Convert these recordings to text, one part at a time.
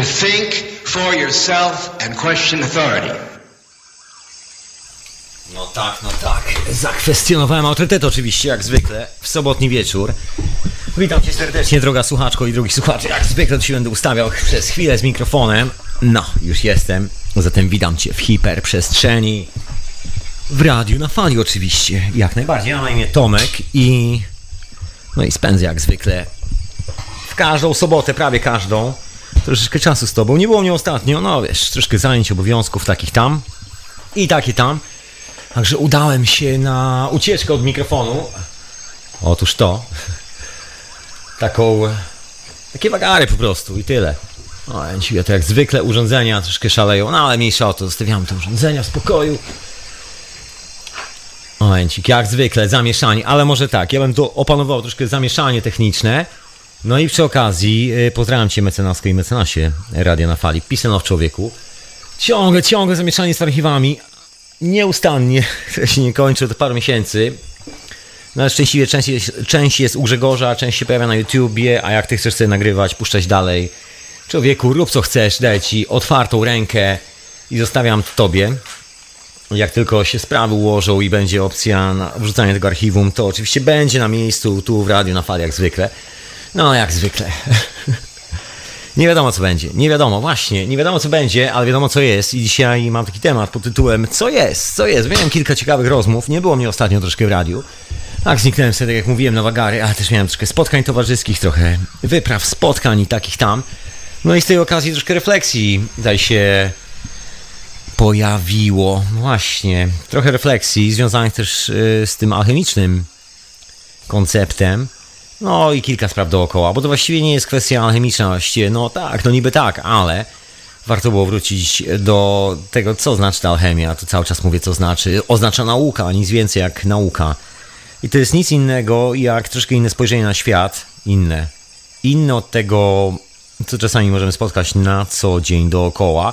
to think for yourself and question authority. No tak, no tak. Zakwestionowałem autorytet oczywiście, jak zwykle, w sobotni wieczór. Witam cię serdecznie, droga słuchaczko i drugi słuchacz. Jak zwykle to się będę ustawiał przez chwilę z mikrofonem. No, już jestem. Zatem witam cię w hiperprzestrzeni. W radiu, na fali oczywiście. Jak najbardziej. Mam na imię Tomek i... No i spędzę jak zwykle w każdą sobotę, prawie każdą, troszeczkę czasu z tobą. Nie było mnie ostatnio, no wiesz, troszkę zajęć, obowiązków takich tam i takie tam. Także udałem się na ucieczkę od mikrofonu. Otóż to. Taką. Takie wagary po prostu i tyle. No, ja to jak zwykle urządzenia troszkę szaleją, no ale mniejsza o to, zostawiamy te urządzenia w spokoju. Momencik, jak zwykle, zamieszanie, ale może tak, ja bym tu opanował troszkę zamieszanie techniczne. No i przy okazji yy, pozdrawiam Cię mecenasko i mecenasie Radia na Fali, Pisanow Człowieku. Ciągle, ciągle zamieszanie z archiwami, nieustannie, to się nie kończy od paru miesięcy. No ale szczęśliwie część jest, część jest u Grzegorza, część się pojawia na YouTubie, a jak Ty chcesz sobie nagrywać, puszczać dalej. Człowieku, rób co chcesz, daj Ci otwartą rękę i zostawiam Tobie. Jak tylko się sprawy ułożą i będzie opcja na wrzucanie tego archiwum, to oczywiście będzie na miejscu, tu w radiu, na fali jak zwykle. No, jak zwykle. Nie wiadomo co będzie, nie wiadomo, właśnie, nie wiadomo co będzie, ale wiadomo co jest i dzisiaj mam taki temat pod tytułem Co jest, co jest? Miałem kilka ciekawych rozmów, nie było mnie ostatnio troszkę w radiu. Tak, zniknąłem sobie, tak jak mówiłem, na wagary, ale też miałem troszkę spotkań towarzyskich, trochę wypraw, spotkań i takich tam. No i z tej okazji troszkę refleksji, daj się pojawiło. Właśnie, trochę refleksji związanych też y, z tym alchemicznym konceptem. No i kilka spraw dookoła, bo to właściwie nie jest kwestia alchemiczna, właściwie no tak, no niby tak, ale warto było wrócić do tego, co znaczy ta alchemia. To cały czas mówię, co znaczy. Oznacza nauka, nic więcej jak nauka. I to jest nic innego jak troszkę inne spojrzenie na świat, inne. Inne od tego, co czasami możemy spotkać na co dzień dookoła.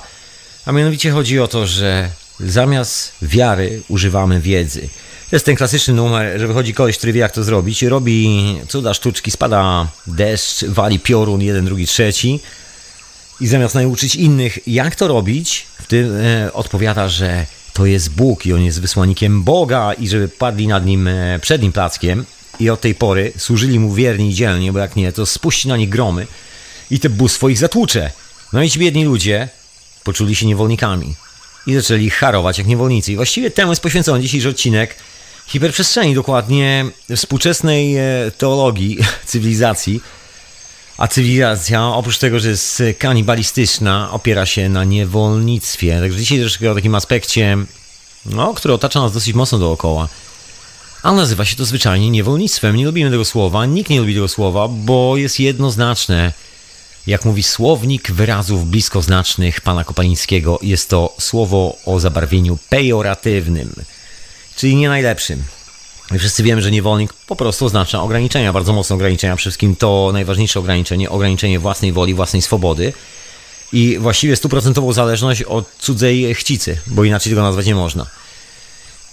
A mianowicie chodzi o to, że zamiast wiary używamy wiedzy. Jest ten klasyczny numer, że wychodzi koleś, który wie jak to zrobić, robi cuda sztuczki, spada deszcz, wali piorun, jeden, drugi, trzeci i zamiast nauczyć innych jak to robić, w tym e, odpowiada, że to jest Bóg i on jest wysłannikiem Boga i żeby padli nad nim, e, przed nim plackiem i od tej pory służyli mu wierni i dzielnie, bo jak nie, to spuści na nich gromy i te bóstwo ich zatłucze. No i ci biedni ludzie poczuli się niewolnikami i zaczęli harować jak niewolnicy. I właściwie temu jest poświęcony dzisiejszy odcinek hiperprzestrzeni, dokładnie współczesnej e, teologii cywilizacji. A cywilizacja, oprócz tego, że jest kanibalistyczna, opiera się na niewolnictwie. Także dzisiaj troszkę o takim aspekcie, no, który otacza nas dosyć mocno dookoła. A nazywa się to zwyczajnie niewolnictwem. Nie lubimy tego słowa, nikt nie lubi tego słowa, bo jest jednoznaczne. Jak mówi słownik wyrazów bliskoznacznych pana Kopalińskiego, jest to słowo o zabarwieniu pejoratywnym czyli nie najlepszym. Wszyscy wiemy, że niewolnik po prostu oznacza ograniczenia, bardzo mocne ograniczenia. Przede wszystkim to najważniejsze ograniczenie, ograniczenie własnej woli, własnej swobody i właściwie stuprocentową zależność od cudzej chcicy, bo inaczej tego nazwać nie można.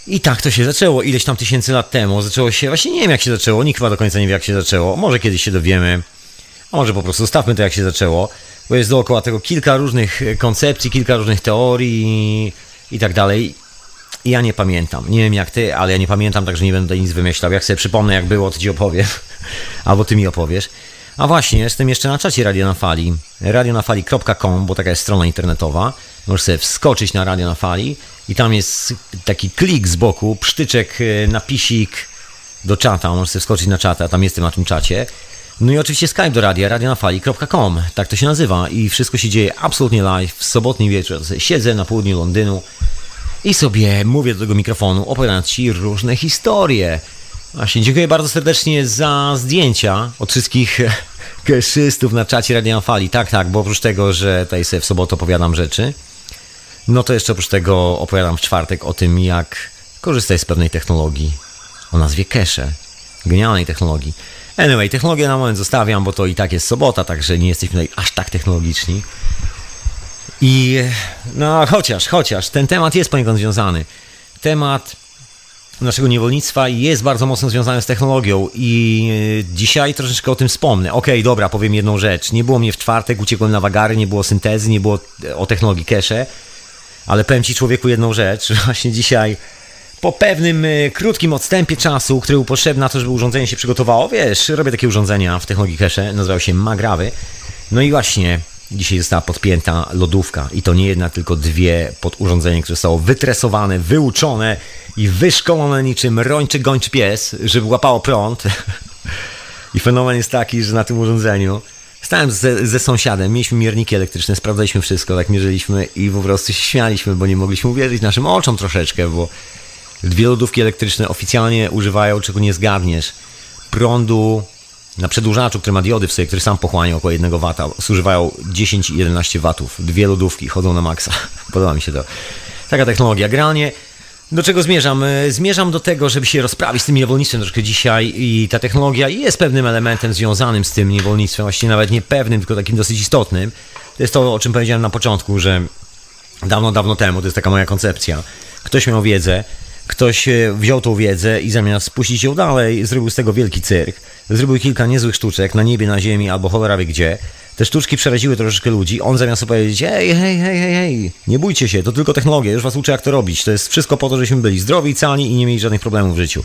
I tak to się zaczęło ileś tam tysięcy lat temu. Zaczęło się, właśnie nie wiem jak się zaczęło, nikt chyba do końca nie wie jak się zaczęło. Może kiedyś się dowiemy, a może po prostu zostawmy to jak się zaczęło, bo jest dookoła tego kilka różnych koncepcji, kilka różnych teorii i tak dalej. Ja nie pamiętam. Nie wiem jak ty, ale ja nie pamiętam, także nie będę nic wymyślał. Jak sobie przypomnę, jak było, to ci opowiem. Albo ty mi opowiesz. A właśnie, jestem jeszcze na czacie Radio na Fali. radionafali.com, bo taka jest strona internetowa. Możesz sobie wskoczyć na Radio na Fali i tam jest taki klik z boku, psztyczek, e, napisik do czata. Możesz sobie wskoczyć na czata, tam jestem na tym czacie. No i oczywiście Skype do radia, radionafali.com, tak to się nazywa i wszystko się dzieje absolutnie live w sobotni wieczór. Siedzę na południu Londynu, i sobie mówię do tego mikrofonu, opowiadając Ci różne historie. Właśnie, dziękuję bardzo serdecznie za zdjęcia od wszystkich keszystów na czacie Radio Fali. Tak, tak, bo oprócz tego, że tutaj sobie w sobotę opowiadam rzeczy, no to jeszcze oprócz tego opowiadam w czwartek o tym, jak korzystać z pewnej technologii o nazwie cache. Genialnej technologii. Anyway, technologię na moment zostawiam, bo to i tak jest sobota, także nie jesteśmy tutaj aż tak technologiczni. I no chociaż, chociaż ten temat jest poniekąd związany. Temat naszego niewolnictwa jest bardzo mocno związane z technologią i e, dzisiaj troszeczkę o tym wspomnę. Okej, okay, dobra, powiem jedną rzecz. Nie było mnie w czwartek, uciekłem na wagary, nie było syntezy, nie było e, o technologii cache, ale powiem Ci człowieku jedną rzecz, właśnie dzisiaj po pewnym e, krótkim odstępie czasu, który był potrzebny na to, żeby urządzenie się przygotowało, wiesz, robię takie urządzenia w technologii cache, nazywał się Magrawy. No i właśnie Dzisiaj została podpięta lodówka i to nie jedna, tylko dwie pod urządzenie, które zostało wytresowane, wyuczone i wyszkolone niczym rończy gończy pies, żeby łapało prąd. I fenomen jest taki, że na tym urządzeniu stałem ze, ze sąsiadem, mieliśmy mierniki elektryczne, sprawdzaliśmy wszystko, tak mierzyliśmy i po prostu się śmialiśmy, bo nie mogliśmy uwierzyć naszym oczom troszeczkę, bo dwie lodówki elektryczne oficjalnie używają, czego nie zgadniesz, prądu na przedłużaczu, który ma diody w sobie, który sam pochłania około 1 W, zużywają 10-11 W. Dwie lodówki chodzą na maksa. Podoba mi się to. Taka technologia. Generalnie do czego zmierzam? E, zmierzam do tego, żeby się rozprawić z tym niewolnictwem troszkę dzisiaj i ta technologia jest pewnym elementem związanym z tym niewolnictwem, właściwie nawet nie pewnym, tylko takim dosyć istotnym. To jest to, o czym powiedziałem na początku, że dawno, dawno temu, to jest taka moja koncepcja, ktoś miał wiedzę, ktoś e, wziął tą wiedzę i zamiast puścić ją dalej, zrobił z tego wielki cyrk. Zrobił kilka niezłych sztuczek na niebie, na ziemi albo cholera wie gdzie. Te sztuczki przeraziły troszeczkę ludzi. On zamiast powiedzieć, hej, hej, hej, hej, hej, nie bójcie się, to tylko technologia, już was uczę jak to robić. To jest wszystko po to, żebyśmy byli zdrowi, cali i nie mieli żadnych problemów w życiu.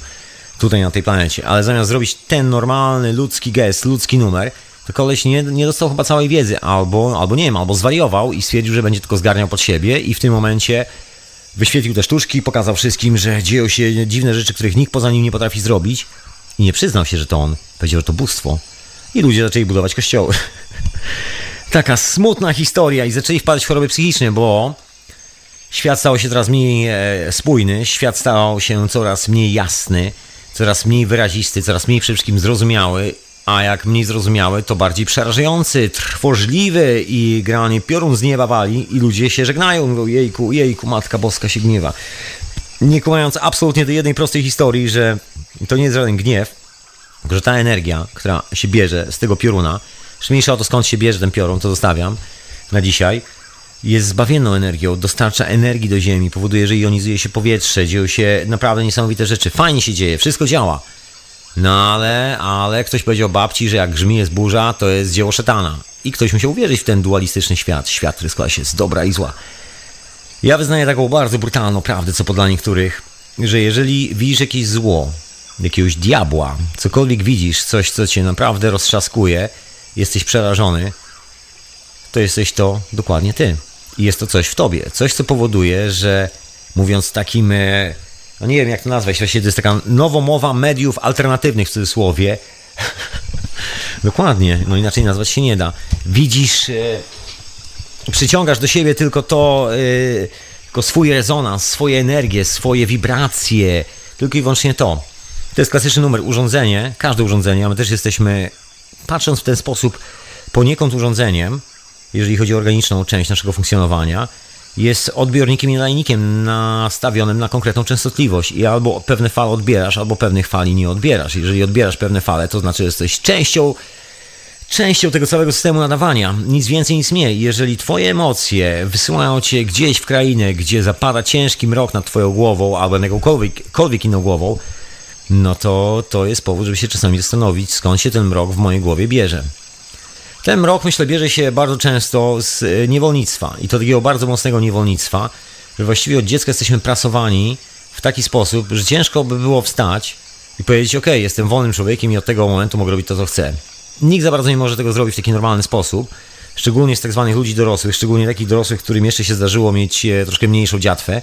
Tutaj na tej planecie. Ale zamiast zrobić ten normalny ludzki gest, ludzki numer, to koleś nie, nie dostał chyba całej wiedzy, albo, albo nie wiem, albo zwariował i stwierdził, że będzie tylko zgarniał pod siebie i w tym momencie wyświetlił te sztuczki, pokazał wszystkim, że dzieją się dziwne rzeczy, których nikt poza nim nie potrafi zrobić i nie przyznał się, że to on. Powiedział, że to bóstwo. I ludzie zaczęli budować kościoły. Taka smutna historia i zaczęli wpadać w choroby psychiczne, bo świat stał się coraz mniej e, spójny, świat stał się coraz mniej jasny, coraz mniej wyrazisty, coraz mniej przede wszystkim zrozumiały, a jak mniej zrozumiały, to bardziej przerażający, trwożliwy i granie piorun z nieba wali i ludzie się żegnają, mówią jejku, jejku, Matka Boska się gniewa. Nie kumając absolutnie do jednej prostej historii, że to nie jest żaden gniew, że ta energia, która się bierze z tego pioruna, już mniejsza o to skąd się bierze ten piorun, to zostawiam na dzisiaj, jest zbawienną energią, dostarcza energii do Ziemi, powoduje, że jonizuje się powietrze, dzieją się naprawdę niesamowite rzeczy. Fajnie się dzieje, wszystko działa. No ale, ale ktoś powiedział babci, że jak grzmi jest burza, to jest dzieło szetana. I ktoś musiał uwierzyć w ten dualistyczny świat, świat, który składa się z dobra i zła. Ja wyznaję taką bardzo brutalną prawdę, co po dla niektórych, że jeżeli widzisz jakieś zło, jakiegoś diabła, cokolwiek widzisz, coś, co cię naprawdę roztrzaskuje, jesteś przerażony, to jesteś to dokładnie ty. I jest to coś w tobie. Coś, co powoduje, że mówiąc takim, e, no nie wiem jak to nazwać, właściwie to jest taka nowomowa mediów alternatywnych w cudzysłowie. dokładnie, no inaczej nazwać się nie da. Widzisz, e, przyciągasz do siebie tylko to, e, tylko swój rezonans, swoje energie, swoje wibracje, tylko i wyłącznie to. To jest klasyczny numer, urządzenie, każde urządzenie, a my też jesteśmy, patrząc w ten sposób, poniekąd urządzeniem, jeżeli chodzi o organiczną część naszego funkcjonowania, jest odbiornikiem i nadajnikiem nastawionym na konkretną częstotliwość i albo pewne fale odbierasz, albo pewnych fali nie odbierasz. Jeżeli odbierasz pewne fale, to znaczy, że jesteś częścią częścią tego całego systemu nadawania. Nic więcej, nic mniej. Jeżeli twoje emocje wysyłają cię gdzieś w krainę, gdzie zapada ciężki mrok nad twoją głową albo nad jakąkolwiek inną głową, no to to jest powód, żeby się czasami zastanowić, skąd się ten mrok w mojej głowie bierze. Ten mrok, myślę, bierze się bardzo często z e, niewolnictwa i to takiego bardzo mocnego niewolnictwa, że właściwie od dziecka jesteśmy prasowani w taki sposób, że ciężko by było wstać i powiedzieć, ok, jestem wolnym człowiekiem i od tego momentu mogę robić to, co chcę. Nikt za bardzo nie może tego zrobić w taki normalny sposób, szczególnie z tak zwanych ludzi dorosłych, szczególnie takich dorosłych, którym jeszcze się zdarzyło mieć e, troszkę mniejszą dziatwę,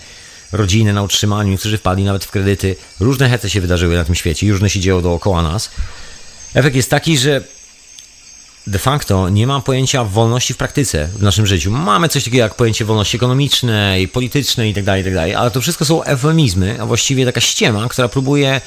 rodziny na utrzymaniu, którzy wpadli nawet w kredyty. Różne hece się wydarzyły na tym świecie różne się dzieło dookoła nas. Efekt jest taki, że de facto nie mam pojęcia wolności w praktyce w naszym życiu. Mamy coś takiego jak pojęcie wolności ekonomicznej, politycznej itd., tak itd., tak ale to wszystko są eufemizmy, a właściwie taka ściema, która próbuje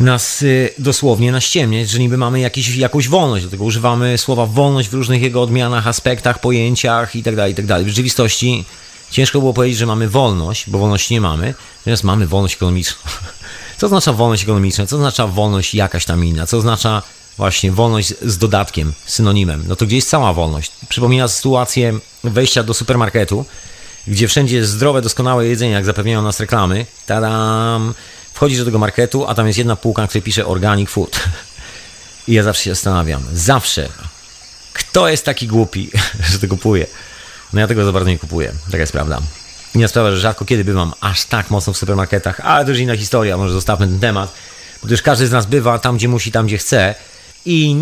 nas y, dosłownie naściemniać, że niby mamy jakiś, jakąś wolność. Do tego używamy słowa wolność w różnych jego odmianach, aspektach, pojęciach itd., tak itd. W rzeczywistości Ciężko było powiedzieć, że mamy wolność, bo wolności nie mamy, natomiast mamy wolność ekonomiczną. Co oznacza wolność ekonomiczna? Co oznacza wolność jakaś tam inna? Co oznacza właśnie wolność z dodatkiem, synonimem? No to gdzie jest cała wolność? Przypomina sytuację wejścia do supermarketu gdzie wszędzie jest zdrowe, doskonałe jedzenie, jak zapewniają nas reklamy. Tadam! Wchodzisz do tego marketu, a tam jest jedna półka, na której pisze organic food. I ja zawsze się zastanawiam, zawsze, kto jest taki głupi, że to kupuje. No ja tego za bardzo nie kupuję, taka jest prawda. Inna sprawa, że rzadko kiedy bywam aż tak mocno w supermarketach, ale to już inna historia, może zostawmy ten temat, bo już każdy z nas bywa tam, gdzie musi, tam, gdzie chce i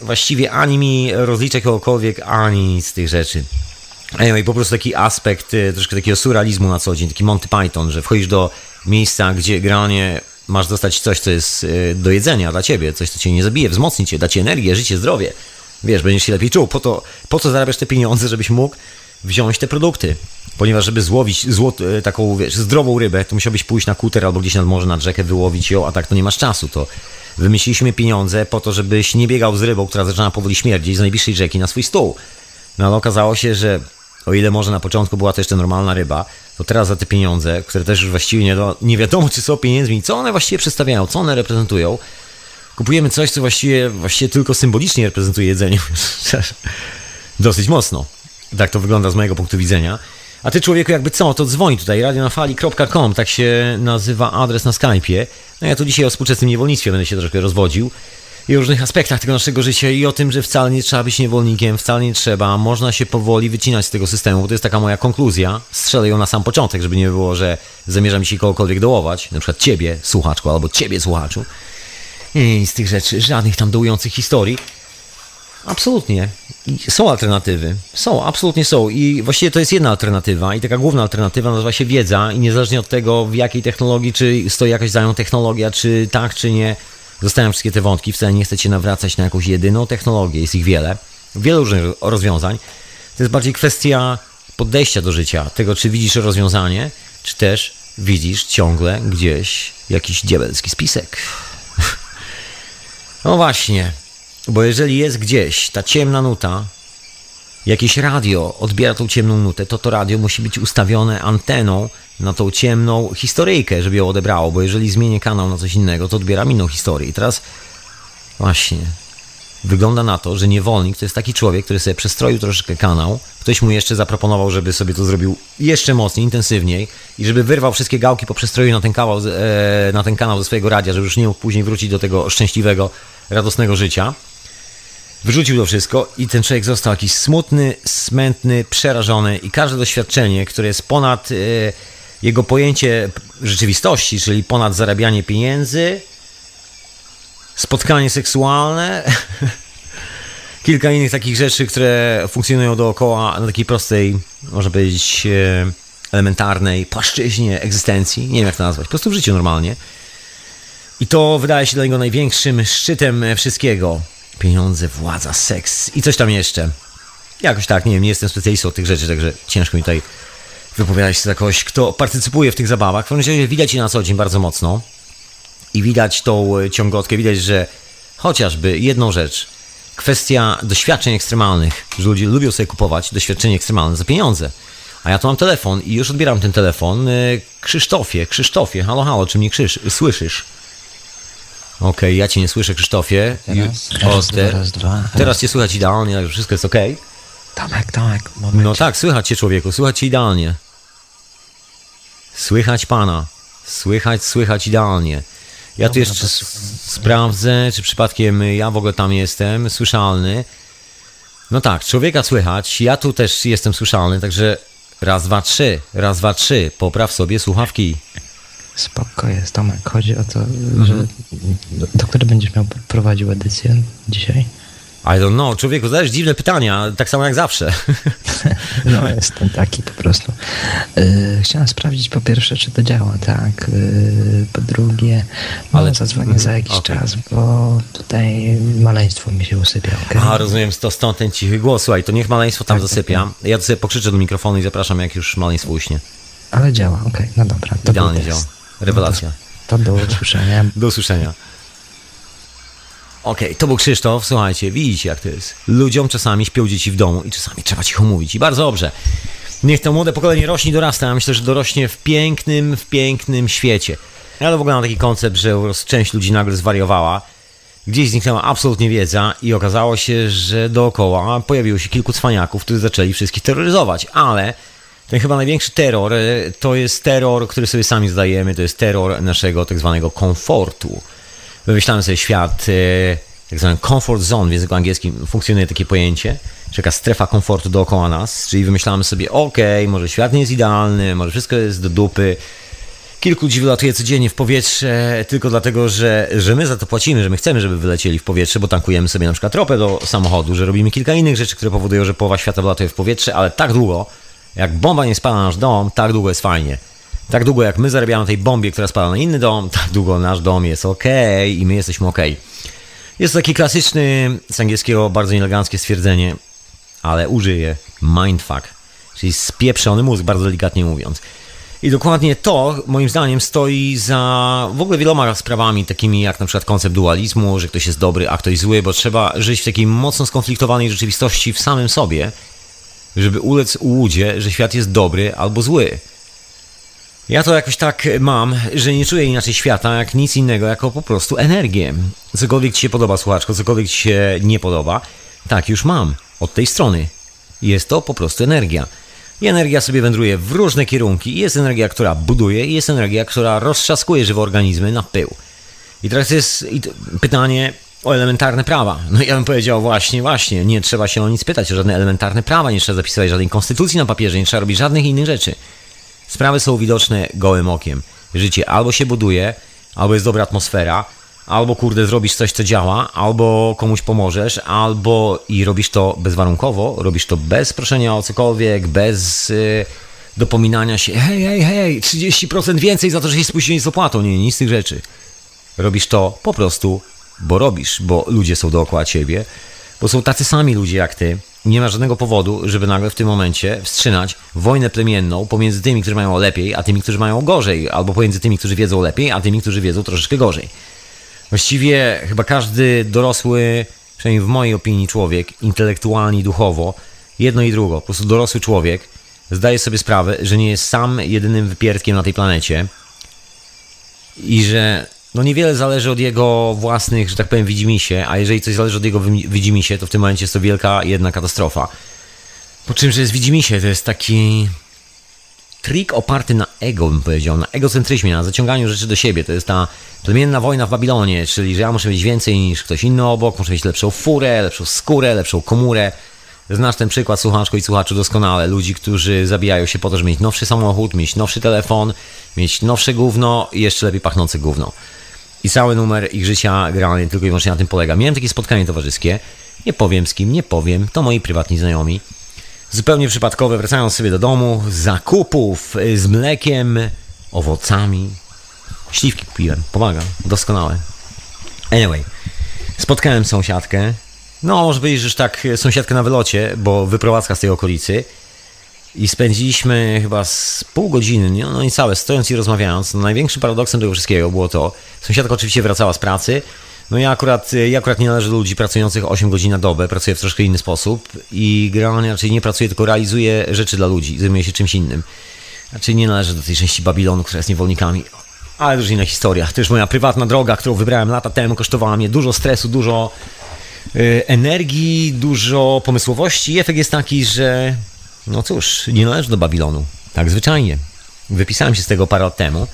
właściwie ani mi rozlicza kogokolwiek, ani z tych rzeczy. Anyway, po prostu taki aspekt y, troszkę takiego surrealizmu na co dzień, taki Monty Python, że wchodzisz do miejsca, gdzie granie masz dostać coś, co jest y, do jedzenia dla ciebie, coś, co cię nie zabije, wzmocni cię, da ci energię, życie, zdrowie. Wiesz, będziesz się lepiej czuł. Po, to, po co zarabiasz te pieniądze, żebyś mógł wziąć te produkty? Ponieważ, żeby złowić złot, y, taką wiesz, zdrową rybę, to musiałbyś pójść na kuter albo gdzieś nad morze, nad rzekę, wyłowić ją, a tak to nie masz czasu. To wymyśliliśmy pieniądze po to, żebyś nie biegał z rybą, która zaczyna powoli śmierdzić z najbliższej rzeki na swój stół. No ale okazało się, że o ile może na początku była to jeszcze normalna ryba, to teraz za te pieniądze, które też już właściwie nie, do, nie wiadomo, czy są pieniędzmi, co one właściwie przedstawiają, co one reprezentują, kupujemy coś, co właściwie, właściwie tylko symbolicznie reprezentuje jedzenie. Dosyć mocno. Tak to wygląda z mojego punktu widzenia. A ty człowieku jakby co, to dzwoń tutaj, radionafali.com, tak się nazywa adres na Skype'ie. No ja tu dzisiaj o współczesnym niewolnictwie będę się troszkę rozwodził i o różnych aspektach tego naszego życia i o tym, że wcale nie trzeba być niewolnikiem, wcale nie trzeba, można się powoli wycinać z tego systemu, bo to jest taka moja konkluzja. Strzelę ją na sam początek, żeby nie było, że zamierzam się kogokolwiek dołować, na przykład ciebie, słuchaczku, albo ciebie, słuchaczu. I z tych rzeczy, żadnych tam dołujących historii. Absolutnie. Są alternatywy. Są, absolutnie są. I właściwie to jest jedna alternatywa. I taka główna alternatywa nazywa się wiedza. I niezależnie od tego, w jakiej technologii, czy stoi jakaś za nią technologia, czy tak, czy nie, zostawiam wszystkie te wątki. Wcale nie chcę cię nawracać na jakąś jedyną technologię. Jest ich wiele. Wiele różnych rozwiązań. To jest bardziej kwestia podejścia do życia. Tego, czy widzisz rozwiązanie, czy też widzisz ciągle gdzieś jakiś diabelski spisek. No właśnie, bo jeżeli jest gdzieś ta ciemna nuta, jakieś radio odbiera tą ciemną nutę, to to radio musi być ustawione anteną na tą ciemną historyjkę, żeby ją odebrało, bo jeżeli zmienię kanał na coś innego, to odbieram inną historię. I teraz właśnie wygląda na to, że niewolnik to jest taki człowiek, który sobie przestroił troszeczkę kanał, ktoś mu jeszcze zaproponował, żeby sobie to zrobił jeszcze mocniej, intensywniej i żeby wyrwał wszystkie gałki po przestroju na ten, kawał, e, na ten kanał ze swojego radia, żeby już nie mógł później wrócić do tego szczęśliwego, radosnego życia. Wyrzucił to wszystko i ten człowiek został jakiś smutny, smętny, przerażony i każde doświadczenie, które jest ponad e, jego pojęcie rzeczywistości, czyli ponad zarabianie pieniędzy, spotkanie seksualne, kilka innych takich rzeczy, które funkcjonują dookoła na takiej prostej, można powiedzieć, e, elementarnej płaszczyźnie egzystencji. Nie wiem jak to nazwać, po prostu w życiu normalnie. I to wydaje się dla niego największym szczytem wszystkiego. Pieniądze, władza, seks i coś tam jeszcze. Jakoś tak, nie wiem, nie jestem specjalistą od tych rzeczy, także ciężko mi tutaj wypowiadać się za kogoś, kto partycypuje w tych zabawach. W każdym razie widać je na co dzień bardzo mocno i widać tą e, ciągotkę, widać, że chociażby jedną rzecz, kwestia doświadczeń ekstremalnych, że ludzie lubią sobie kupować doświadczenia ekstremalne za pieniądze. A ja tu mam telefon i już odbieram ten telefon. E, Krzysztofie, Krzysztofie, halo, halo, czy mnie krzyż, słyszysz? Okej, okay, ja cię nie słyszę, Krzysztofie. Teraz, raz, dwa, raz, dwa. Teraz cię słychać idealnie, wszystko jest ok. Tomek, Tomek, moment. No tak, słychać cię człowieku, słychać cię idealnie. Słychać pana. Słychać, słychać idealnie. Ja tu jeszcze sprawdzę, czy przypadkiem ja w ogóle tam jestem, słyszalny. No tak, człowieka słychać, ja tu też jestem słyszalny, także raz, dwa, trzy, raz, dwa, trzy, popraw sobie słuchawki. Spoko jest, Tomek. Chodzi o to, mhm. że do, do będziesz miał prowadził edycję dzisiaj? I don't know. Człowieku, zadajesz dziwne pytania, tak samo jak zawsze. No, jestem taki po prostu. Yy, chciałem sprawdzić po pierwsze, czy to działa, tak. Yy, po drugie, ale zadzwonię za jakiś okay. czas, bo tutaj maleństwo mi się usypia. Okay? A, rozumiem, to stąd ten cichy głos. Słuchaj, to niech maleństwo tam tak, zasypia. Tak, tak. Ja to sobie pokrzyczę do mikrofonu i zapraszam, jak już maleństwo uśnie. Ale działa, okej, okay. no dobra. To Idealnie działa. Rewelacja. To, to do usłyszenia. Do usłyszenia. Okej, okay, to był Krzysztof. Słuchajcie, widzicie jak to jest. Ludziom czasami śpią dzieci w domu i czasami trzeba cicho mówić. I bardzo dobrze. Niech to młode pokolenie rośnie i dorasta. Ja myślę, że dorośnie w pięknym, w pięknym świecie. Ale w ogóle mam taki koncept, że część ludzi nagle zwariowała. Gdzieś zniknęła absolutnie wiedza i okazało się, że dookoła pojawiło się kilku cwaniaków, którzy zaczęli wszystkich terroryzować. Ale ten chyba największy terror e, to jest terror, który sobie sami zdajemy, to jest terror naszego tak zwanego komfortu. Wymyślamy sobie świat, e, tak zwany comfort zone w języku angielskim funkcjonuje takie pojęcie, że taka strefa komfortu dookoła nas, czyli wymyślamy sobie, ok, może świat nie jest idealny, może wszystko jest do dupy, kilku ludzi wylatuje codziennie w powietrze tylko dlatego, że, że my za to płacimy, że my chcemy, żeby wylecieli w powietrze, bo tankujemy sobie na przykład ropę do samochodu, że robimy kilka innych rzeczy, które powodują, że połowa świata wylatuje w powietrze, ale tak długo, jak bomba nie spala na nasz dom, tak długo jest fajnie. Tak długo jak my zarabiamy tej bombie, która spala na inny dom, tak długo nasz dom jest ok i my jesteśmy ok. Jest to taki klasyczny, z angielskiego bardzo nieeleganckie stwierdzenie, ale użyję mindfuck, czyli spieprzony mózg, bardzo delikatnie mówiąc. I dokładnie to, moim zdaniem, stoi za w ogóle wieloma sprawami, takimi jak na przykład koncept dualizmu, że ktoś jest dobry, a ktoś zły, bo trzeba żyć w takiej mocno skonfliktowanej rzeczywistości w samym sobie, żeby ulec ułudzie, że świat jest dobry albo zły. Ja to jakoś tak mam, że nie czuję inaczej świata jak nic innego, jako po prostu energię. Cokolwiek ci się podoba, słuchaczko, cokolwiek ci się nie podoba, tak już mam, od tej strony. Jest to po prostu energia. I energia sobie wędruje w różne kierunki. Jest energia, która buduje, i jest energia, która roztrzaskuje żywe organizmy na pył. I teraz jest pytanie o elementarne prawa. No ja bym powiedział właśnie, właśnie, nie trzeba się o nic pytać, o żadne elementarne prawa, nie trzeba zapisywać żadnej konstytucji na papierze, nie trzeba robić żadnych innych rzeczy. Sprawy są widoczne gołym okiem. Życie albo się buduje, albo jest dobra atmosfera, albo kurde zrobisz coś, co działa, albo komuś pomożesz, albo i robisz to bezwarunkowo, robisz to bez proszenia o cokolwiek, bez y, dopominania się, hej, hej, hej, 30% więcej za to, że się spóźniłeś z opłatą. Nie, nic z tych rzeczy. Robisz to po prostu, bo robisz, bo ludzie są dookoła ciebie, bo są tacy sami ludzie jak ty. Nie ma żadnego powodu, żeby nagle w tym momencie wstrzymać wojnę plemienną pomiędzy tymi, którzy mają lepiej, a tymi, którzy mają gorzej, albo pomiędzy tymi, którzy wiedzą lepiej, a tymi, którzy wiedzą troszeczkę gorzej. Właściwie chyba każdy dorosły, przynajmniej w mojej opinii człowiek, intelektualnie duchowo, jedno i drugo, po prostu dorosły człowiek, zdaje sobie sprawę, że nie jest sam jedynym wypierdkiem na tej planecie i że no niewiele zależy od jego własnych, że tak powiem, widzimisię, a jeżeli coś zależy od jego widzimisię, to w tym momencie jest to wielka jedna katastrofa. Po czym, że jest widzimisię, to jest taki trik oparty na ego, bym powiedział, na egocentryzmie, na zaciąganiu rzeczy do siebie. To jest ta plemienna wojna w Babilonie, czyli że ja muszę mieć więcej niż ktoś inny obok, muszę mieć lepszą furę, lepszą skórę, lepszą komórę. Znasz ten przykład, słuchaczko i słuchaczu, doskonale. Ludzi, którzy zabijają się po to, żeby mieć nowszy samochód, mieć nowszy telefon, mieć nowsze gówno i jeszcze lepiej pachnące gówno. I cały numer ich życia generalnie tylko i wyłącznie na tym polega. Miałem takie spotkanie towarzyskie, nie powiem z kim, nie powiem, to moi prywatni znajomi zupełnie przypadkowe, wracając sobie do domu, zakupów y, z mlekiem, owocami. Śliwki kupiłem, pomaga, doskonałe. Anyway, spotkałem sąsiadkę. No, może powiedzieć, że tak sąsiadkę na wylocie, bo wyprowadzka z tej okolicy. I spędziliśmy chyba z pół godziny, no i całe, stojąc i rozmawiając. No, największym paradoksem tego wszystkiego było to, sąsiadka oczywiście wracała z pracy, no ja akurat, ja akurat nie należę do ludzi pracujących 8 godzin na dobę, pracuję w troszkę inny sposób i generalnie raczej nie pracuję, tylko realizuję rzeczy dla ludzi, zajmuję się czymś innym. Raczej nie należę do tej części Babilonu, która jest niewolnikami. Ale już inna historia. To już moja prywatna droga, którą wybrałem lata temu, kosztowała mnie dużo stresu, dużo y, energii, dużo pomysłowości. I efekt jest taki, że no cóż, nie należę do Babilonu. Tak zwyczajnie. Wypisałem się z tego parę lat temu.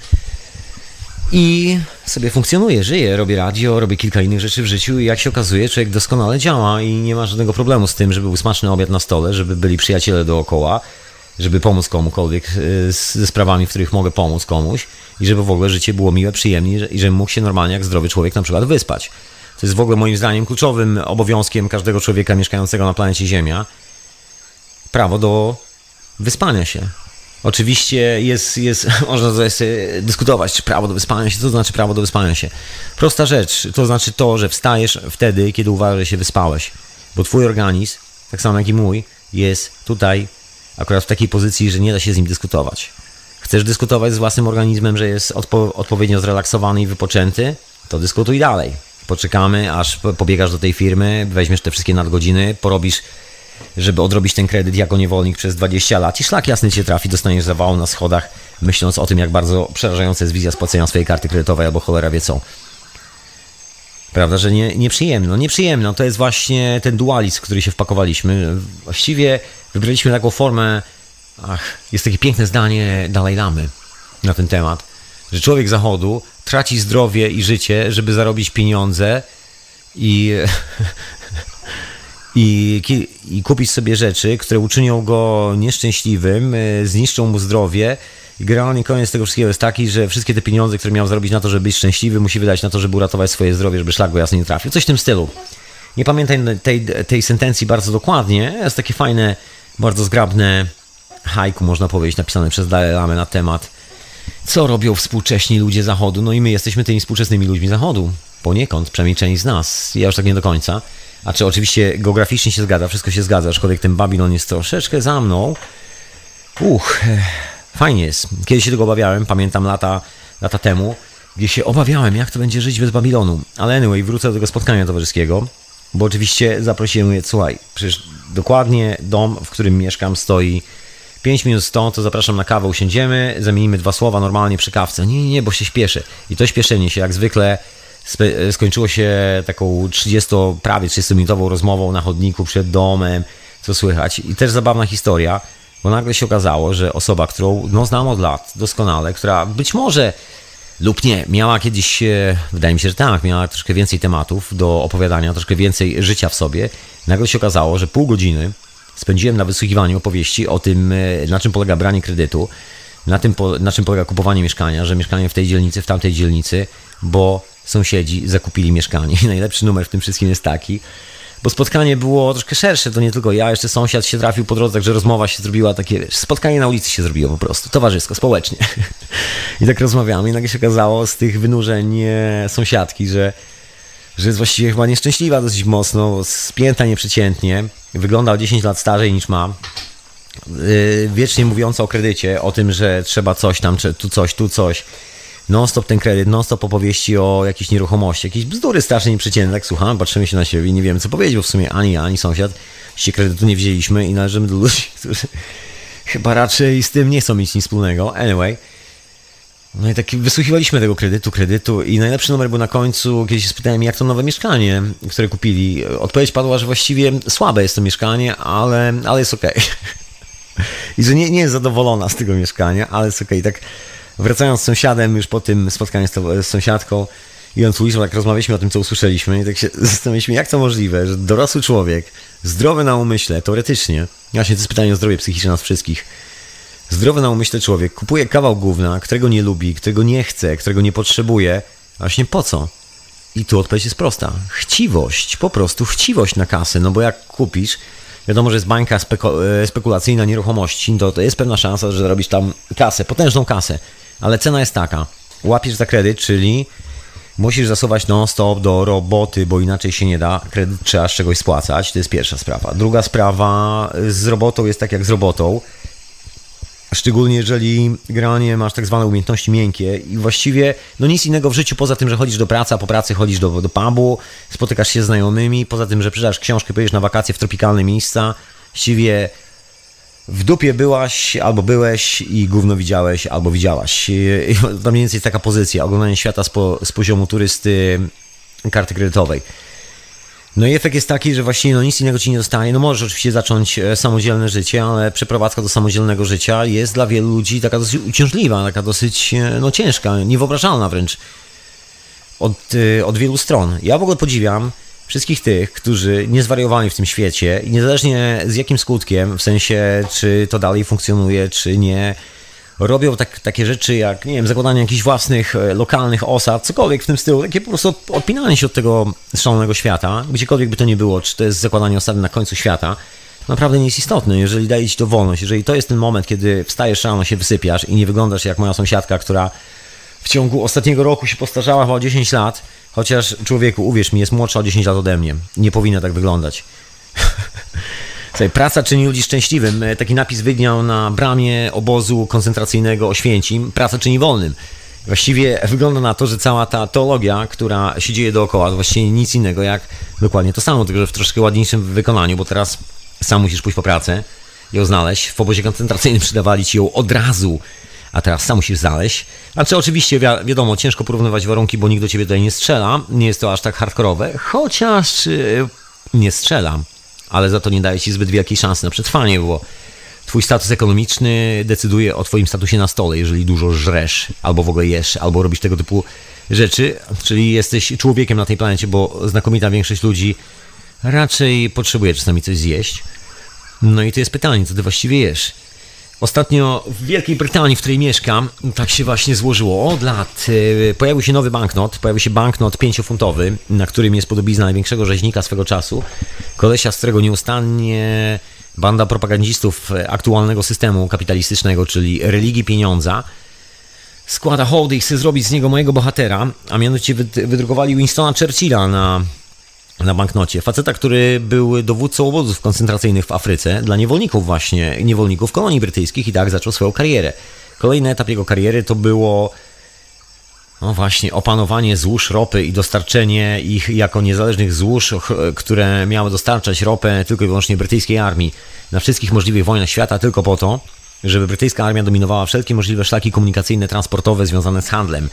I sobie funkcjonuję, żyję, robię radio, robię kilka innych rzeczy w życiu i jak się okazuje, człowiek doskonale działa i nie ma żadnego problemu z tym, żeby był smaczny obiad na stole, żeby byli przyjaciele dookoła, żeby pomóc komukolwiek e, ze sprawami, w których mogę pomóc komuś i żeby w ogóle życie było miłe, przyjemne i żeby mógł się normalnie jak zdrowy człowiek na przykład wyspać. To jest w ogóle moim zdaniem kluczowym obowiązkiem każdego człowieka mieszkającego na planecie Ziemia. Prawo do wyspania się. Oczywiście jest, jest, można tutaj dyskutować, czy prawo do wyspania się, co to znaczy prawo do wyspania się. Prosta rzecz, to znaczy to, że wstajesz wtedy, kiedy uważasz, że się wyspałeś. Bo twój organizm, tak samo jak i mój, jest tutaj akurat w takiej pozycji, że nie da się z nim dyskutować. Chcesz dyskutować z własnym organizmem, że jest odpo odpowiednio zrelaksowany i wypoczęty, to dyskutuj dalej. Poczekamy, aż pobiegasz do tej firmy, weźmiesz te wszystkie nadgodziny, porobisz żeby odrobić ten kredyt jako niewolnik przez 20 lat i szlak jasny cię trafi, dostaniesz zawału na schodach, myśląc o tym, jak bardzo przerażająca jest wizja spłacenia swojej karty kredytowej albo cholera wie co. Prawda, że nie, nieprzyjemno. No nieprzyjemno to jest właśnie ten dualizm, w który się wpakowaliśmy. Właściwie wybraliśmy taką formę Ach, jest takie piękne zdanie Dalaj Lamy na ten temat, że człowiek zachodu traci zdrowie i życie, żeby zarobić pieniądze i, i, i kupić sobie rzeczy, które uczynią go nieszczęśliwym, y, zniszczą mu zdrowie. I generalnie koniec tego wszystkiego jest taki, że wszystkie te pieniądze, które miał zarobić na to, żeby być szczęśliwy, musi wydać na to, żeby uratować swoje zdrowie, żeby szlak go jasny nie trafił. Coś w tym stylu. Nie pamiętam tej, tej sentencji bardzo dokładnie. Jest takie fajne, bardzo zgrabne haiku, można powiedzieć, napisane przez Dalai Lamy na temat co robią współcześni ludzie Zachodu. No i my jesteśmy tymi współczesnymi ludźmi Zachodu. Poniekąd, przynajmniej część z nas. Ja już tak nie do końca. A czy oczywiście geograficznie się zgadza, wszystko się zgadza, aczkolwiek ten Babilon jest troszeczkę za mną. Uch, fajnie jest. Kiedyś się tego obawiałem, pamiętam lata, lata temu, gdzie się obawiałem, jak to będzie żyć bez Babilonu. Ale anyway, wrócę do tego spotkania towarzyskiego, bo oczywiście zaprosiłem je, słuchaj, przecież dokładnie dom, w którym mieszkam, stoi 5 minut stąd, to zapraszam na kawę, usiądziemy, zamienimy dwa słowa normalnie przy kawce. Nie, nie, nie, bo się śpieszę. I to śpieszenie się, jak zwykle, skończyło się taką 30, prawie 30-minutową rozmową na chodniku przed domem, co słychać. I też zabawna historia, bo nagle się okazało, że osoba, którą no, znam od lat doskonale, która być może lub nie, miała kiedyś, wydaje mi się, że tak, miała troszkę więcej tematów do opowiadania, troszkę więcej życia w sobie. Nagle się okazało, że pół godziny spędziłem na wysłuchiwaniu opowieści o tym, e, na czym polega branie kredytu, na, tym, na czym polega kupowanie mieszkania, że mieszkanie w tej dzielnicy, w tamtej dzielnicy, bo sąsiedzi zakupili mieszkanie. I najlepszy numer w tym wszystkim jest taki, bo spotkanie było troszkę szersze, to nie tylko ja, jeszcze sąsiad się trafił po drodze, także rozmowa się zrobiła takie, wiesz, spotkanie na ulicy się zrobiło po prostu, towarzysko, społecznie. I tak rozmawiamy i nagle się okazało z tych wynurzeń sąsiadki, że że jest właściwie chyba nieszczęśliwa dosyć mocno, spięta nieprzeciętnie, wygląda o 10 lat starzej niż ma. Yy, wiecznie mówiąca o kredycie, o tym, że trzeba coś tam, tu coś, tu coś. Non-stop ten kredyt, non-stop opowieści o jakiejś nieruchomości, jakieś bzdury strasznie nieprzeciętne. Tak słuchamy, patrzymy się na siebie i nie wiemy co powiedzieć, bo w sumie ani ja, ani sąsiad się kredytu nie wzięliśmy i należymy do ludzi, którzy chyba raczej z tym nie chcą mieć nic wspólnego. Anyway. No i tak wysłuchiwaliśmy tego kredytu, kredytu i najlepszy numer był na końcu, kiedy się spytałem, jak to nowe mieszkanie, które kupili. Odpowiedź padła, że właściwie słabe jest to mieszkanie, ale, ale jest okej. Okay. I że nie, nie jest zadowolona z tego mieszkania, ale jest okej. Okay. Tak wracając z sąsiadem już po tym spotkaniu z, z sąsiadką i on słyszał, tak rozmawialiśmy o tym, co usłyszeliśmy i tak się zastanawialiśmy, jak to możliwe, że dorosły człowiek, zdrowy na umyśle, teoretycznie, właśnie to jest pytanie o zdrowie psychiczne nas wszystkich, Zdrowy na umyśle człowiek kupuje kawał gówna, którego nie lubi, którego nie chce, którego nie potrzebuje. Właśnie po co? I tu odpowiedź jest prosta. Chciwość, po prostu chciwość na kasę. No bo jak kupisz, wiadomo, że jest bańka e, spekulacyjna nieruchomości, to, to jest pewna szansa, że zarobisz tam kasę, potężną kasę. Ale cena jest taka. Łapiesz za kredyt, czyli musisz zasuwać non-stop do roboty, bo inaczej się nie da. Kredyt trzeba z czegoś spłacać. To jest pierwsza sprawa. Druga sprawa z robotą jest tak jak z robotą Szczególnie jeżeli granie masz tak zwane umiejętności miękkie i właściwie no nic innego w życiu poza tym, że chodzisz do pracy, a po pracy chodzisz do, do pubu, spotykasz się z znajomymi, poza tym, że przeczytasz książkę, pojedziesz na wakacje w tropikalne miejsca, właściwie w dupie byłaś, albo byłeś i gówno widziałeś, albo widziałaś. To mniej więcej jest taka pozycja, oglądanie świata z, po, z poziomu turysty karty kredytowej. No i efekt jest taki, że właściwie no nic innego ci nie zostaje. No możesz oczywiście zacząć e, samodzielne życie, ale przeprowadzka do samodzielnego życia jest dla wielu ludzi taka dosyć uciążliwa, taka dosyć e, no, ciężka, niewyobrażalna wręcz od, e, od wielu stron. Ja w ogóle podziwiam wszystkich tych, którzy nie zwariowali w tym świecie i niezależnie z jakim skutkiem, w sensie czy to dalej funkcjonuje, czy nie, robią tak, takie rzeczy jak, nie wiem, zakładanie jakichś własnych e, lokalnych osad, cokolwiek w tym stylu, takie po prostu odpinanie się od tego szalonego świata, gdziekolwiek by to nie było, czy to jest zakładanie osady na końcu świata, naprawdę nie jest istotne, jeżeli daje ci to wolność, jeżeli to jest ten moment, kiedy wstajesz rano, się wysypiasz i nie wyglądasz jak moja sąsiadka, która w ciągu ostatniego roku się postarzała chyba o 10 lat, chociaż człowieku, uwierz mi, jest młodsza o 10 lat ode mnie. Nie powinna tak wyglądać. Słuchaj, praca czyni ludzi szczęśliwym. E, taki napis widniał na bramie obozu koncentracyjnego Oświęcim. Praca czyni wolnym. Właściwie wygląda na to, że cała ta teologia, która się dzieje dookoła, to właściwie nic innego jak dokładnie to samo, tylko że w troszkę ładniejszym wykonaniu, bo teraz sam musisz pójść po pracę, ją znaleźć. W obozie koncentracyjnym przydawali ci ją od razu, a teraz sam musisz znaleźć. Znaczy oczywiście wi wiadomo, ciężko porównywać warunki, bo nikt do ciebie tutaj nie strzela, nie jest to aż tak hardkorowe, chociaż yy, nie strzelam ale za to nie daje ci zbyt wielkiej szansy na przetrwanie, bo Twój status ekonomiczny decyduje o Twoim statusie na stole, jeżeli dużo żresz, albo w ogóle jesz, albo robisz tego typu rzeczy, czyli jesteś człowiekiem na tej planecie, bo znakomita większość ludzi raczej potrzebuje czasami coś zjeść. No i to jest pytanie, co Ty właściwie jesz? Ostatnio w Wielkiej Brytanii, w której mieszkam, tak się właśnie złożyło. Od lat e, pojawił się nowy banknot, pojawił się banknot 5-funtowy, na którym jest podobizna największego rzeźnika swego czasu. Kolesia, z którego nieustannie banda propagandzistów aktualnego systemu kapitalistycznego, czyli religii pieniądza, składa hołdy i chce zrobić z niego mojego bohatera, a mianowicie wydrukowali Winstona Churchilla na na banknocie. Faceta, który był dowódcą obozów koncentracyjnych w Afryce dla niewolników właśnie, niewolników kolonii brytyjskich i tak zaczął swoją karierę. Kolejny etap jego kariery to było no właśnie, opanowanie złóż ropy i dostarczenie ich jako niezależnych złóż, które miały dostarczać ropę tylko i wyłącznie brytyjskiej armii na wszystkich możliwych wojnach świata tylko po to, żeby brytyjska armia dominowała wszelkie możliwe szlaki komunikacyjne, transportowe związane z handlem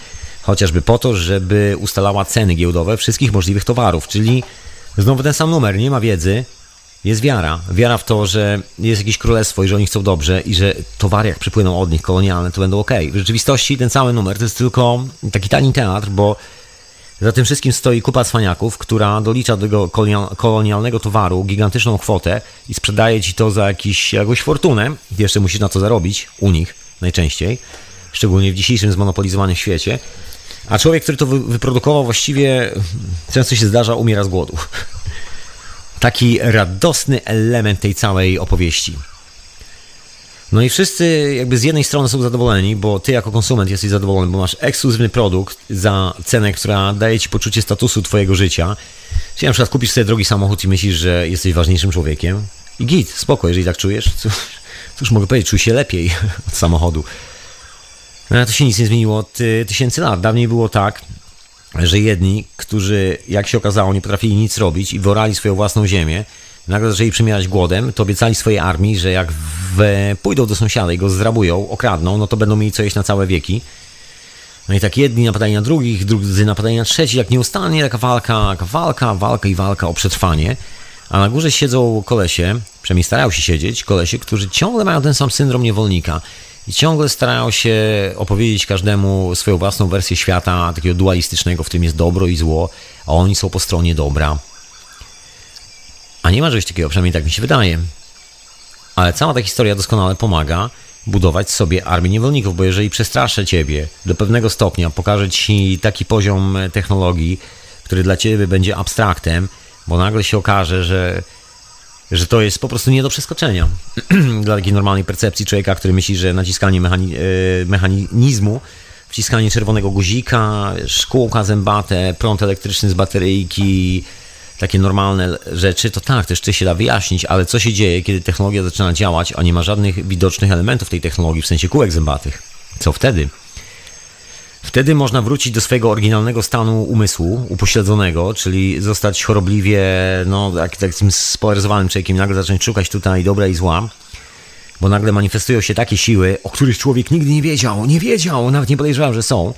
chociażby po to, żeby ustalała ceny giełdowe wszystkich możliwych towarów, czyli znowu ten sam numer, nie ma wiedzy, jest wiara. Wiara w to, że jest jakieś królestwo i że oni chcą dobrze i że towary jak przypłyną od nich kolonialne, to będą ok. W rzeczywistości ten cały numer to jest tylko taki tani teatr, bo za tym wszystkim stoi kupa cwaniaków, która dolicza do tego kolonialnego towaru gigantyczną kwotę i sprzedaje ci to za jakiś, jakąś fortunę. Jeszcze musisz na to zarobić, u nich najczęściej, szczególnie w dzisiejszym zmonopolizowanym świecie. A człowiek, który to wyprodukował, właściwie często się zdarza, umiera z głodu. Taki radosny element tej całej opowieści. No i wszyscy jakby z jednej strony są zadowoleni, bo ty jako konsument jesteś zadowolony, bo masz ekskluzywny produkt za cenę, która daje ci poczucie statusu twojego życia. Czyli na przykład kupisz sobie drogi samochód i myślisz, że jesteś ważniejszym człowiekiem. I git, spoko, jeżeli tak czujesz. Cóż, cóż mogę powiedzieć, czuj się lepiej od samochodu. No to się nic nie zmieniło od y, tysięcy lat. Dawniej było tak, że jedni, którzy jak się okazało nie potrafili nic robić i worali swoją własną ziemię, nagle zaczęli przymierać głodem, to obiecali swojej armii, że jak pójdą do sąsiada i go zrabują, okradną, no to będą mieli co jeść na całe wieki. No i tak jedni napadali na drugich, drudzy napadali na trzeci, jak nieustannie taka walka, taka walka, walka i walka o przetrwanie. A na górze siedzą kolesie, przynajmniej starają się siedzieć, kolesie, którzy ciągle mają ten sam syndrom niewolnika i ciągle starają się opowiedzieć każdemu swoją własną wersję świata, takiego dualistycznego, w którym jest dobro i zło, a oni są po stronie dobra. A nie ma czegoś takiego, przynajmniej tak mi się wydaje. Ale cała ta historia doskonale pomaga budować sobie armię niewolników, bo jeżeli przestraszę ciebie do pewnego stopnia, pokażę ci taki poziom technologii, który dla ciebie będzie abstraktem, bo nagle się okaże, że że to jest po prostu nie do przeskoczenia dla takiej normalnej percepcji człowieka, który myśli, że naciskanie mechani e, mechanizmu, wciskanie czerwonego guzika, szkółka zębate, prąd elektryczny z bateryjki, takie normalne rzeczy, to tak, jeszcze się da wyjaśnić, ale co się dzieje, kiedy technologia zaczyna działać, a nie ma żadnych widocznych elementów tej technologii, w sensie kółek zębatych? Co wtedy? Wtedy można wrócić do swojego oryginalnego stanu umysłu, upośledzonego, czyli zostać chorobliwie, no, jak, takim spolaryzowanym człowiekiem, nagle zacząć szukać tutaj dobra i zła, bo nagle manifestują się takie siły, o których człowiek nigdy nie wiedział, nie wiedział, nawet nie podejrzewał, że są.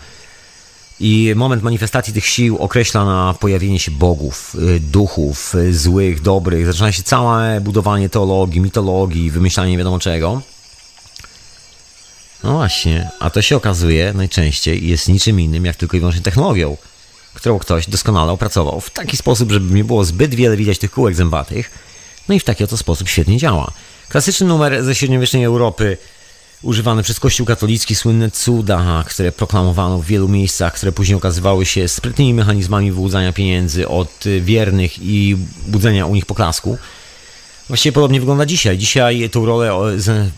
I moment manifestacji tych sił określa na pojawienie się bogów, y, duchów, y, złych, dobrych. Zaczyna się całe budowanie teologii, mitologii, wymyślanie nie wiadomo czego. No właśnie, a to się okazuje najczęściej jest niczym innym jak tylko i wyłącznie technologią, którą ktoś doskonale opracował w taki sposób, żeby nie było zbyt wiele widać tych kółek zębatych, no i w taki oto sposób świetnie działa. Klasyczny numer ze średniowiecznej Europy, używany przez Kościół katolicki, słynne cuda, które proklamowano w wielu miejscach, które później okazywały się sprytnymi mechanizmami wyłudzania pieniędzy od wiernych i budzenia u nich poklasku. Właściwie podobnie wygląda dzisiaj. Dzisiaj tą rolę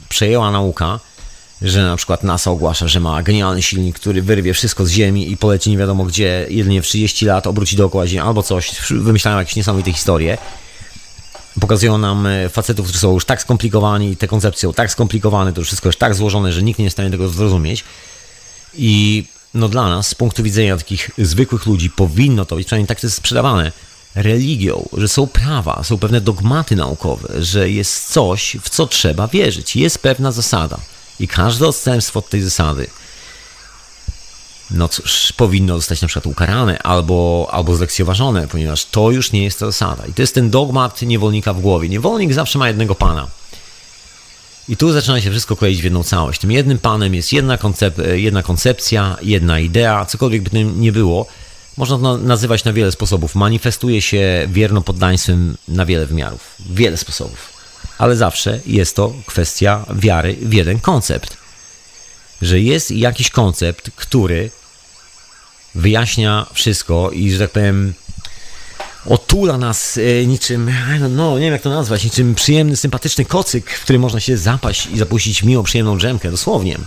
przejęła nauka, że na przykład NASA ogłasza, że ma genialny silnik, który wyrwie wszystko z Ziemi i poleci nie wiadomo gdzie, jedynie w 30 lat, obróci dookoła Ziemi albo coś, wymyślają jakieś niesamowite historie. Pokazują nam e, facetów, którzy są już tak skomplikowani, te koncepcje są tak skomplikowane, to już wszystko jest tak złożone, że nikt nie jest w stanie tego zrozumieć. I no dla nas, z punktu widzenia takich zwykłych ludzi, powinno to być, przynajmniej tak to jest sprzedawane, religią, że są prawa, są pewne dogmaty naukowe, że jest coś, w co trzeba wierzyć, jest pewna zasada i każde odstępstwo od tej zasady no cóż, powinno zostać na przykład ukarane albo, albo zlekceważone, ponieważ to już nie jest ta zasada. I to jest ten dogmat niewolnika w głowie. Niewolnik zawsze ma jednego pana. I tu zaczyna się wszystko kleić w jedną całość. Tym jednym panem jest jedna, koncep jedna koncepcja, jedna idea, cokolwiek by tym nie było. Można to nazywać na wiele sposobów. Manifestuje się wierno poddaństwem na wiele wymiarów. Wiele sposobów. Ale zawsze jest to kwestia wiary w jeden koncept. Że jest jakiś koncept, który wyjaśnia wszystko i, że tak powiem, otula nas e, niczym, no nie wiem jak to nazwać, niczym przyjemny, sympatyczny kocyk, w który można się zapaść i zapuścić miło, przyjemną drzemkę, dosłownie.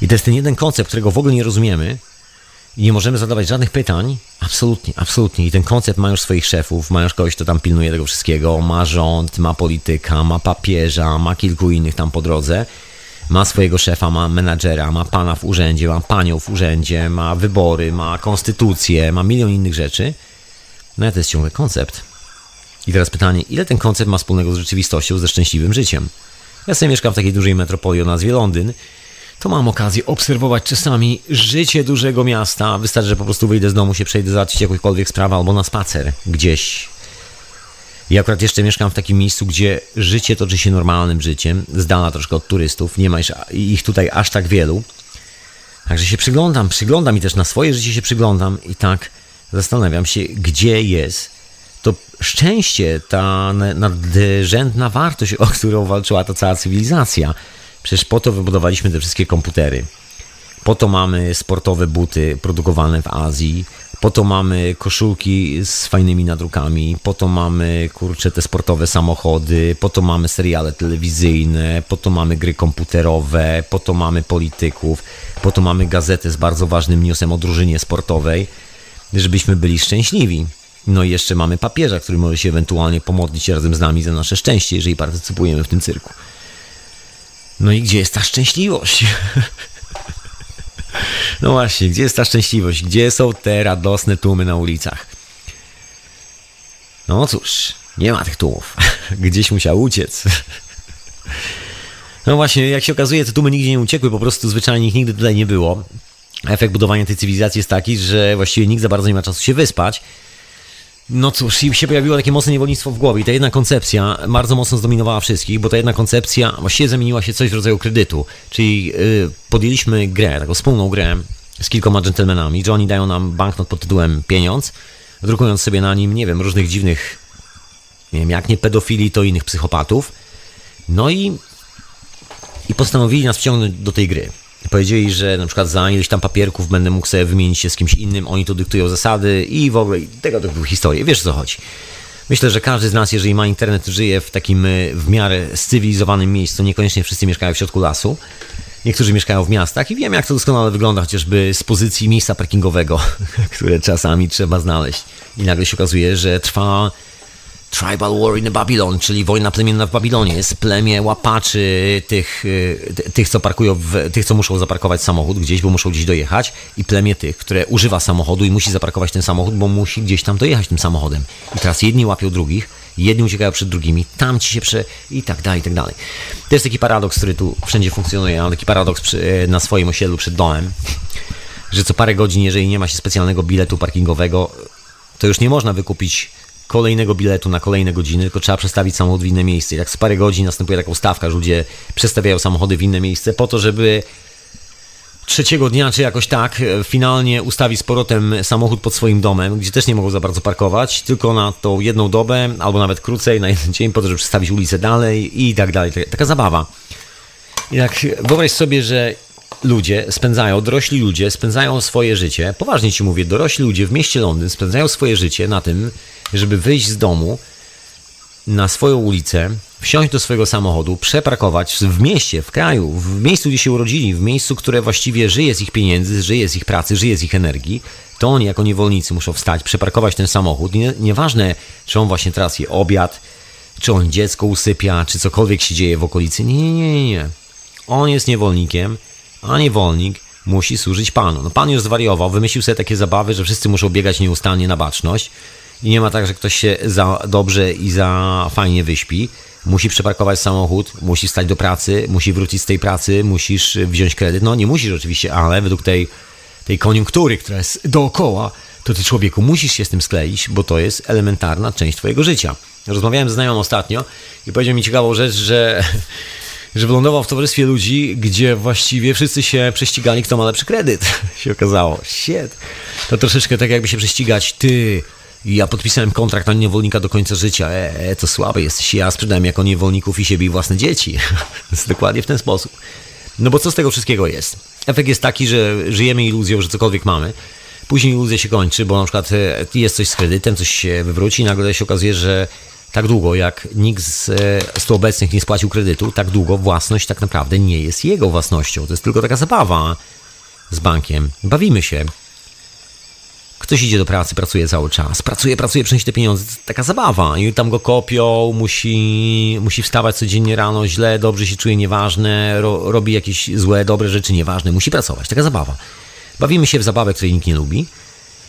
I to jest ten jeden koncept, którego w ogóle nie rozumiemy nie możemy zadawać żadnych pytań. Absolutnie, absolutnie. I ten koncept ma już swoich szefów, ma już kogoś, kto tam pilnuje tego wszystkiego, ma rząd, ma polityka, ma papieża, ma kilku innych tam po drodze. Ma swojego szefa, ma menadżera, ma pana w urzędzie, ma panią w urzędzie, ma wybory, ma konstytucję, ma milion innych rzeczy. No to jest ciągle koncept. I teraz pytanie, ile ten koncept ma wspólnego z rzeczywistością, ze szczęśliwym życiem? Ja sobie mieszkam w takiej dużej metropolii o nazwie Londyn, to mam okazję obserwować czasami życie dużego miasta. Wystarczy, że po prostu wyjdę z domu, się przejdę załatwić jakąkolwiek sprawę albo na spacer gdzieś. I akurat jeszcze mieszkam w takim miejscu, gdzie życie toczy się normalnym życiem, z dala troszkę od turystów, nie ma ich tutaj aż tak wielu. Także się przyglądam, przyglądam i też na swoje życie się przyglądam i tak zastanawiam się, gdzie jest to szczęście, ta nadrzędna wartość, o którą walczyła ta cała cywilizacja. Przecież po to wybudowaliśmy te wszystkie komputery. Po to mamy sportowe buty produkowane w Azji. Po to mamy koszulki z fajnymi nadrukami. Po to mamy, kurcze, te sportowe samochody. Po to mamy seriale telewizyjne. Po to mamy gry komputerowe. Po to mamy polityków. Po to mamy gazetę z bardzo ważnym newsem o drużynie sportowej żebyśmy byli szczęśliwi. No i jeszcze mamy papieża, który może się ewentualnie pomodlić razem z nami za nasze szczęście, jeżeli partycypujemy w tym cyrku. No i gdzie jest ta szczęśliwość? No właśnie, gdzie jest ta szczęśliwość? Gdzie są te radosne tłumy na ulicach? No cóż, nie ma tych tłumów. Gdzieś musiał uciec. No właśnie, jak się okazuje, te tłumy nigdzie nie uciekły, po prostu zwyczajnie ich nigdy tutaj nie było efekt budowania tej cywilizacji jest taki, że właściwie nikt za bardzo nie ma czasu się wyspać. No cóż, i się pojawiło takie mocne niewolnictwo w głowie i ta jedna koncepcja bardzo mocno zdominowała wszystkich, bo ta jedna koncepcja właściwie zamieniła się coś w rodzaju kredytu, czyli yy, podjęliśmy grę, taką wspólną grę z kilkoma dżentelmenami, że oni dają nam banknot pod tytułem pieniądz, drukując sobie na nim, nie wiem, różnych dziwnych, nie wiem, jak nie pedofili, to innych psychopatów. No i, i postanowili nas wciągnąć do tej gry. Powiedzieli, że na przykład za ileś tam papierków będę mógł sobie wymienić się z kimś innym, oni to dyktują zasady i w ogóle tego typu historie. Wiesz o co chodzi. Myślę, że każdy z nas, jeżeli ma internet, żyje w takim y, w miarę cywilizowanym miejscu. Niekoniecznie wszyscy mieszkają w środku lasu. Niektórzy mieszkają w miastach i wiem, jak to doskonale wygląda, chociażby z pozycji miejsca parkingowego, które czasami trzeba znaleźć. I nagle się okazuje, że trwa Tribal War in Babylon, czyli wojna plemienna w Babilonie. Jest plemię łapaczy tych, y, tych, co parkują, w, tych, co muszą zaparkować samochód gdzieś, bo muszą gdzieś dojechać i plemię tych, które używa samochodu i musi zaparkować ten samochód, bo musi gdzieś tam dojechać tym samochodem. I teraz jedni łapią drugich, jedni uciekają przed drugimi, tam ci się prze... i tak dalej, i tak dalej. To jest taki paradoks, który tu wszędzie funkcjonuje. mam taki paradoks przy, na swoim osiedlu przed domem, że co parę godzin, jeżeli nie ma się specjalnego biletu parkingowego, to już nie można wykupić kolejnego biletu na kolejne godziny, tylko trzeba przestawić samochód w inne miejsce. Jak z parę godzin następuje taka ustawka, że ludzie przestawiają samochody w inne miejsce po to, żeby trzeciego dnia, czy jakoś tak, finalnie ustawić z powrotem samochód pod swoim domem, gdzie też nie mogą za bardzo parkować, tylko na tą jedną dobę, albo nawet krócej, na jeden dzień, po to, żeby przestawić ulicę dalej i tak dalej. Taka zabawa. I tak wyobraź sobie, że ludzie spędzają, dorośli ludzie spędzają swoje życie, poważnie ci mówię, dorośli ludzie w mieście Londyn spędzają swoje życie na tym, żeby wyjść z domu na swoją ulicę, wsiąść do swojego samochodu, przeparkować w mieście, w kraju, w miejscu, gdzie się urodzili, w miejscu, które właściwie żyje z ich pieniędzy, żyje z ich pracy, żyje z ich energii, to oni jako niewolnicy muszą wstać, przeparkować ten samochód. Nie, nieważne, czy on właśnie teraz je obiad, czy on dziecko usypia, czy cokolwiek się dzieje w okolicy. Nie, nie, nie, nie. On jest niewolnikiem, a niewolnik musi służyć Panu. No Pan już zwariował, wymyślił sobie takie zabawy, że wszyscy muszą biegać nieustannie na baczność i nie ma tak, że ktoś się za dobrze i za fajnie wyśpi. Musi przeparkować samochód, musi stać do pracy, musi wrócić z tej pracy, musisz wziąć kredyt. No nie musisz oczywiście, ale według tej, tej koniunktury, która jest dookoła, to ty człowieku musisz się z tym skleić, bo to jest elementarna część twojego życia. Rozmawiałem z znajomym ostatnio i powiedział mi ciekawą rzecz, że że wylądował w towarzystwie ludzi, gdzie właściwie wszyscy się prześcigali, kto ma lepszy kredyt. się okazało. Shit. To troszeczkę tak jakby się prześcigać. Ty, ja podpisałem kontrakt na niewolnika do końca życia. E, e to słabe jesteś. Ja sprzedałem jako niewolników i siebie i własne dzieci. dokładnie w ten sposób. No bo co z tego wszystkiego jest? Efekt jest taki, że żyjemy iluzją, że cokolwiek mamy. Później iluzja się kończy, bo na przykład e, jest coś z kredytem, coś się wywróci i nagle się okazuje, że tak długo jak nikt z, e, z tu obecnych nie spłacił kredytu, tak długo własność tak naprawdę nie jest jego własnością. To jest tylko taka zabawa z bankiem. Bawimy się. Ktoś idzie do pracy, pracuje cały czas. Pracuje, pracuje, przyniesie te pieniądze. Taka zabawa. I tam go kopią, musi, musi wstawać codziennie rano, źle, dobrze się czuje, nieważne, ro, robi jakieś złe, dobre rzeczy, nieważne. Musi pracować. Taka zabawa. Bawimy się w zabawę, której nikt nie lubi.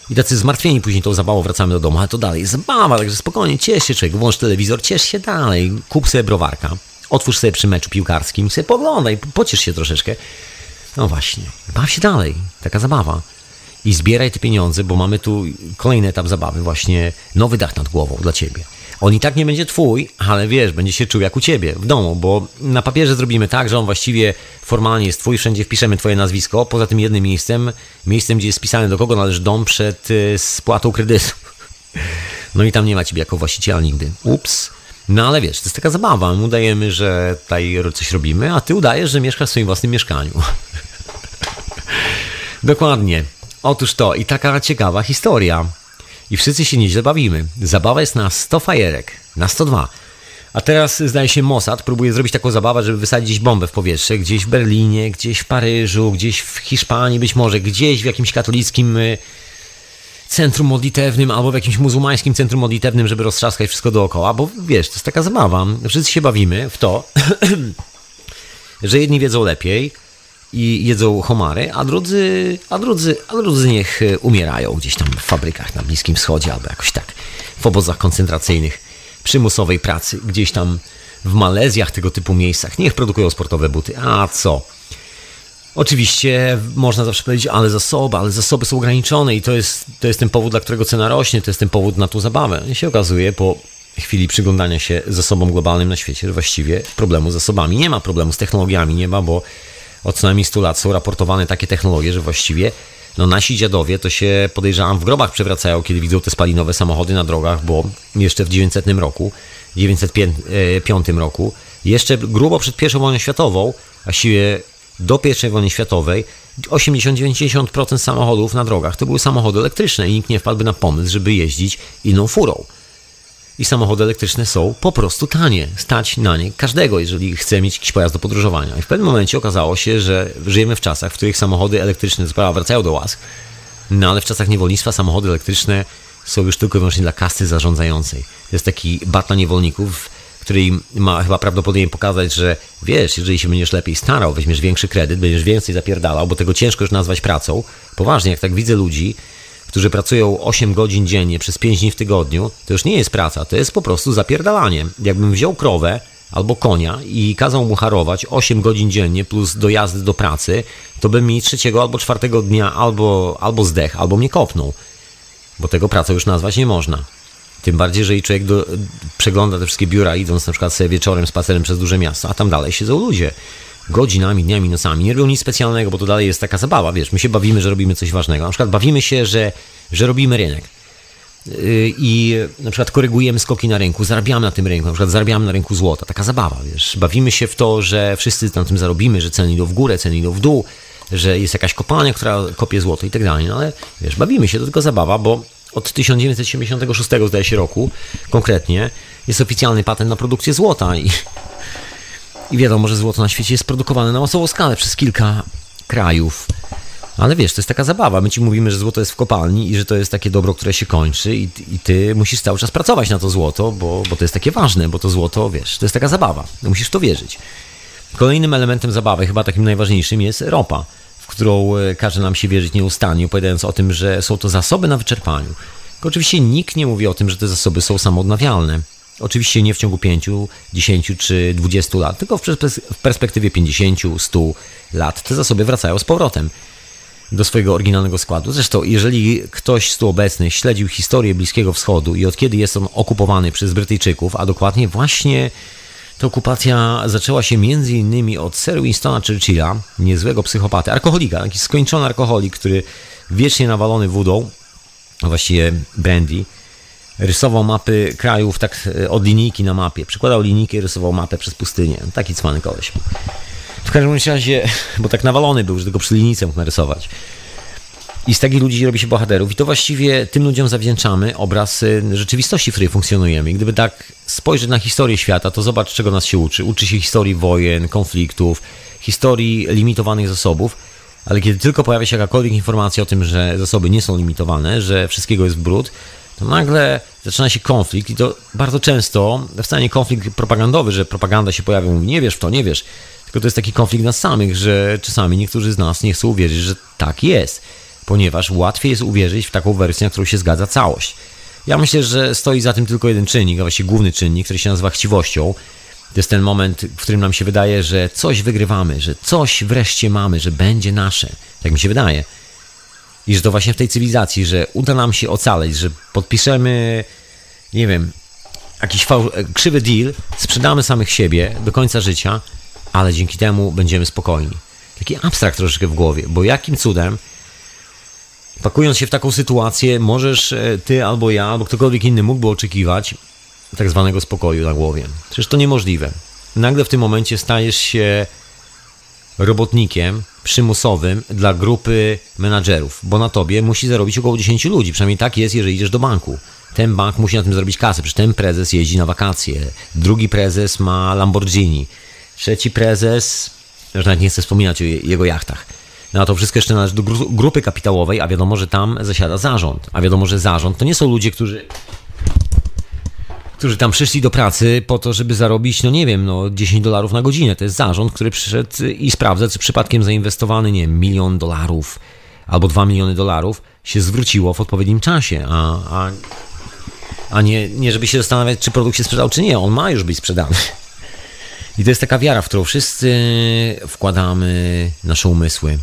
I tacy zmartwieni później tą zabawą wracamy do domu, ale to dalej zabawa, także spokojnie, ciesz się człowiek, włącz telewizor, ciesz się dalej, kup sobie browarka, otwórz sobie przy meczu piłkarskim, sobie poglądaj, pociesz się troszeczkę. No właśnie, baw się dalej, taka zabawa. I zbieraj te pieniądze, bo mamy tu kolejny etap zabawy, właśnie nowy dach nad głową dla ciebie. On i tak nie będzie twój, ale wiesz, będzie się czuł jak u ciebie w domu, bo na papierze zrobimy tak, że on właściwie formalnie jest twój, wszędzie wpiszemy twoje nazwisko, poza tym jednym miejscem, miejscem, gdzie jest spisane do kogo należy dom przed y, spłatą kredytu. No i tam nie ma ciebie jako właściciela nigdy. Ups. No ale wiesz, to jest taka zabawa. My udajemy, że tutaj coś robimy, a ty udajesz, że mieszkasz w swoim własnym mieszkaniu. Dokładnie. Otóż to i taka ciekawa historia i wszyscy się nieźle bawimy. Zabawa jest na 100 fajerek, na 102. A teraz zdaje się Mossad próbuje zrobić taką zabawę, żeby wysadzić bombę w powietrze, gdzieś w Berlinie, gdzieś w Paryżu, gdzieś w Hiszpanii być może, gdzieś w jakimś katolickim y, centrum modlitewnym albo w jakimś muzułmańskim centrum modlitewnym, żeby roztrzaskać wszystko dookoła, bo wiesz, to jest taka zabawa. Wszyscy się bawimy w to, że jedni wiedzą lepiej, i jedzą homary, a drudzy, a drudzy, a drudzy niech e, umierają gdzieś tam w fabrykach na Bliskim Wschodzie albo jakoś tak w obozach koncentracyjnych przymusowej pracy, gdzieś tam w Malezjach, tego typu miejscach. Niech produkują sportowe buty. A co? Oczywiście można zawsze powiedzieć, ale zasoby, ale zasoby są ograniczone i to jest, to jest ten powód, dla którego cena rośnie, to jest ten powód na tą zabawę. I się okazuje po chwili przyglądania się zasobom globalnym na świecie, że właściwie problemu z zasobami nie ma, problemu z technologiami nie ma, bo od co najmniej 100 lat są raportowane takie technologie, że właściwie no nasi dziadowie to się podejrzewam w grobach przewracają, kiedy widzą te spalinowe samochody na drogach, bo jeszcze w 900 roku, 905 e, roku, jeszcze grubo przed I wojną światową, właściwie do I wojny światowej, 80-90% samochodów na drogach to były samochody elektryczne i nikt nie wpadłby na pomysł, żeby jeździć inną furą i samochody elektryczne są po prostu tanie. Stać na nie każdego, jeżeli chce mieć jakiś pojazd do podróżowania. I w pewnym momencie okazało się, że żyjemy w czasach, w których samochody elektryczne sprawa wracają do łask, no ale w czasach niewolnictwa samochody elektryczne są już tylko i wyłącznie dla kasty zarządzającej. To jest taki batla niewolników, który ma chyba prawdopodobnie pokazać, że wiesz, jeżeli się będziesz lepiej starał, weźmiesz większy kredyt, będziesz więcej zapierdalał, bo tego ciężko już nazwać pracą. Poważnie, jak tak widzę ludzi, którzy pracują 8 godzin dziennie przez 5 dni w tygodniu, to już nie jest praca, to jest po prostu zapierdalanie. Jakbym wziął krowę albo konia i kazał mu harować 8 godzin dziennie plus dojazdy do pracy, to bym mi trzeciego albo czwartego dnia albo, albo zdech, albo mnie kopnął. Bo tego pracą już nazwać nie można. Tym bardziej, że i człowiek do, przegląda te wszystkie biura, idąc na przykład sobie wieczorem spacerem przez duże miasto, a tam dalej siedzą ludzie godzinami, dniami, nocami. Nie robią nic specjalnego, bo to dalej jest taka zabawa, wiesz, my się bawimy, że robimy coś ważnego. Na przykład bawimy się, że, że robimy rynek. Yy, I na przykład korygujemy skoki na rynku, zarabiamy na tym rynku, na przykład zarabiamy na rynku złota. Taka zabawa, wiesz. Bawimy się w to, że wszyscy na tym zarobimy, że ceny idą w górę, ceny idą w dół, że jest jakaś kopalnia, która kopie złoto i tak dalej. No ale wiesz, bawimy się, to tylko zabawa, bo od 1976 zdaje się roku konkretnie jest oficjalny patent na produkcję złota i i wiadomo, że złoto na świecie jest produkowane na masową skalę przez kilka krajów. Ale wiesz, to jest taka zabawa. My ci mówimy, że złoto jest w kopalni i że to jest takie dobro, które się kończy, i, i ty musisz cały czas pracować na to złoto, bo, bo to jest takie ważne, bo to złoto, wiesz, to jest taka zabawa. Musisz w to wierzyć. Kolejnym elementem zabawy, chyba takim najważniejszym, jest ropa, w którą e, każe nam się wierzyć nieustannie, opowiadając o tym, że są to zasoby na wyczerpaniu. Oczywiście nikt nie mówi o tym, że te zasoby są samoodnawialne. Oczywiście nie w ciągu 5, 10 czy 20 lat, tylko w perspektywie 50, 100 lat te zasoby wracają z powrotem do swojego oryginalnego składu. Zresztą, jeżeli ktoś z tu obecnych śledził historię Bliskiego Wschodu i od kiedy jest on okupowany przez Brytyjczyków, a dokładnie właśnie to okupacja zaczęła się innymi od Sir Winstona Churchilla, niezłego psychopaty, alkoholika, taki skończony alkoholik, który wiecznie nawalony wodą, właściwie brandy, rysował mapy krajów tak e, od linijki na mapie. Przykładał linijkę i rysował mapę przez pustynię. Taki cwany koleś. W każdym razie, bo tak nawalony był, że tylko przy linijce mógł narysować. I z takich ludzi robi się bohaterów. I to właściwie tym ludziom zawdzięczamy obraz y, rzeczywistości, w której funkcjonujemy. I gdyby tak spojrzeć na historię świata, to zobacz, czego nas się uczy. Uczy się historii wojen, konfliktów, historii limitowanych zasobów. Ale kiedy tylko pojawia się jakakolwiek informacja o tym, że zasoby nie są limitowane, że wszystkiego jest w brud, to nagle zaczyna się konflikt i to bardzo często, wcale nie konflikt propagandowy, że propaganda się pojawia mówi nie wiesz w to, nie wiesz, tylko to jest taki konflikt nas samych, że czasami niektórzy z nas nie chcą uwierzyć, że tak jest ponieważ łatwiej jest uwierzyć w taką wersję, na którą się zgadza całość. Ja myślę, że stoi za tym tylko jeden czynnik, a właściwie główny czynnik, który się nazywa chciwością. To jest ten moment, w którym nam się wydaje, że coś wygrywamy, że coś wreszcie mamy, że będzie nasze. Tak mi się wydaje. I że to właśnie w tej cywilizacji, że uda nam się ocaleć, że podpiszemy, nie wiem, jakiś krzywy deal, sprzedamy samych siebie do końca życia, ale dzięki temu będziemy spokojni. Taki abstrakt troszeczkę w głowie, bo jakim cudem pakując się w taką sytuację, możesz e, ty albo ja, albo ktokolwiek inny mógłby oczekiwać tak zwanego spokoju na głowie. Przecież to niemożliwe. Nagle w tym momencie stajesz się robotnikiem przymusowym dla grupy menadżerów, bo na tobie musi zarobić około 10 ludzi. Przynajmniej tak jest, jeżeli idziesz do banku. Ten bank musi na tym zrobić kasę, przecież ten prezes jeździ na wakacje, drugi prezes ma Lamborghini, trzeci prezes, już nawet nie chcę wspominać o jego jachtach. No a to wszystko jeszcze należy do grupy kapitałowej, a wiadomo, że tam zasiada zarząd. A wiadomo, że zarząd to nie są ludzie, którzy którzy tam przyszli do pracy po to, żeby zarobić, no nie wiem, no 10 dolarów na godzinę. To jest zarząd, który przyszedł i sprawdza, czy przypadkiem zainwestowany, nie wiem, milion dolarów albo 2 miliony dolarów się zwróciło w odpowiednim czasie, a, a, a nie, nie żeby się zastanawiać, czy produkt się sprzedał, czy nie. On ma już być sprzedany. I to jest taka wiara, w którą wszyscy wkładamy nasze umysły.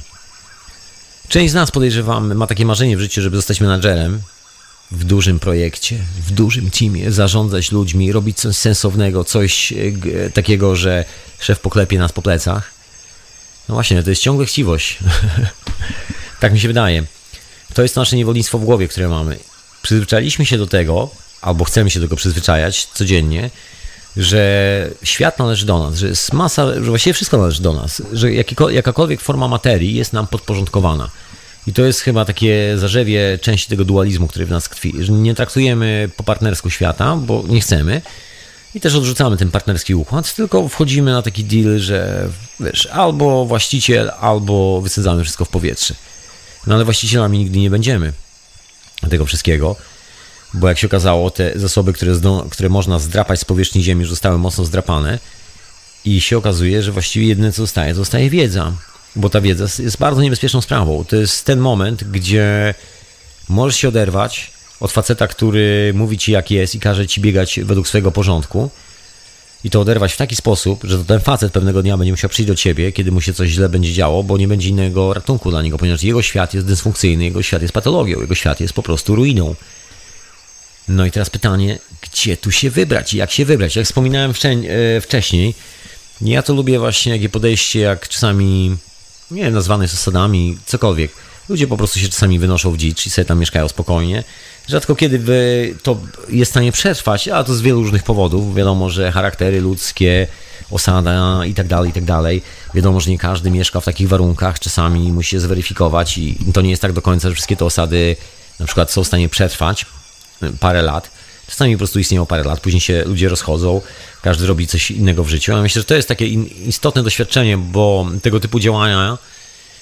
Część z nas podejrzewam, ma takie marzenie w życiu, żeby zostać menadżerem w dużym projekcie, w dużym teamie, zarządzać ludźmi, robić coś sensownego, coś e, takiego, że szef poklepie nas po plecach. No właśnie, to jest ciągle chciwość. tak mi się wydaje. To jest nasze niewolnictwo w głowie, które mamy. Przyzwyczailiśmy się do tego, albo chcemy się do tego przyzwyczajać codziennie, że świat należy do nas, że jest masa, że właściwie wszystko należy do nas, że jakakolwiek forma materii jest nam podporządkowana. I to jest chyba takie zarzewie części tego dualizmu, który w nas tkwi, że nie traktujemy po partnersku świata, bo nie chcemy i też odrzucamy ten partnerski układ, tylko wchodzimy na taki deal, że wiesz, albo właściciel, albo wysadzamy wszystko w powietrze. No ale właścicielami nigdy nie będziemy tego wszystkiego bo jak się okazało, te zasoby, które, które można zdrapać z powierzchni Ziemi, już zostały mocno zdrapane i się okazuje, że właściwie jedyne co zostaje, zostaje wiedza, bo ta wiedza jest bardzo niebezpieczną sprawą. To jest ten moment, gdzie możesz się oderwać od faceta, który mówi ci jak jest i każe ci biegać według swojego porządku i to oderwać w taki sposób, że to ten facet pewnego dnia będzie musiał przyjść do ciebie, kiedy mu się coś źle będzie działo, bo nie będzie innego ratunku dla niego, ponieważ jego świat jest dysfunkcyjny, jego świat jest patologią, jego świat jest po prostu ruiną. No i teraz pytanie, gdzie tu się wybrać i jak się wybrać? Jak wspominałem e, wcześniej, ja to lubię właśnie takie podejście, jak czasami, nie wiem, nazwane zasadami, cokolwiek. Ludzie po prostu się czasami wynoszą w dzicz i sobie tam mieszkają spokojnie. Rzadko kiedy to jest w stanie przetrwać, a to z wielu różnych powodów. Wiadomo, że charaktery ludzkie, osada i tak dalej, i tak dalej. Wiadomo, że nie każdy mieszka w takich warunkach. Czasami musi się zweryfikować i to nie jest tak do końca, że wszystkie te osady na przykład są w stanie przetrwać parę lat. Czasami po prostu istnieją parę lat, później się ludzie rozchodzą, każdy robi coś innego w życiu. Ja myślę, że to jest takie istotne doświadczenie, bo tego typu działania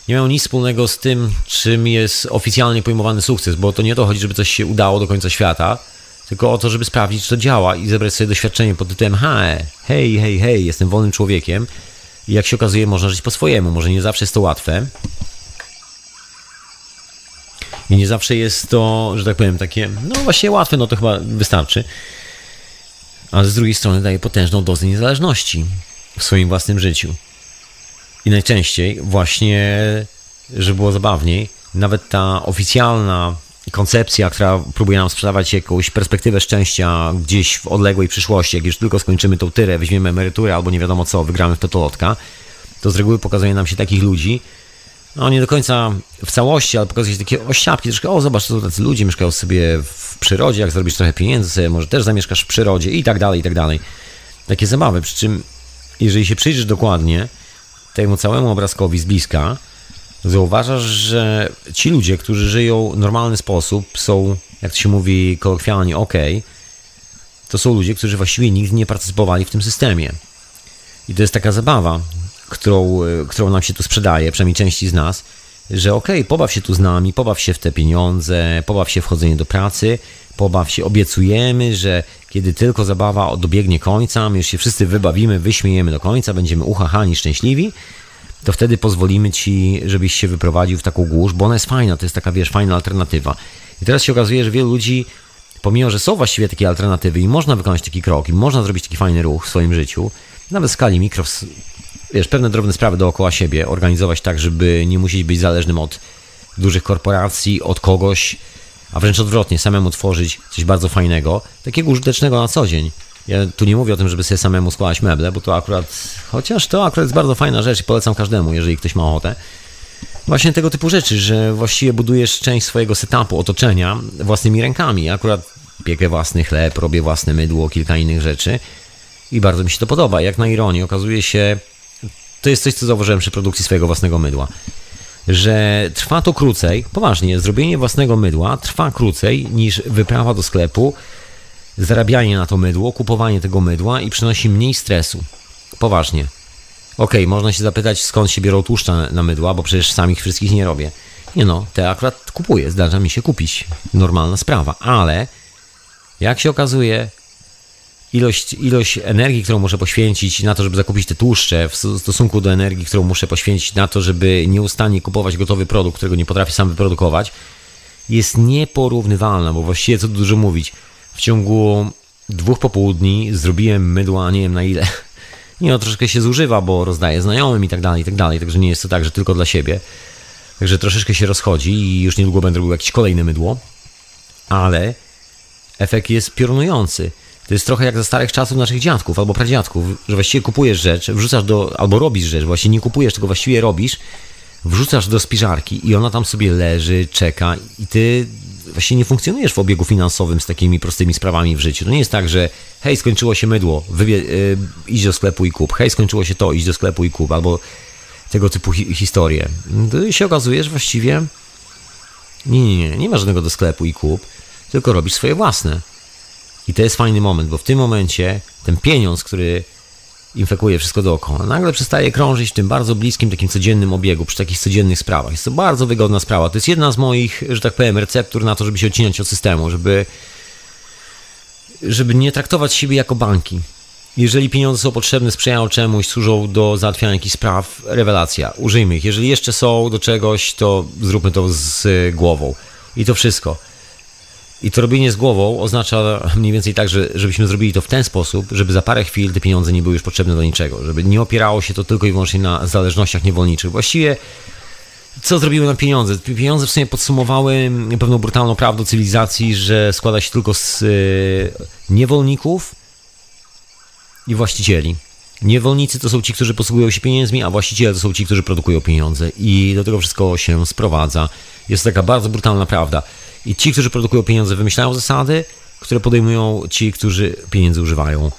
nie mają nic wspólnego z tym, czym jest oficjalnie pojmowany sukces, bo to nie o to chodzi, żeby coś się udało do końca świata, tylko o to, żeby sprawdzić, czy to działa i zebrać sobie doświadczenie pod tytułem hej, hej, hej, hej, jestem wolnym człowiekiem i jak się okazuje, można żyć po swojemu. Może nie zawsze jest to łatwe, i nie zawsze jest to, że tak powiem, takie, no właśnie łatwe, no to chyba wystarczy. Ale z drugiej strony daje potężną dozę niezależności w swoim własnym życiu. I najczęściej właśnie, żeby było zabawniej, nawet ta oficjalna koncepcja, która próbuje nam sprzedawać jakąś perspektywę szczęścia gdzieś w odległej przyszłości, jak już tylko skończymy tą tyrę, weźmiemy emeryturę albo nie wiadomo co, wygramy w totolotka, to z reguły pokazuje nam się takich ludzi, no nie do końca w całości, ale pokazuje się takie ościapki, troszkę, o zobacz, to tacy ludzie mieszkają sobie w przyrodzie, jak zrobisz trochę pieniędzy, może też zamieszkasz w przyrodzie i tak dalej, i tak dalej. Takie zabawy, przy czym jeżeli się przyjrzysz dokładnie temu całemu obrazkowi z bliska, zauważasz, że ci ludzie, którzy żyją w normalny sposób, są, jak to się mówi kolokwialnie, ok, to są ludzie, którzy właściwie nigdy nie partycypowali w tym systemie. I to jest taka zabawa, którą, którą nam się tu sprzedaje, przynajmniej części z nas, że ok, pobaw się tu z nami, pobaw się w te pieniądze, pobaw się w chodzenie do pracy, pobaw się, obiecujemy, że kiedy tylko zabawa dobiegnie końca, my już się wszyscy wybawimy, wyśmiejemy do końca, będziemy uchachani, szczęśliwi, to wtedy pozwolimy ci, żebyś się wyprowadził w taką głusz, bo ona jest fajna, to jest taka, wiesz, fajna alternatywa. I teraz się okazuje, że wielu ludzi, pomimo, że są właściwie takie alternatywy i można wykonać taki krok, i można zrobić taki fajny ruch w swoim życiu, nawet w skali mikro, wiesz, pewne drobne sprawy dookoła siebie organizować tak, żeby nie musieć być zależnym od dużych korporacji, od kogoś, a wręcz odwrotnie, samemu tworzyć coś bardzo fajnego, takiego użytecznego na co dzień. Ja tu nie mówię o tym, żeby sobie samemu składać meble, bo to akurat, chociaż to akurat jest bardzo fajna rzecz i polecam każdemu, jeżeli ktoś ma ochotę. Właśnie tego typu rzeczy, że właściwie budujesz część swojego setupu, otoczenia własnymi rękami. Ja akurat piekę własny chleb, robię własne mydło, kilka innych rzeczy i bardzo mi się to podoba. Jak na ironię, okazuje się, to jest coś, co zauważyłem przy produkcji swojego własnego mydła, że trwa to krócej, poważnie, zrobienie własnego mydła trwa krócej niż wyprawa do sklepu, zarabianie na to mydło, kupowanie tego mydła i przynosi mniej stresu. Poważnie. Okej, okay, można się zapytać, skąd się biorą tłuszcza na mydła, bo przecież samych wszystkich nie robię. Nie no, te akurat kupuję, zdarza mi się kupić. Normalna sprawa, ale jak się okazuje, ilość, ilość energii, którą muszę poświęcić na to, żeby zakupić te tłuszcze, w stosunku do energii, którą muszę poświęcić na to, żeby nieustannie kupować gotowy produkt, którego nie potrafię sam wyprodukować, jest nieporównywalna, bo właściwie co dużo mówić. W ciągu dwóch popołudni zrobiłem mydła, nie wiem na ile. Nie, no troszeczkę się zużywa, bo rozdaję znajomym i tak dalej, i tak dalej, także nie jest to tak, że tylko dla siebie. Także troszeczkę się rozchodzi i już niedługo będę robił jakieś kolejne mydło, ale efekt jest piorunujący. To jest trochę jak za starych czasów naszych dziadków albo pradziadków, że właściwie kupujesz rzecz, wrzucasz do, albo robisz rzecz, właśnie nie kupujesz, tylko właściwie robisz, wrzucasz do spiżarki i ona tam sobie leży, czeka i ty właśnie nie funkcjonujesz w obiegu finansowym z takimi prostymi sprawami w życiu. To nie jest tak, że hej, skończyło się mydło, wybie, yy, idź do sklepu i kup, hej, skończyło się to, idź do sklepu i kup, albo tego typu hi historie. To się okazuje, że właściwie nie, nie, nie, nie ma żadnego do sklepu i kup, tylko robisz swoje własne. I to jest fajny moment, bo w tym momencie ten pieniądz, który infekuje wszystko dookoła, nagle przestaje krążyć w tym bardzo bliskim, takim codziennym obiegu, przy takich codziennych sprawach. Jest to bardzo wygodna sprawa. To jest jedna z moich, że tak powiem, receptur na to, żeby się odcinać od systemu, żeby, żeby nie traktować siebie jako banki. Jeżeli pieniądze są potrzebne, sprzyjają czemuś, służą do załatwiania jakichś spraw, rewelacja, użyjmy ich. Jeżeli jeszcze są do czegoś, to zróbmy to z głową. I to wszystko. I to robienie z głową oznacza mniej więcej tak, że, żebyśmy zrobili to w ten sposób, żeby za parę chwil te pieniądze nie były już potrzebne do niczego, żeby nie opierało się to tylko i wyłącznie na zależnościach niewolniczych. Właściwie co zrobiły nam pieniądze? Pieniądze w sumie podsumowały pewną brutalną prawdę cywilizacji, że składa się tylko z y, niewolników i właścicieli. Niewolnicy to są ci, którzy posługują się pieniędzmi, a właściciele to są ci, którzy produkują pieniądze. I do tego wszystko się sprowadza. Jest to taka bardzo brutalna prawda. I ci, którzy produkują pieniądze, wymyślają zasady, które podejmują ci, którzy pieniędzy używają.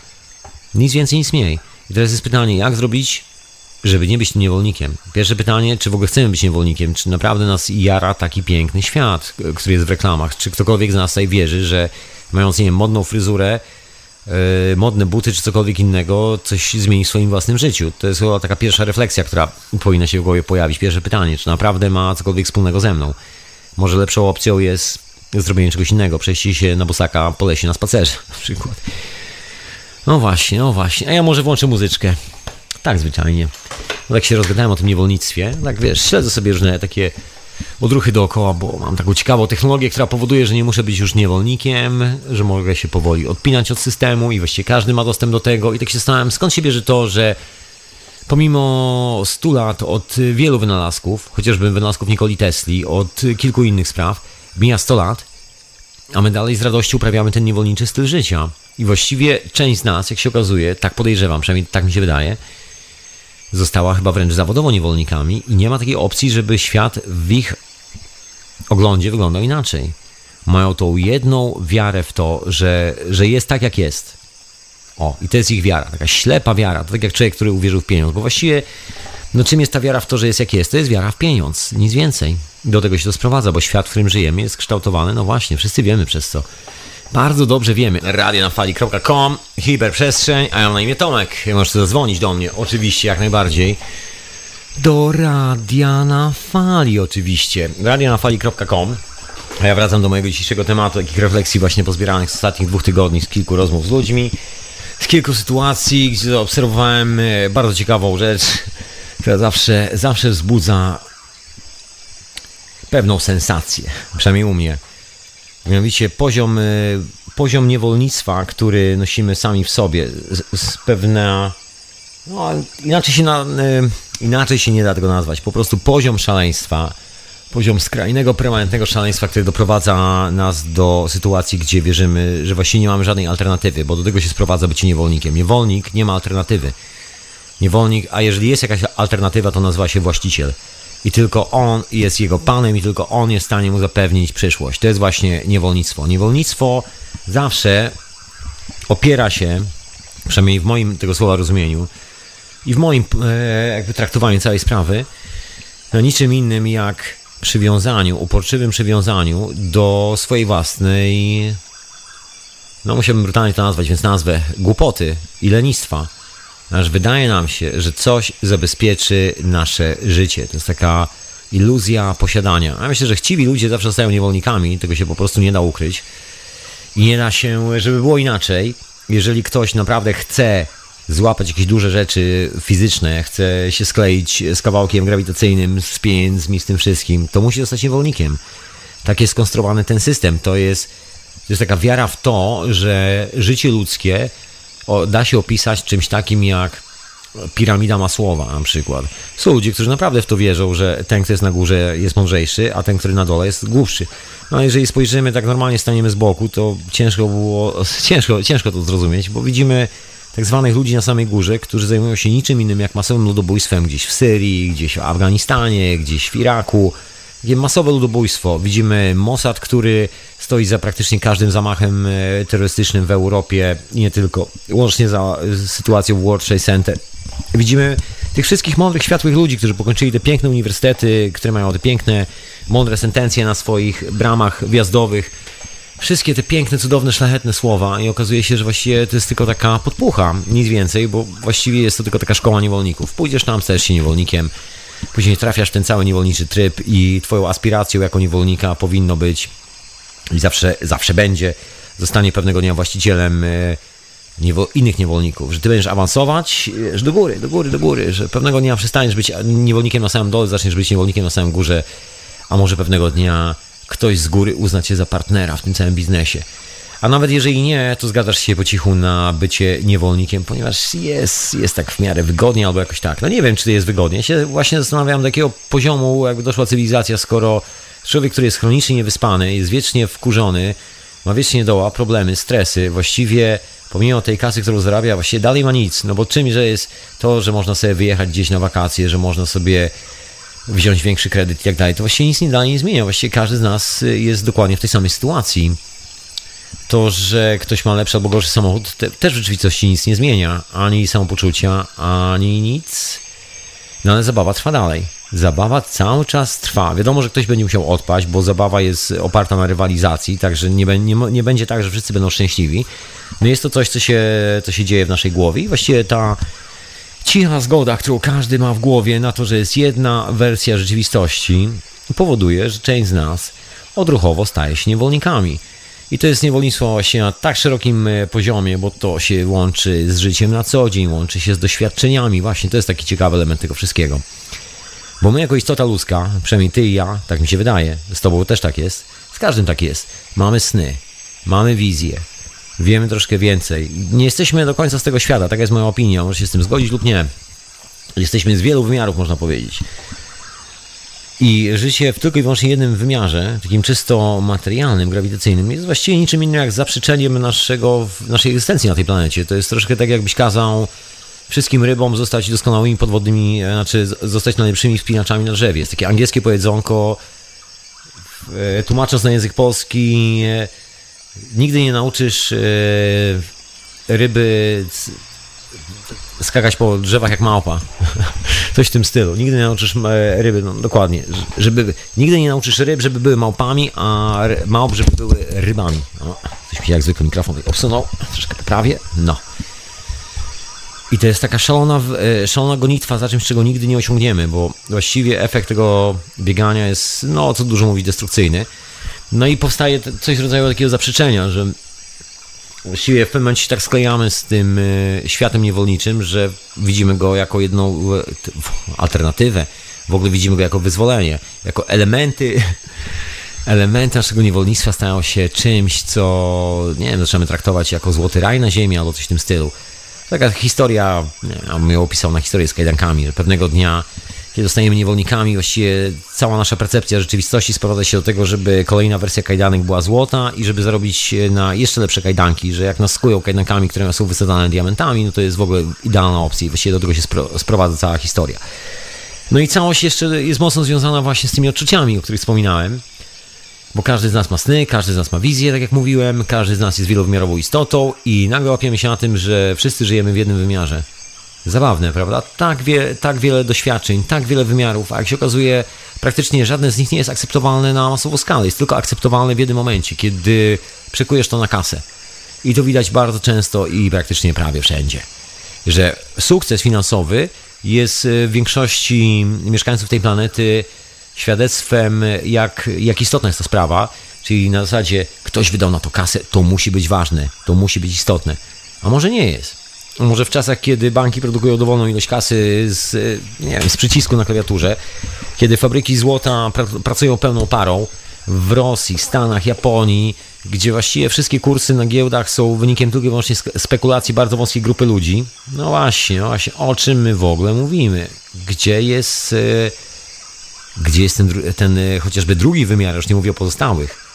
Nic więcej, nic mniej. I teraz jest pytanie, jak zrobić, żeby nie być niewolnikiem? Pierwsze pytanie, czy w ogóle chcemy być niewolnikiem? Czy naprawdę nas jara taki piękny świat, który jest w reklamach? Czy ktokolwiek z nas tutaj wierzy, że mając, nie wiem, modną fryzurę, yy, modne buty czy cokolwiek innego, coś zmieni w swoim własnym życiu? To jest chyba taka pierwsza refleksja, która powinna się w głowie pojawić. Pierwsze pytanie, czy naprawdę ma cokolwiek wspólnego ze mną? Może lepszą opcją jest zrobienie czegoś innego, przejście się na bosaka po lesie na spacerze na przykład. No właśnie, no właśnie. A ja może włączę muzyczkę. Tak zwyczajnie. No tak się rozgadałem o tym niewolnictwie. Tak wiesz, śledzę sobie różne takie odruchy dookoła, bo mam taką ciekawą technologię, która powoduje, że nie muszę być już niewolnikiem, że mogę się powoli odpinać od systemu i właściwie każdy ma dostęp do tego. I tak się zastanawiam, skąd się bierze to, że pomimo 100 lat od wielu wynalazków, chociażby wynalazków Nikoli Tesli, od kilku innych spraw, mija 100 lat, a my dalej z radością uprawiamy ten niewolniczy styl życia. I właściwie część z nas, jak się okazuje, tak podejrzewam, przynajmniej tak mi się wydaje, została chyba wręcz zawodowo niewolnikami i nie ma takiej opcji, żeby świat w ich oglądzie wyglądał inaczej. Mają tą jedną wiarę w to, że, że jest tak, jak jest. O, i to jest ich wiara, taka ślepa wiara. To tak jak człowiek, który uwierzył w pieniądz, bo właściwie, no czym jest ta wiara w to, że jest jak jest? To jest wiara w pieniądz, nic więcej. Do tego się to sprowadza, bo świat, w którym żyjemy, jest kształtowany, no właśnie, wszyscy wiemy przez co. Bardzo dobrze wiemy. Radio na fali.com, hiperprzestrzeń, a ja mam na imię Tomek. Możesz zadzwonić do mnie, oczywiście, jak najbardziej. Do Radia na Fali, oczywiście. Radio na fali.com. A ja wracam do mojego dzisiejszego tematu, takich refleksji właśnie pozbieranych z ostatnich dwóch tygodni, z kilku rozmów z ludźmi, z kilku sytuacji, gdzie obserwowałem e, bardzo ciekawą rzecz, która zawsze, zawsze wzbudza pewną sensację, przynajmniej u mnie. Mianowicie poziom, e, poziom niewolnictwa, który nosimy sami w sobie, z, z pewna. No, inaczej się, na, e, inaczej się nie da tego nazwać. Po prostu poziom szaleństwa, poziom skrajnego, permanentnego szaleństwa, który doprowadza nas do sytuacji, gdzie wierzymy, że właściwie nie mamy żadnej alternatywy, bo do tego się sprowadza bycie niewolnikiem. Niewolnik nie ma alternatywy. Niewolnik, a jeżeli jest jakaś alternatywa, to nazywa się właściciel i tylko on jest jego panem i tylko on jest w stanie mu zapewnić przyszłość. To jest właśnie niewolnictwo. Niewolnictwo zawsze opiera się, przynajmniej w moim tego słowa rozumieniu i w moim e, jakby traktowaniu całej sprawy, na niczym innym jak przywiązaniu, uporczywym przywiązaniu do swojej własnej, no musiałbym brutalnie to nazwać, więc nazwę głupoty i lenistwa aż wydaje nam się, że coś zabezpieczy nasze życie. To jest taka iluzja posiadania. Ja myślę, że chciwi ludzie zawsze zostają niewolnikami, tego się po prostu nie da ukryć. I nie da się, żeby było inaczej, jeżeli ktoś naprawdę chce złapać jakieś duże rzeczy fizyczne, chce się skleić z kawałkiem grawitacyjnym, z pieniędzmi, z tym wszystkim, to musi zostać niewolnikiem. Tak jest skonstruowany ten system. To jest, to jest taka wiara w to, że życie ludzkie da się opisać czymś takim jak piramida Masłowa na przykład. Są ludzie, którzy naprawdę w to wierzą, że ten, kto jest na górze jest mądrzejszy, a ten, który na dole jest głupszy. No a jeżeli spojrzymy tak normalnie, staniemy z boku, to ciężko było, ciężko, ciężko to zrozumieć, bo widzimy tak zwanych ludzi na samej górze, którzy zajmują się niczym innym jak masowym ludobójstwem gdzieś w Syrii, gdzieś w Afganistanie, gdzieś w Iraku, takie masowe ludobójstwo. Widzimy Mossad, który stoi za praktycznie każdym zamachem e, terrorystycznym w Europie i nie tylko, łącznie za sytuacją w World Trade Center. Widzimy tych wszystkich mądrych, światłych ludzi, którzy pokończyli te piękne uniwersytety, które mają te piękne, mądre sentencje na swoich bramach wjazdowych. Wszystkie te piękne, cudowne, szlachetne słowa i okazuje się, że właściwie to jest tylko taka podpucha, nic więcej, bo właściwie jest to tylko taka szkoła niewolników. Pójdziesz tam, stajesz się niewolnikiem, później trafiasz w ten cały niewolniczy tryb i twoją aspiracją jako niewolnika powinno być i zawsze, zawsze będzie, zostanie pewnego dnia właścicielem e, niewo, innych niewolników, że ty będziesz awansować, e, że do góry, do góry, do góry, że pewnego dnia przestaniesz być niewolnikiem na samym dole, zaczniesz być niewolnikiem na samym górze, a może pewnego dnia ktoś z góry uzna cię za partnera w tym całym biznesie. A nawet jeżeli nie, to zgadzasz się po cichu na bycie niewolnikiem, ponieważ jest, jest tak w miarę wygodnie albo jakoś tak. No nie wiem, czy to jest wygodnie. Ja się właśnie zastanawiam, do jakiego poziomu jakby doszła cywilizacja, skoro człowiek, który jest chronicznie niewyspany, jest wiecznie wkurzony, ma wiecznie doła, problemy, stresy, właściwie pomimo tej kasy, którą zarabia, właściwie dalej ma nic. No bo czym, że jest to, że można sobie wyjechać gdzieś na wakacje, że można sobie wziąć większy kredyt i tak dalej, to właściwie nic nie dalej nie zmienia. Właściwie każdy z nas jest dokładnie w tej samej sytuacji to, że ktoś ma lepszy albo gorszy samochód, te, też w rzeczywistości nic nie zmienia. Ani samopoczucia, ani nic. No ale zabawa trwa dalej. Zabawa cały czas trwa. Wiadomo, że ktoś będzie musiał odpaść, bo zabawa jest oparta na rywalizacji, także nie, nie, nie będzie tak, że wszyscy będą szczęśliwi. No jest to coś, co się, co się dzieje w naszej głowie i właściwie ta cicha zgoda, którą każdy ma w głowie na to, że jest jedna wersja rzeczywistości, powoduje, że część z nas odruchowo staje się niewolnikami. I to jest niewolnictwo właśnie na tak szerokim e, poziomie, bo to się łączy z życiem na co dzień, łączy się z doświadczeniami. Właśnie to jest taki ciekawy element tego wszystkiego. Bo my jako istota ludzka, przynajmniej ty i ja, tak mi się wydaje, z tobą też tak jest, z każdym tak jest. Mamy sny, mamy wizje, wiemy troszkę więcej. Nie jesteśmy do końca z tego świata, taka jest moja opinia, może się z tym zgodzić lub nie. Jesteśmy z wielu wymiarów, można powiedzieć. I życie w tylko i wyłącznie jednym wymiarze, takim czysto materialnym, grawitacyjnym, jest właściwie niczym innym jak zaprzeczeniem naszego, naszej egzystencji na tej planecie. To jest troszkę tak, jakbyś kazał wszystkim rybom zostać doskonałymi podwodnymi, e, znaczy zostać najlepszymi wspinaczami na drzewie. Jest takie angielskie powiedzonko, e, tłumacząc na język polski, e, nigdy nie nauczysz ryby skakać po drzewach jak małpa. Coś w tym stylu. Nigdy nie nauczysz ryby, no dokładnie, żeby, nigdy nie nauczysz ryb, żeby były małpami, a małp, żeby były rybami. No, coś mi jak zwykle mikrofon obsunął, troszkę prawie, no. I to jest taka szalona, e, szalona gonitwa za czymś, czego nigdy nie osiągniemy, bo właściwie efekt tego biegania jest, no co dużo mówi, destrukcyjny. No i powstaje coś w rodzaju takiego zaprzeczenia, że właściwie w pewnym momencie się tak sklejamy z tym e, światem niewolniczym, że widzimy go jako jedną alternatywę, w ogóle widzimy go jako wyzwolenie, jako elementy elementy naszego niewolnictwa stają się czymś, co, nie wiem, zaczynamy traktować jako złoty raj na ziemi albo coś w tym stylu. Taka historia, bym ją opisał na historię z kajdankami, że pewnego dnia, kiedy zostajemy niewolnikami, właściwie cała nasza percepcja rzeczywistości sprowadza się do tego, żeby kolejna wersja kajdanek była złota i żeby zarobić na jeszcze lepsze kajdanki, że jak nas skują kajdankami, które są wysadzane diamentami, no to jest w ogóle idealna opcja i właściwie do tego się sprowadza cała historia. No i całość jeszcze jest mocno związana właśnie z tymi odczuciami, o których wspominałem. Bo każdy z nas ma sny, każdy z nas ma wizję, tak jak mówiłem, każdy z nas jest wielowymiarową istotą i nagle łapiemy się na tym, że wszyscy żyjemy w jednym wymiarze. Zabawne, prawda? Tak, wie, tak wiele doświadczeń, tak wiele wymiarów, a jak się okazuje, praktycznie żadne z nich nie jest akceptowalne na masową skalę. Jest tylko akceptowalne w jednym momencie, kiedy przekujesz to na kasę. I to widać bardzo często i praktycznie prawie wszędzie. Że sukces finansowy jest w większości mieszkańców tej planety świadectwem, jak, jak istotna jest ta sprawa, czyli na zasadzie ktoś wydał na to kasę, to musi być ważne, to musi być istotne. A może nie jest. Może w czasach, kiedy banki produkują dowolną ilość kasy z, nie wiem, z przycisku na klawiaturze, kiedy fabryki złota pracują pełną parą w Rosji, Stanach, Japonii, gdzie właściwie wszystkie kursy na giełdach są wynikiem tylko i wyłącznie spekulacji bardzo wąskiej grupy ludzi. No właśnie, no właśnie, o czym my w ogóle mówimy? Gdzie jest e, gdzie jest ten, ten e, chociażby drugi wymiar, już nie mówię o pozostałych.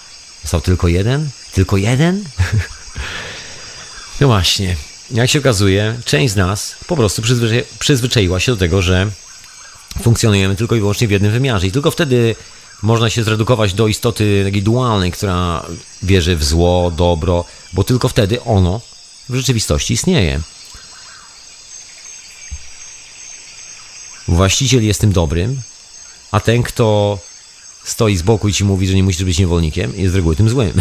Został tylko jeden? Tylko jeden? no właśnie. Jak się okazuje, część z nas po prostu przyzwyczai przyzwyczaiła się do tego, że funkcjonujemy tylko i wyłącznie w jednym wymiarze. I tylko wtedy można się zredukować do istoty takiej dualnej, która wierzy w zło, dobro, bo tylko wtedy ono w rzeczywistości istnieje. Właściciel jest tym dobrym, a ten, kto stoi z boku i ci mówi, że nie musisz być niewolnikiem, jest z reguły tym złym.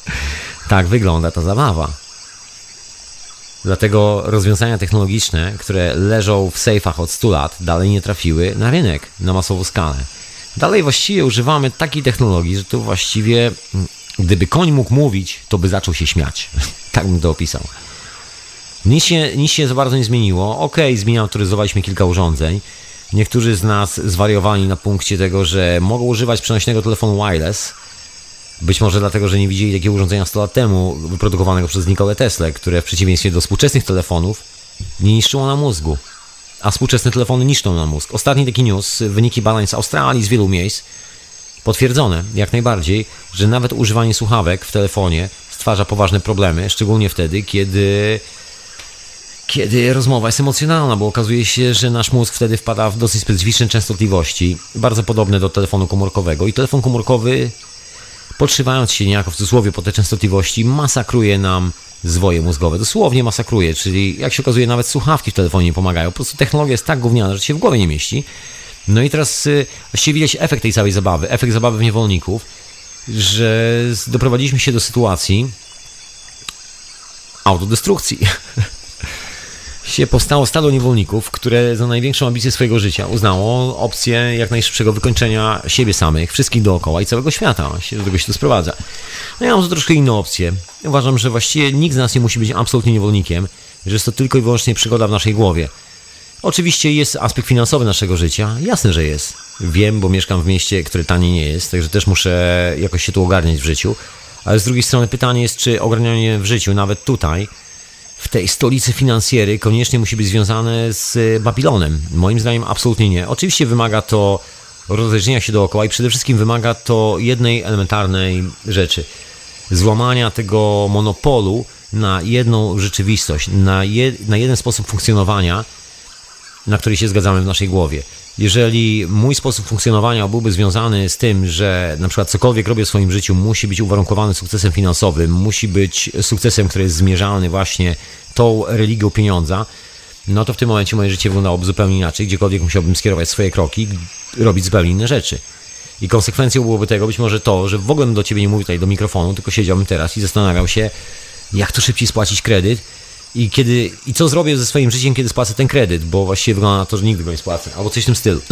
tak wygląda ta zabawa. Dlatego rozwiązania technologiczne, które leżą w sejfach od 100 lat, dalej nie trafiły na rynek na masową skalę. Dalej właściwie używamy takiej technologii, że to właściwie, mm, gdyby koń mógł mówić, to by zaczął się śmiać. tak bym to opisał. Nic się, nic się za bardzo nie zmieniło. Ok, zmieniautoryzowaliśmy kilka urządzeń, Niektórzy z nas zwariowani na punkcie tego, że mogą używać przenośnego telefonu wireless. Być może dlatego, że nie widzieli takiego urządzenia 100 lat temu, wyprodukowanego przez Nikolę Tesla, które w przeciwieństwie do współczesnych telefonów nie niszczyło na mózgu. A współczesne telefony niszczą na mózg. Ostatni taki news, wyniki badań z Australii, z wielu miejsc, potwierdzone jak najbardziej, że nawet używanie słuchawek w telefonie stwarza poważne problemy, szczególnie wtedy, kiedy kiedy rozmowa jest emocjonalna, bo okazuje się, że nasz mózg wtedy wpada w dosyć specyficzne częstotliwości, bardzo podobne do telefonu komórkowego. I telefon komórkowy, podszywając się niejako w cudzysłowie po te częstotliwości, masakruje nam zwoje mózgowe. Dosłownie masakruje, czyli jak się okazuje, nawet słuchawki w telefonie nie pomagają. Po prostu technologia jest tak gówniana, że się w głowie nie mieści. No i teraz y, właściwie widać efekt tej całej zabawy, efekt zabawy w niewolników, że doprowadziliśmy się do sytuacji autodestrukcji. się powstało stado niewolników, które za największą ambicję swojego życia uznało opcję jak najszybszego wykończenia siebie samych, wszystkich dookoła i całego świata. Do tego się to sprowadza. No ja mam troszkę inną opcję. Uważam, że właściwie nikt z nas nie musi być absolutnie niewolnikiem, że jest to tylko i wyłącznie przygoda w naszej głowie. Oczywiście jest aspekt finansowy naszego życia, jasne, że jest. Wiem, bo mieszkam w mieście, które tanie nie jest, także też muszę jakoś się tu ogarniać w życiu. Ale z drugiej strony pytanie jest, czy ogarnianie w życiu, nawet tutaj, w tej stolicy finansjery koniecznie musi być związane z Babilonem. Moim zdaniem absolutnie nie. Oczywiście wymaga to rozejrzenia się dookoła i przede wszystkim wymaga to jednej elementarnej rzeczy. Złamania tego monopolu na jedną rzeczywistość, na, je, na jeden sposób funkcjonowania, na który się zgadzamy w naszej głowie. Jeżeli mój sposób funkcjonowania byłby związany z tym, że na przykład cokolwiek robię w swoim życiu musi być uwarunkowany sukcesem finansowym, musi być sukcesem, który jest zmierzalny właśnie tą religią pieniądza, no to w tym momencie moje życie wyglądałoby zupełnie inaczej. Gdziekolwiek musiałbym skierować swoje kroki, robić zupełnie inne rzeczy. I konsekwencją byłoby tego być może to, że w ogóle do ciebie nie mówił tutaj do mikrofonu, tylko siedziałbym teraz i zastanawiał się, jak to szybciej spłacić kredyt i kiedy i co zrobię ze swoim życiem, kiedy spłacę ten kredyt, bo właściwie wygląda na to, że nigdy go nie spłacę, albo coś w tym stylu.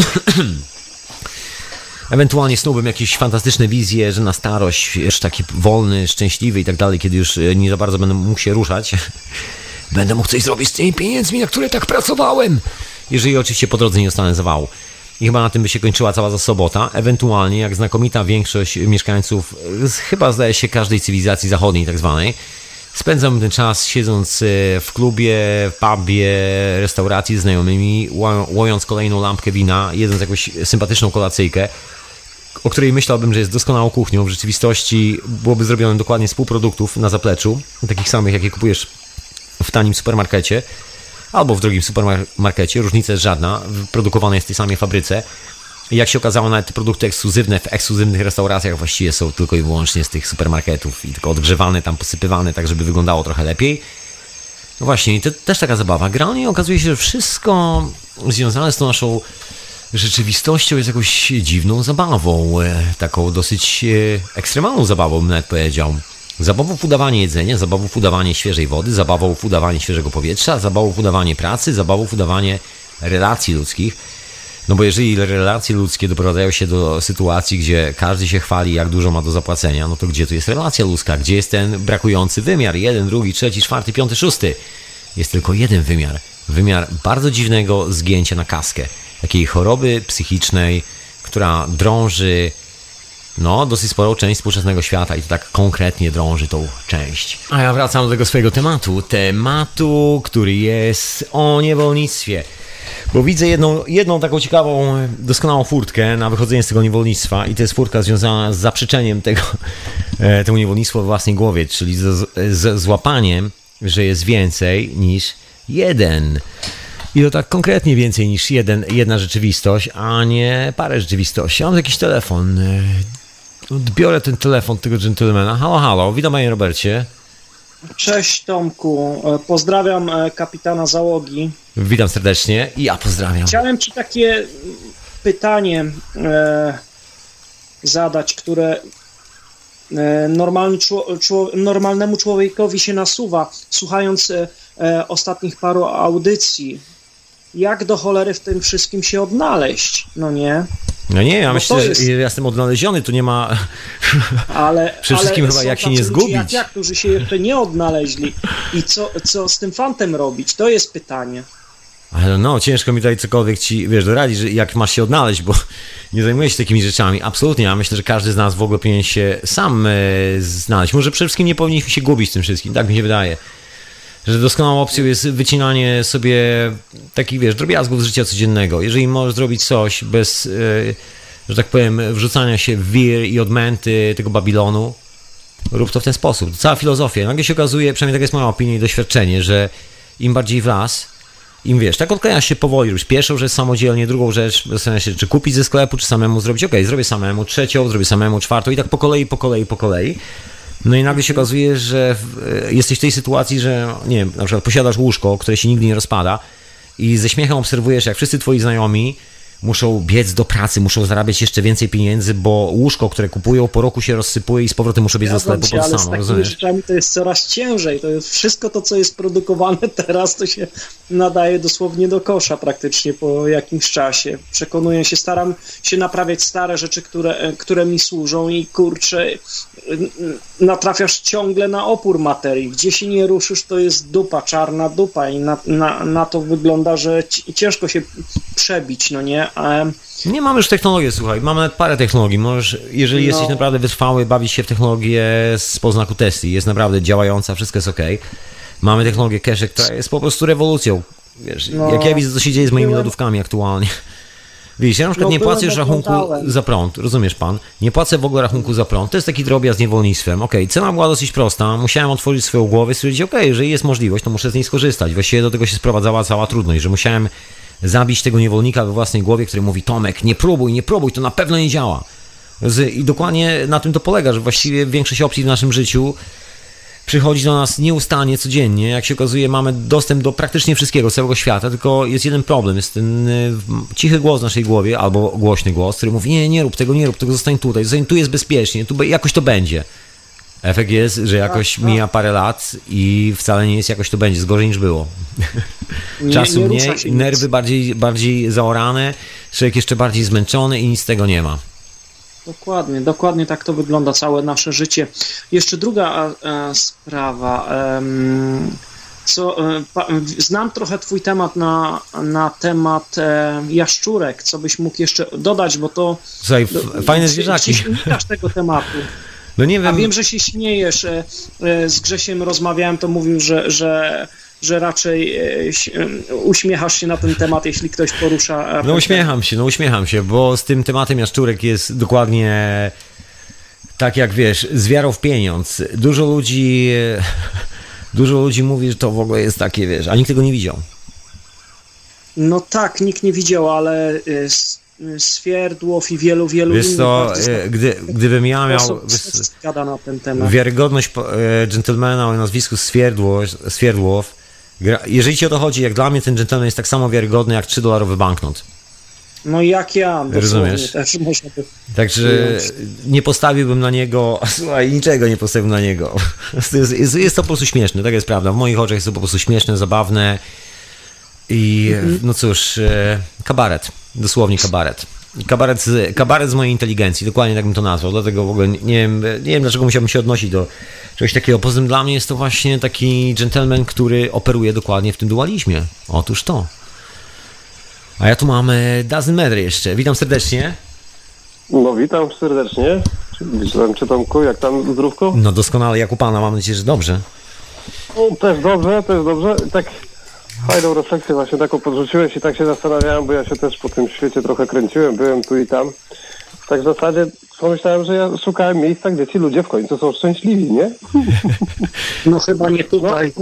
Ewentualnie snułbym jakieś fantastyczne wizje, że na starość, już taki wolny, szczęśliwy i tak dalej, kiedy już nie za bardzo będę mógł się ruszać, będę mógł coś zrobić z tymi pieniędzmi, na które tak pracowałem. Jeżeli oczywiście po drodze nie dostanę zawału. I chyba na tym by się kończyła cała sobota. Ewentualnie, jak znakomita większość mieszkańców, chyba zdaje się każdej cywilizacji zachodniej tak zwanej, spędzam ten czas siedząc e, w klubie, w pubie, restauracji z znajomymi, łojąc kolejną lampkę wina, jedząc jakąś sympatyczną kolacyjkę, o której myślałbym, że jest doskonałą kuchnią. W rzeczywistości byłoby zrobione dokładnie z półproduktów na zapleczu, takich samych, jakie kupujesz w tanim supermarkecie albo w drugim supermarkecie. Różnica jest żadna, produkowane jest w tej samej fabryce. Jak się okazało, nawet produkty ekskluzywne w ekskluzywnych restauracjach właściwie są tylko i wyłącznie z tych supermarketów i tylko odgrzewane, tam posypywane, tak żeby wyglądało trochę lepiej. No właśnie, i to też taka zabawa. Gra i okazuje się, że wszystko związane z tą naszą rzeczywistością jest jakąś dziwną zabawą, e, taką dosyć e, ekstremalną zabawą, bym nawet powiedział. Zabawą w udawanie jedzenia, zabawą w udawanie świeżej wody, zabawą w udawanie świeżego powietrza, zabawą w udawanie pracy, zabawą w udawanie relacji ludzkich. No bo jeżeli relacje ludzkie doprowadzają się do sytuacji, gdzie każdy się chwali, jak dużo ma do zapłacenia, no to gdzie tu jest relacja ludzka? Gdzie jest ten brakujący wymiar? Jeden, drugi, trzeci, czwarty, piąty, szósty. Jest tylko jeden wymiar. Wymiar bardzo dziwnego zgięcia na kaskę. Takiej choroby psychicznej, która drąży no, dosyć sporą część współczesnego świata i to tak konkretnie drąży tą część. A ja wracam do tego swojego tematu. Tematu, który jest o niewolnictwie. Bo widzę jedną, jedną taką ciekawą, doskonałą furtkę na wychodzenie z tego niewolnictwa i to jest furtka związana z zaprzeczeniem tego, e, tego niewolnictwa w własnej głowie, czyli z, z złapaniem, że jest więcej niż jeden. I to tak konkretnie więcej niż jeden, jedna rzeczywistość, a nie parę rzeczywistości. Mam jakiś telefon. E, odbiorę ten telefon tego dżentelmena. Halo, halo, witam panie Robercie. Cześć Tomku, e, pozdrawiam kapitana załogi. Witam serdecznie i ja pozdrawiam. Chciałem Ci takie pytanie e, zadać, które e, normalny, normalnemu człowiekowi się nasuwa, słuchając e, e, ostatnich paru audycji. Jak do cholery w tym wszystkim się odnaleźć? No nie? No nie, ja Bo myślę, jest... że ja jestem odnaleziony, to nie ma. Ale. Przede wszystkim chyba jak się nie zgubić. Jak ja, którzy się jeszcze nie odnaleźli. I co, co z tym fantem robić? To jest pytanie. Ale no, ciężko mi tutaj cokolwiek ci, wiesz, doradzić, jak masz się odnaleźć, bo nie zajmuję się takimi rzeczami. Absolutnie, ja myślę, że każdy z nas w ogóle powinien się sam e, znaleźć. Może przede wszystkim nie powinniśmy się gubić tym wszystkim, tak mi się wydaje. Że doskonałą opcją jest wycinanie sobie takich, wiesz, drobiazgów z życia codziennego. Jeżeli możesz zrobić coś bez, e, że tak powiem, wrzucania się w wir i odmęty tego Babilonu, rób to w ten sposób. Cała filozofia. Nagle się okazuje, przynajmniej tak jest moja opinia i doświadczenie, że im bardziej w las, im wiesz, tak odklejasz się powoli, robisz pierwszą rzecz samodzielnie, drugą rzecz, zastanawiasz się, czy kupić ze sklepu, czy samemu zrobić, ok, zrobię samemu, trzecią, zrobię samemu, czwartą i tak po kolei, po kolei, po kolei. No i nagle się okazuje, że e, jesteś w tej sytuacji, że nie wiem, na przykład posiadasz łóżko, które się nigdy nie rozpada i ze śmiechem obserwujesz, jak wszyscy twoi znajomi muszą biec do pracy, muszą zarabiać jeszcze więcej pieniędzy, bo łóżko, które kupują po roku się rozsypuje i z powrotem muszą biec do sklepu się, ale z takimi rzeczami to jest coraz ciężej. To jest wszystko to, co jest produkowane teraz, to się nadaje dosłownie do kosza praktycznie po jakimś czasie. Przekonuję się, staram się naprawiać stare rzeczy, które, które mi służą i kurczę, natrafiasz ciągle na opór materii. Gdzie się nie ruszysz, to jest dupa, czarna dupa i na, na, na to wygląda, że ciężko się przebić, no nie? Nie mamy już technologii, słuchaj, mamy nawet parę technologii. Możesz, jeżeli no. jesteś naprawdę wytrwały, bawić się w technologię z poznaku testy, jest naprawdę działająca, wszystko jest ok. Mamy technologię cache, która jest po prostu rewolucją. Wiesz, no. jak ja widzę, co się dzieje z moimi lodówkami aktualnie. Wiesz, ja na przykład No, nie płacę już rachunku za prąd, rozumiesz pan? Nie płacę w ogóle rachunku za prąd. To jest taki drobiazg z niewolnictwem. Okej, cena była dosyć prosta. Musiałem otworzyć swoją głowę i stwierdzić, okej, jeżeli jest możliwość, to muszę z niej skorzystać. Właściwie do tego się sprowadzała cała trudność, że musiałem zabić tego niewolnika we własnej głowie, który mówi, Tomek, nie próbuj, nie próbuj, to na pewno nie działa. I dokładnie na tym to polega, że właściwie większość opcji w naszym życiu przychodzi do nas nieustannie, codziennie. Jak się okazuje, mamy dostęp do praktycznie wszystkiego, całego świata, tylko jest jeden problem. Jest ten y, cichy głos w naszej głowie, albo głośny głos, który mówi, nie, nie rób tego, nie rób tego, zostań tutaj, zostań, tu jest bezpiecznie, tu jakoś to będzie. Efekt jest, że jakoś mija parę lat i wcale nie jest jakoś to będzie, jest gorzej niż było. Nie- Czasu nie mniej, nic. nerwy bardziej, bardziej zaorane, człowiek jeszcze bardziej zmęczony i nic z tego nie ma. Dokładnie, dokładnie tak to wygląda całe nasze życie. Jeszcze druga e, sprawa. em, co, e, pa, znam trochę Twój temat na, na temat e, jaszczurek. Co byś mógł jeszcze dodać, bo to. Słuchaj, f- fajne zwierzaki. unikasz tego tematu. No nie A wiem, wiem, że się śmiejesz. e, e, Z Grzesiem rozmawiałem, to mówił, że, że, że raczej e, uśmiechasz się na ten temat, jeśli ktoś porusza. No uśmiecham się, no uśmiecham się, bo z tym tematem jaszczurek jest dokładnie tak jak wiesz, z wiarą w pieniądz. Dużo ludzi, dużo ludzi mówi, że to w ogóle jest takie, wiesz, a nikt tego nie widział. No tak, nikt nie widział, ale Swierdłow i wielu, wielu Wiesz innych co, e, gdy, gdybym ja miał wiesz, na ten temat. wiarygodność e, dżentelmena o nazwisku Swierdłow, Swierdłow, jeżeli ci o to chodzi, jak dla mnie ten dżentelmen jest tak samo wiarygodny jak 3-dolorowy banknot. No jak ja, Rozumiesz? też można by... Także nie postawiłbym na niego, słuchaj, niczego nie postawiłbym na niego. Jest, jest, jest to po prostu śmieszne, tak jest prawda. W moich oczach jest to po prostu śmieszne, zabawne i no cóż, e, kabaret, dosłownie kabaret. Kabaret z, kabaret z mojej inteligencji, dokładnie tak bym to nazwał, dlatego w ogóle nie wiem, nie wiem dlaczego musiałbym się odnosić do czegoś takiego. Poza tym dla mnie jest to właśnie taki gentleman, który operuje dokładnie w tym dualizmie. Otóż to. A ja tu mam e, Doesn't Matter jeszcze. Witam serdecznie. No witam serdecznie. Witam Cię Tomku, jak tam zdrówko? No doskonale, jak u pana, mam nadzieję, że dobrze. No, też dobrze, też dobrze. Tak fajną refleksję właśnie taką podrzuciłeś i tak się zastanawiałem, bo ja się też po tym świecie trochę kręciłem, byłem tu i tam. Tak w zasadzie pomyślałem, że ja szukałem miejsca, gdzie ci ludzie w końcu są szczęśliwi, nie? No chyba nie tutaj.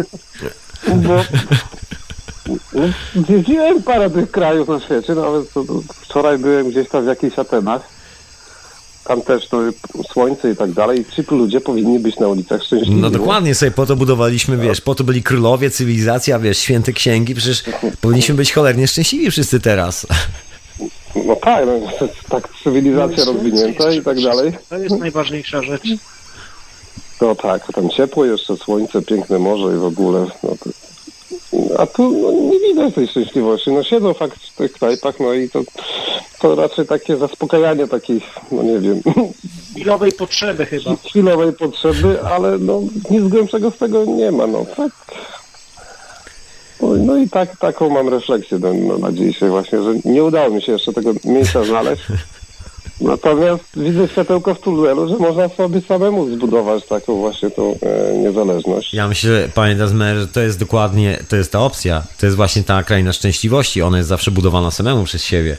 Bo no, zjeździłem parę tych krajów na świecie, nawet to wczoraj byłem gdzieś tam w jakichś Atenach. Tam też no, słońce i tak dalej. Ci ludzie powinni być na ulicach szczęśliwi. No nie? dokładnie sobie po to budowaliśmy, wiesz, po to byli królowie, cywilizacja, wiesz, święte księgi, przecież powinniśmy być cholernie szczęśliwi wszyscy teraz. No tak, no, to tak cywilizacja rozwinięta i tak dalej. To jest najważniejsza rzecz. No tak, tam ciepło jeszcze, słońce, piękne morze i w ogóle. No to... A tu no, nie widać tej szczęśliwości. No siedzą fakt w tych knajpach, no i to, to raczej takie zaspokajanie takiej, no nie wiem, Chwilowej potrzeby chyba. chwilowej potrzeby, ale no nic głębszego z tego nie ma, no tak. No, i tak, taką mam refleksję no, na dzisiaj właśnie, że nie udało mi się jeszcze tego miejsca znaleźć. Natomiast widzę światełko w tunelu, że można sobie samemu zbudować taką właśnie tą e, niezależność. Ja myślę, panie Dazmer, że to jest dokładnie, to jest ta opcja, to jest właśnie ta kraina szczęśliwości, ona jest zawsze budowana samemu przez siebie.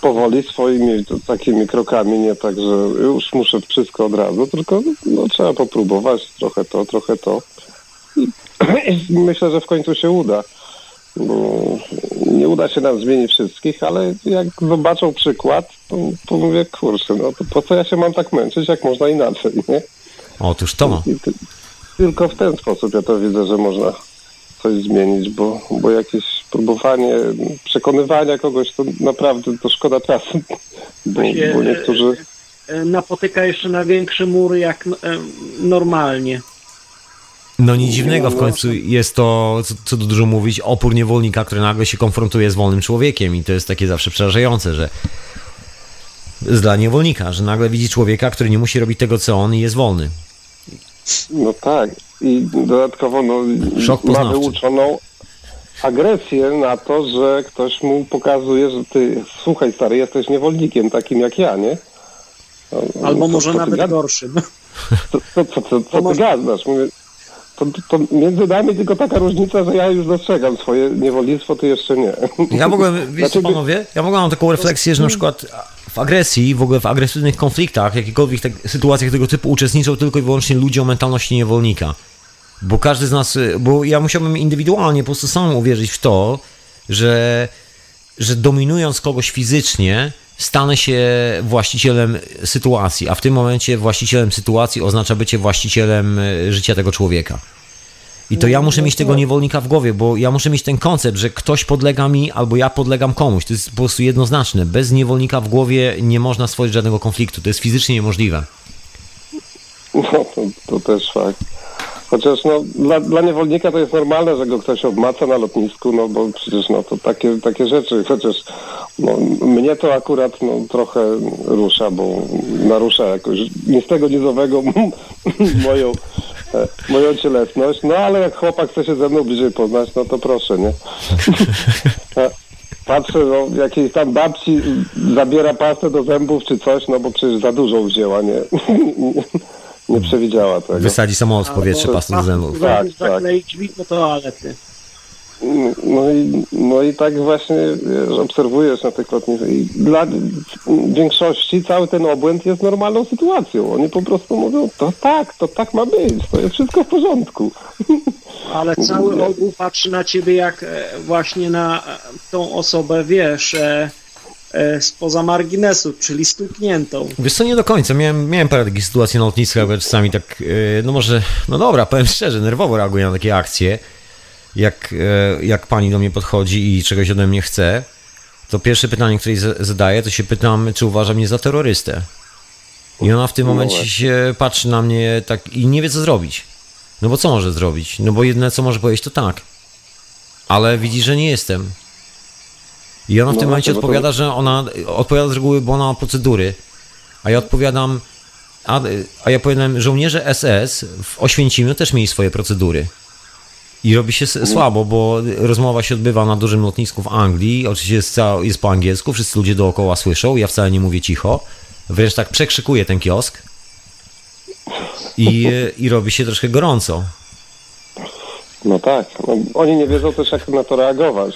Powoli swoimi takimi krokami, nie tak, że już muszę wszystko od razu, tylko no, trzeba popróbować trochę to, trochę to. I myślę, że w końcu się uda. Bo nie uda się nam zmienić wszystkich, ale jak zobaczą przykład, to, to mówię, kurczę, no to po co ja się mam tak męczyć, jak można inaczej, nie? Otóż to. Ty, tylko w ten sposób ja to widzę, że można coś zmienić, bo, bo jakieś próbowanie przekonywania kogoś to naprawdę to szkoda czasu, bo, bo niektórzy... E, Napotyka jeszcze na większy mur jak e, normalnie. No nic dziwnego, w końcu jest to, co, co tu dużo mówić, opór niewolnika, który nagle się konfrontuje z wolnym człowiekiem i to jest takie zawsze przerażające, że dla niewolnika, że nagle widzi człowieka, który nie musi robić tego, co on i jest wolny. No tak. I dodatkowo no, Szok ma wyuczoną agresję na to, że ktoś mu pokazuje, że ty, słuchaj stary, jesteś niewolnikiem takim jak ja, nie? No, Albo co- może nawet gorszym. Co, co, co, co, co ty gadasz? Mówię, to, to między nami tylko taka różnica, że ja już dostrzegam swoje niewolnictwo, ty jeszcze nie. Ja ogóle, wiecie Znaczy, panowie, ja ogóle mam taką refleksję, że na przykład w agresji, w ogóle w agresywnych konfliktach, jakichkolwiek tak, sytuacjach tego typu uczestniczą tylko i wyłącznie ludzie o mentalności niewolnika. Bo każdy z nas, bo ja musiałbym indywidualnie po prostu sam uwierzyć w to, że, że dominując kogoś fizycznie, stanę się właścicielem sytuacji, a w tym momencie właścicielem sytuacji oznacza bycie właścicielem y, życia tego człowieka. I to ja muszę mieć tego niewolnika w głowie, bo ja muszę mieć ten koncept, że ktoś podlega mi albo ja podlegam komuś. To jest po prostu jednoznaczne. Bez niewolnika w głowie nie można stworzyć żadnego konfliktu. To jest fizycznie niemożliwe. No, to, to też fakt. Chociaż no, dla, dla niewolnika to jest normalne, że go ktoś obmaca na lotnisku, no bo przecież no, to takie, takie rzeczy, chociaż no, mnie to akurat no, trochę rusza, bo narusza jakoś ni z tego nizowego moją, e, moją cielesność, no ale jak chłopak chce się ze mną bliżej poznać, no to proszę, nie? E, Patrzę, no, jakiejś tam babci zabiera pastę do zębów czy coś, no bo przecież za dużo wzięła, nie? Nie przewidziała tego. Wysadzi samolot w powietrze do zębów. Tak, zakleić drzwi do toalety. No i, no i tak właśnie wiesz, obserwujesz na tych lotniskach. I dla większości cały ten obłęd jest normalną sytuacją. Oni po prostu mówią, to tak, to tak ma być, to jest wszystko w porządku. Ale cały ogół patrzy na ciebie jak e, właśnie na tą osobę, wiesz, e, spoza marginesu, czyli stukniętą. Wiesz co, nie do końca. Miałem, miałem parę takich sytuacji na lotniskach, bo czasami tak, e, no może, no dobra, powiem szczerze, nerwowo reaguję na takie akcje. Jak, e, jak pani do mnie podchodzi i czegoś ode mnie chce, to pierwsze pytanie, które zadaję, to się pytam, czy uważa mnie za terrorystę. I ona w tym No momencie się patrzy na mnie tak i nie wie, co zrobić. No bo co może zrobić? No bo jedyne, co może powiedzieć, to tak. Ale widzi, że nie jestem. I ona w No tym momencie właśnie, bo to- odpowiada, że ona odpowiada z reguły, bo ona ma procedury. A ja odpowiadam, a, a ja powiem, żołnierze SS w Oświęcimiu też mieli swoje procedury. I robi się s- słabo, bo rozmowa się odbywa na dużym lotnisku w Anglii. Oczywiście jest, jest po angielsku, wszyscy ludzie dookoła słyszą. Ja wcale nie mówię cicho. Wręcz tak przekrzykuję ten kiosk. I, I robi się troszkę gorąco. No tak. No, oni nie wiedzą też, jak na to reagować.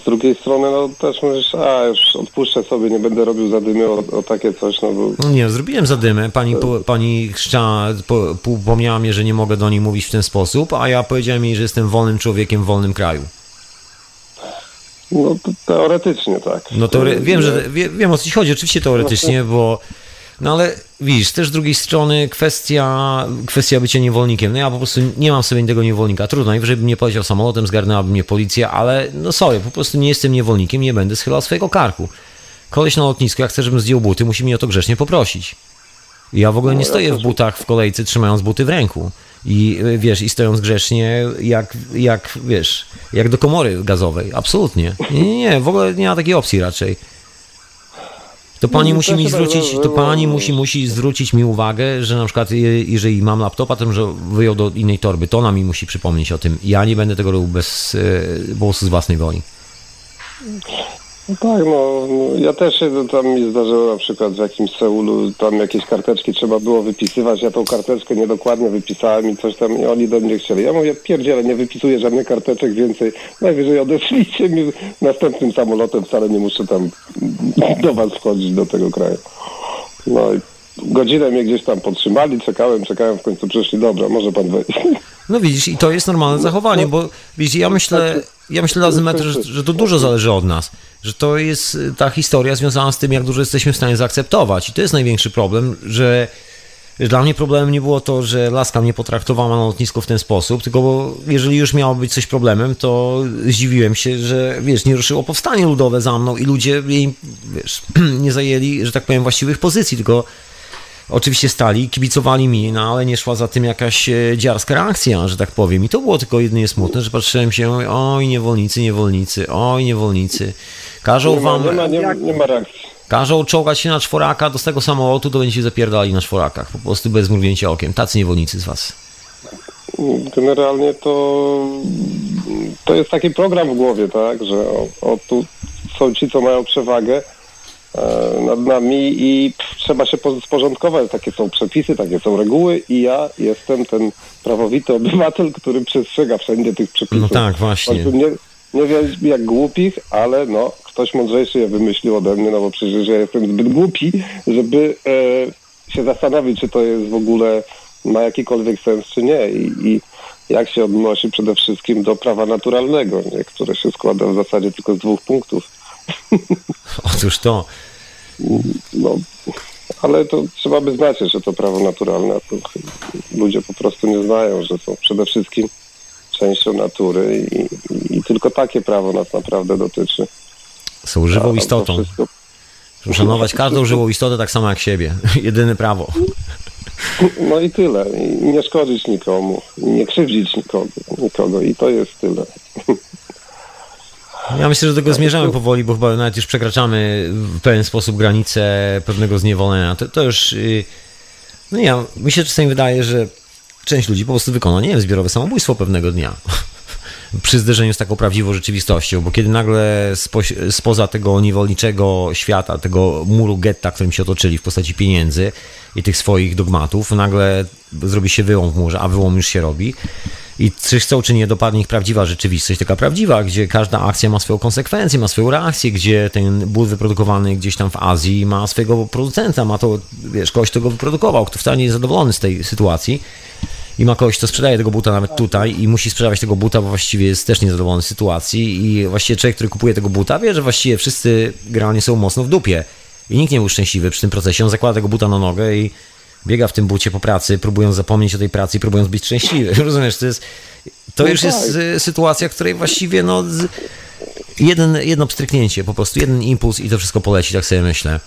Z drugiej strony, no też mówisz, a już odpuszczę sobie, nie będę robił zadymy o, o takie coś, no bo No nie, zrobiłem zadymę. Pani, po, pani chrzcza po, upomniała mnie, że nie mogę do niej mówić w ten sposób, a ja powiedziałem jej, że jestem wolnym człowiekiem w wolnym kraju. no, teoretycznie tak. No to re- wiem, że wie, wiem o co ci chodzi, oczywiście teoretycznie, bo no ale widzisz, też z drugiej strony kwestia, kwestia bycia niewolnikiem. No ja po prostu nie mam sobie tego niewolnika. Trudno, najwyżej bym nie poleciał samolotem, zgarnęłaby mnie policja, ale no sorry, po prostu nie jestem niewolnikiem, nie będę schylał swojego karku. Koleś na lotnisku, jak chce, żebym zdjął buty, musi mnie o to grzecznie poprosić. Ja w ogóle nie No, stoję w butach w kolejce, trzymając buty w ręku. I y, wiesz, i stojąc grzecznie, jak, jak wiesz, jak do komory gazowej. Absolutnie. Nie, nie, nie, w ogóle nie ma takiej opcji raczej. To pani No, musi to mi chyba, zwrócić, że- to pani musi, musi zwrócić mi uwagę, że na przykład je- jeżeli mam laptopa, to że wyjął do innej torby. To ona mi musi przypomnieć o tym. Ja nie będę tego robił bez, e, po prostu z własnej woli. No tak, no, no ja też tam mi zdarzyło na przykład w jakimś Seulu, tam jakieś karteczki trzeba było wypisywać, ja tą karteczkę niedokładnie wypisałem i coś tam i oni do mnie chcieli. Ja mówię, pierdziele, nie wypisuję żadnych karteczek więcej, najwyżej odeszliście mi następnym samolotem, wcale nie muszę tam do was wchodzić, do tego kraju. No i godzinę mnie gdzieś tam podtrzymali, czekałem, czekałem, w końcu przyszli, dobra, może pan wejść. No widzisz, i to jest normalne zachowanie, bo widzisz, ja myślę, ja myślę Lazymetr, że, że to dużo zależy od nas. Że to jest y, ta historia związana z tym, jak dużo jesteśmy w stanie zaakceptować. I to jest największy problem, że że dla mnie problemem nie było to, że laska mnie potraktowała na lotnisku w ten sposób, tylko bo jeżeli już miało być coś problemem, to zdziwiłem się, że wiesz, nie ruszyło powstanie ludowe za mną i ludzie jej, wiesz, nie zajęli, że tak powiem, właściwych pozycji, tylko oczywiście stali, kibicowali mi, no ale nie szła za tym jakaś e, dziarska reakcja, że tak powiem. I to było tylko jedynie smutne, że patrzyłem się, oj niewolnicy, niewolnicy, oj niewolnicy. Każą Nie wam, nie ma, nie, ma- nie ma reakcji. każą czołgać się na czworaka do tego samolotu, to będziecie zapierdali na czworakach, po prostu bez mrugnięcia okiem. Tacy niewolnicy z was. Generalnie to, to jest taki program w głowie, tak, że o, o tu są ci, co mają przewagę, nad nami i trzeba się po- sporządkować. Takie są przepisy, takie są reguły i ja jestem ten prawowity obywatel, który przestrzega wszędzie tych przepisów. No tak, właśnie. Nie, nie wiem jak głupich, ale no, ktoś mądrzejszy je wymyślił ode mnie, no bo przecież ja jestem zbyt głupi, żeby e, się zastanowić, czy to jest w ogóle ma jakikolwiek sens, czy nie. I, i jak się odnosi przede wszystkim do prawa naturalnego, nie? które się składa w zasadzie tylko z dwóch punktów. Otóż to. No, ale to trzeba by znać jeszcze to prawo naturalne, to ludzie po prostu nie znają, że są przede wszystkim częścią natury i, i tylko takie prawo nas naprawdę dotyczy. Są żywą to istotą. wszystko- Szanować każdą żywą istotę tak samo jak siebie. Jedyne prawo. No i tyle. I nie szkodzić nikomu, nie krzywdzić nikogo, nikogo i to jest tyle. Ja myślę, że do tego zmierzamy powoli, bo chyba nawet już przekraczamy w pewien sposób granice pewnego zniewolenia. To, to już. yy, No ja, mi się czasami wydaje, że część ludzi po prostu wykona, nie wiem, zbiorowe samobójstwo pewnego dnia. Przy zderzeniu z taką prawdziwą rzeczywistością, bo kiedy nagle spoś, spoza tego niewolniczego świata, tego muru getta, którym się otoczyli w postaci pieniędzy i tych swoich dogmatów, nagle zrobi się wyłom w murze, a wyłom już się robi. I czy chcą, czy nie, dopadnie ich prawdziwa rzeczywistość, taka prawdziwa, gdzie każda akcja ma swoją konsekwencję, ma swoją reakcję, gdzie ten ból wyprodukowany gdzieś tam w Azji ma swojego producenta, ma to, wiesz, kogoś, kto go wyprodukował, kto wcale nie jest zadowolony z tej sytuacji. I ma kogoś, kto sprzedaje tego buta nawet tutaj i musi sprzedawać tego buta, bo właściwie jest też niezadowolony z sytuacji. I właściwie człowiek, który kupuje tego buta, wie, że właściwie wszyscy generalnie są mocno w dupie. I nikt nie był szczęśliwy przy tym procesie. On zakłada tego buta na nogę i biega w tym bucie po pracy, próbując zapomnieć o tej pracy i próbując być szczęśliwy. Rozumiesz, to jest, to No już jest tak. y, sytuacja, w której właściwie no, jeden, jedno pstryknięcie, po prostu jeden impuls i to wszystko poleci, tak sobie myślę.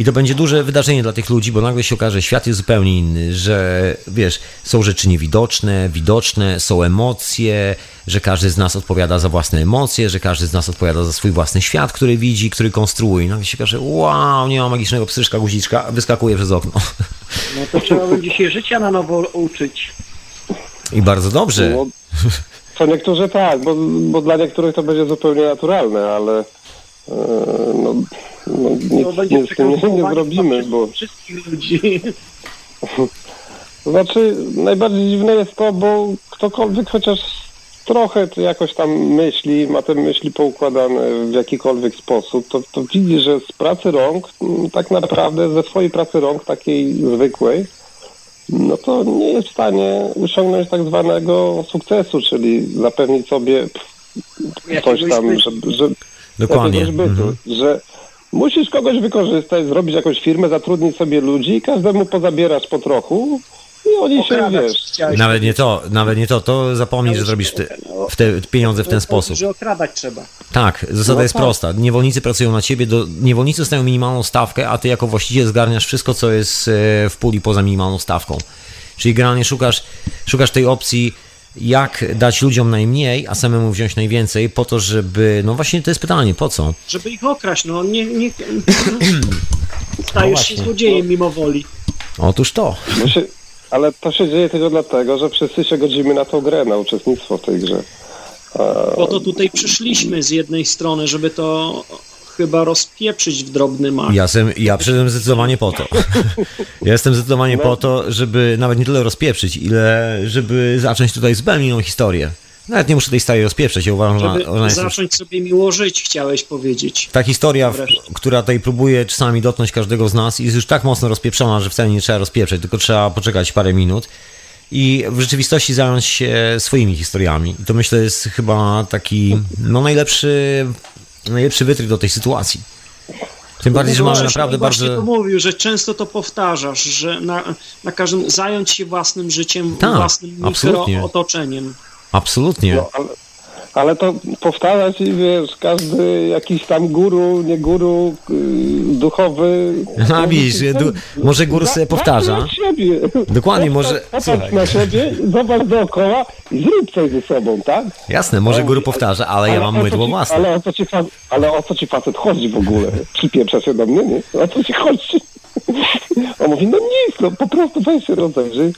I to będzie duże wydarzenie dla tych ludzi, bo nagle się okaże, że świat jest zupełnie inny, że wiesz, są rzeczy niewidoczne, widoczne, są emocje, że każdy z nas odpowiada za własne emocje, że każdy z nas odpowiada za swój własny świat, który widzi, który konstruuje. I nagle się okaże, wow, nie ma magicznego pstryczka, guziczka, wyskakuje przez okno. No to trzeba będzie się życia na nowo uczyć. I bardzo dobrze. No, co niektórzy tak, bo, bo dla niektórych to będzie zupełnie naturalne, ale e, no, no, nic, będzie nie, nie zrobimy, bo wszystkich ludzi. znaczy najbardziej dziwne jest to, bo ktokolwiek chociaż trochę to jakoś tam myśli, ma te myśli poukładane w jakikolwiek sposób, to, to widzi, że z pracy rąk, m, tak naprawdę ze swojej pracy rąk, takiej zwykłej, no to nie jest w stanie osiągnąć tak zwanego sukcesu, czyli zapewnić sobie coś tam, zbytu. że, że Dokładnie. jakiegoś bytu, Mhm. że musisz kogoś wykorzystać, zrobić jakąś firmę, zatrudnić sobie ludzi i każdemu pozabierasz po trochu i oni się, wiesz, Nawet nie to, nawet nie to, to zapomnij, że zrobisz te, w te pieniądze w ten sposób. Że okradać trzeba. Tak, zasada No jest tak. prosta. Niewolnicy pracują na ciebie, do, niewolnicy dostają minimalną stawkę, a ty jako właściciel zgarniasz wszystko, co jest e, w puli poza minimalną stawką. Czyli generalnie szukasz, szukasz tej opcji, jak dać ludziom najmniej, a samemu wziąć najwięcej, po to, żeby. No właśnie to jest pytanie, po co? Żeby ich okraść, no nie... nie stajesz się właśnie. złodziejem mimo woli. Otóż to. się, ale to się dzieje tylko dlatego, że wszyscy się godzimy na tą grę, na uczestnictwo w tej grze. A, Po to tutaj przyszliśmy z jednej strony, żeby to chyba rozpieprzyć w drobny mak. Ja, sem, ja przyszedłem zdecydowanie po to. Ja jestem zdecydowanie po to, żeby nawet nie tyle rozpieprzyć, ile żeby zacząć tutaj zupełnie historię. Nawet nie muszę tej starej rozpieprzeć, ja uważam, że ona, Żeby ona jest zacząć sobie miło żyć, chciałeś powiedzieć. Ta historia, w, która tutaj próbuje czasami dotknąć każdego z nas, jest już tak mocno rozpieprzona, że wcale nie trzeba rozpieprzeć, tylko trzeba poczekać parę minut i w rzeczywistości zająć się swoimi historiami. I to myślę jest chyba taki no, najlepszy, najlepszy wytrych do tej sytuacji. Tym bardziej, że mamy Żeś naprawdę bardzo. to mówił, że często to powtarzasz, że na, na każdym zająć się własnym życiem, Tak, własnym absolutnie. mikrootoczeniem. Absolutnie. no, ale, ale to powtarzać i wiesz, każdy jakiś tam guru, nie guru, yy, duchowy... A widzisz, du- może guru sobie powtarza. Siebie. Dokładnie, może- Popatrz na siebie, zobacz dookoła i zrób coś ze sobą, tak? Jasne, może guru powtarza, ale ja mam mydło ci- własne. Ale o, co ci, ale o co ci facet chodzi w ogóle? Przypieprza się do mnie, nie? O co ci chodzi? On mówi, no nic, no po prostu weź się rozejrzyj.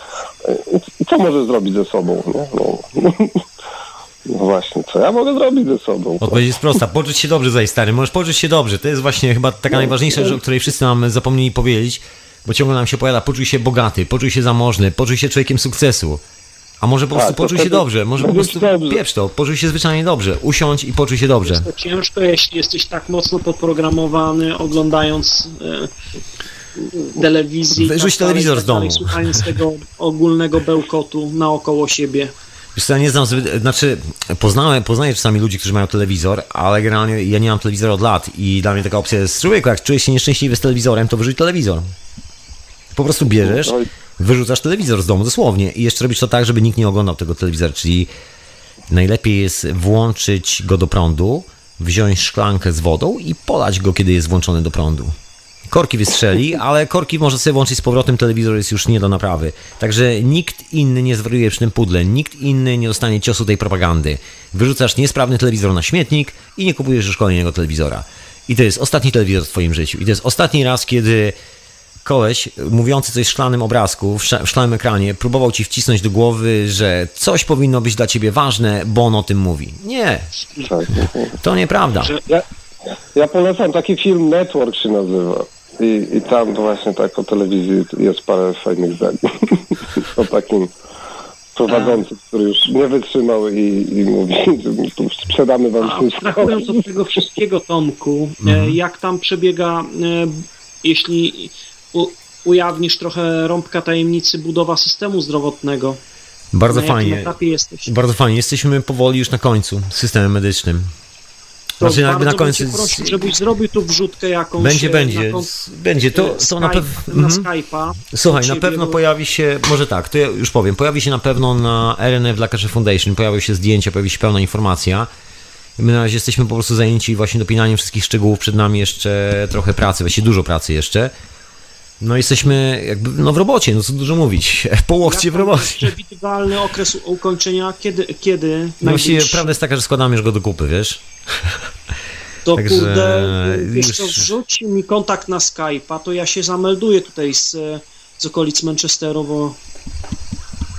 I co możesz zrobić ze sobą, nie? No. No właśnie, co ja mogę zrobić ze sobą? Odpowiedź jest prosta. Poczuć się dobrze, zaj stary. Możesz poczuć się dobrze. To jest właśnie chyba taka najważniejsza rzecz, o której wszyscy nam zapomnieli powiedzieć, bo ciągle nam się powiada, poczuj się bogaty, poczuj się zamożny, poczuj się człowiekiem sukcesu. A może po Tak, prostu to poczuj się dobrze, może po prostu dobrze. pieprz to, poczuj się zwyczajnie dobrze, usiądź i poczuj się dobrze. Jest to ciężko, jeśli jesteś tak mocno podprogramowany, oglądając e, telewizję. Wyrzuć tak dalej, telewizor tak z domu. dalej, Słuchając tego ogólnego bełkotu naokoło siebie. Wiesz co, ja nie znam, zbyt- znaczy poznałem, poznaję czasami ludzi, którzy mają telewizor, ale generalnie ja nie mam telewizora od lat i dla mnie taka opcja jest, człowieku, jak czujesz się nieszczęśliwy z telewizorem, to wyrzuć telewizor. Po prostu bierzesz, Oj. wyrzucasz telewizor z domu, dosłownie i jeszcze robisz to tak, żeby nikt nie oglądał tego telewizora, czyli najlepiej jest włączyć go do prądu, wziąć szklankę z wodą i polać go, kiedy jest włączony do prądu. Korki wystrzeli, ale korki może sobie włączyć z powrotem, telewizor jest już nie do naprawy. Także nikt inny nie zwariuje przy tym pudle, nikt inny nie dostanie ciosu tej propagandy. Wyrzucasz niesprawny telewizor na śmietnik i nie kupujesz już kolejnego telewizora. I to jest ostatni telewizor w twoim życiu. I to jest ostatni raz, kiedy koleś mówiący coś w szklanym obrazku, w sz- w szklanym ekranie, próbował ci wcisnąć do głowy, że coś powinno być dla ciebie ważne, bo on o tym mówi. Nie, Tak. to nieprawda. Ja, ja polecam, taki film Network się nazywa. I, I tam właśnie tak o telewizji jest parę fajnych zdań. o takim prowadzącym, który już nie wytrzymał i, i mówi, sprzedamy wam A wszystko. abstrahując od tego wszystkiego, Tomku, e, jak tam przebiega, e, jeśli u, ujawnisz trochę rąbka tajemnicy budowa systemu zdrowotnego? Bardzo na jakim fajnie. etapie jesteś? Bardzo fajnie. Jesteśmy powoli już na końcu z systemem medycznym. To Znaczy bardzo na końcu. prosił, żebyś zrobił tu wrzutkę jakąś. Będzie, e, będzie. Na, Będzie. To, e, to na Skype- pewno. na Mhm. Skype'a. Słuchaj, na pewno bo- pojawi się, może tak, to ja już powiem, pojawi się na pewno na RNF dla Cash Foundation, pojawią się zdjęcia, pojawi się pełna informacja. My na razie jesteśmy po prostu zajęci właśnie dopinaniem wszystkich szczegółów, przed nami jeszcze trochę pracy, właściwie dużo pracy jeszcze. No jesteśmy jakby no w robocie, no co dużo mówić, po łokcie w robocie. Przewidywalny okres ukończenia, kiedy, kiedy No właściwie prawda jest taka, że składamy już go do kupy, wiesz? To Także kurde, wiesz już- co, wrzuć mi kontakt na Skype'a, to ja się zamelduję tutaj z, z okolic Manchesteru, bo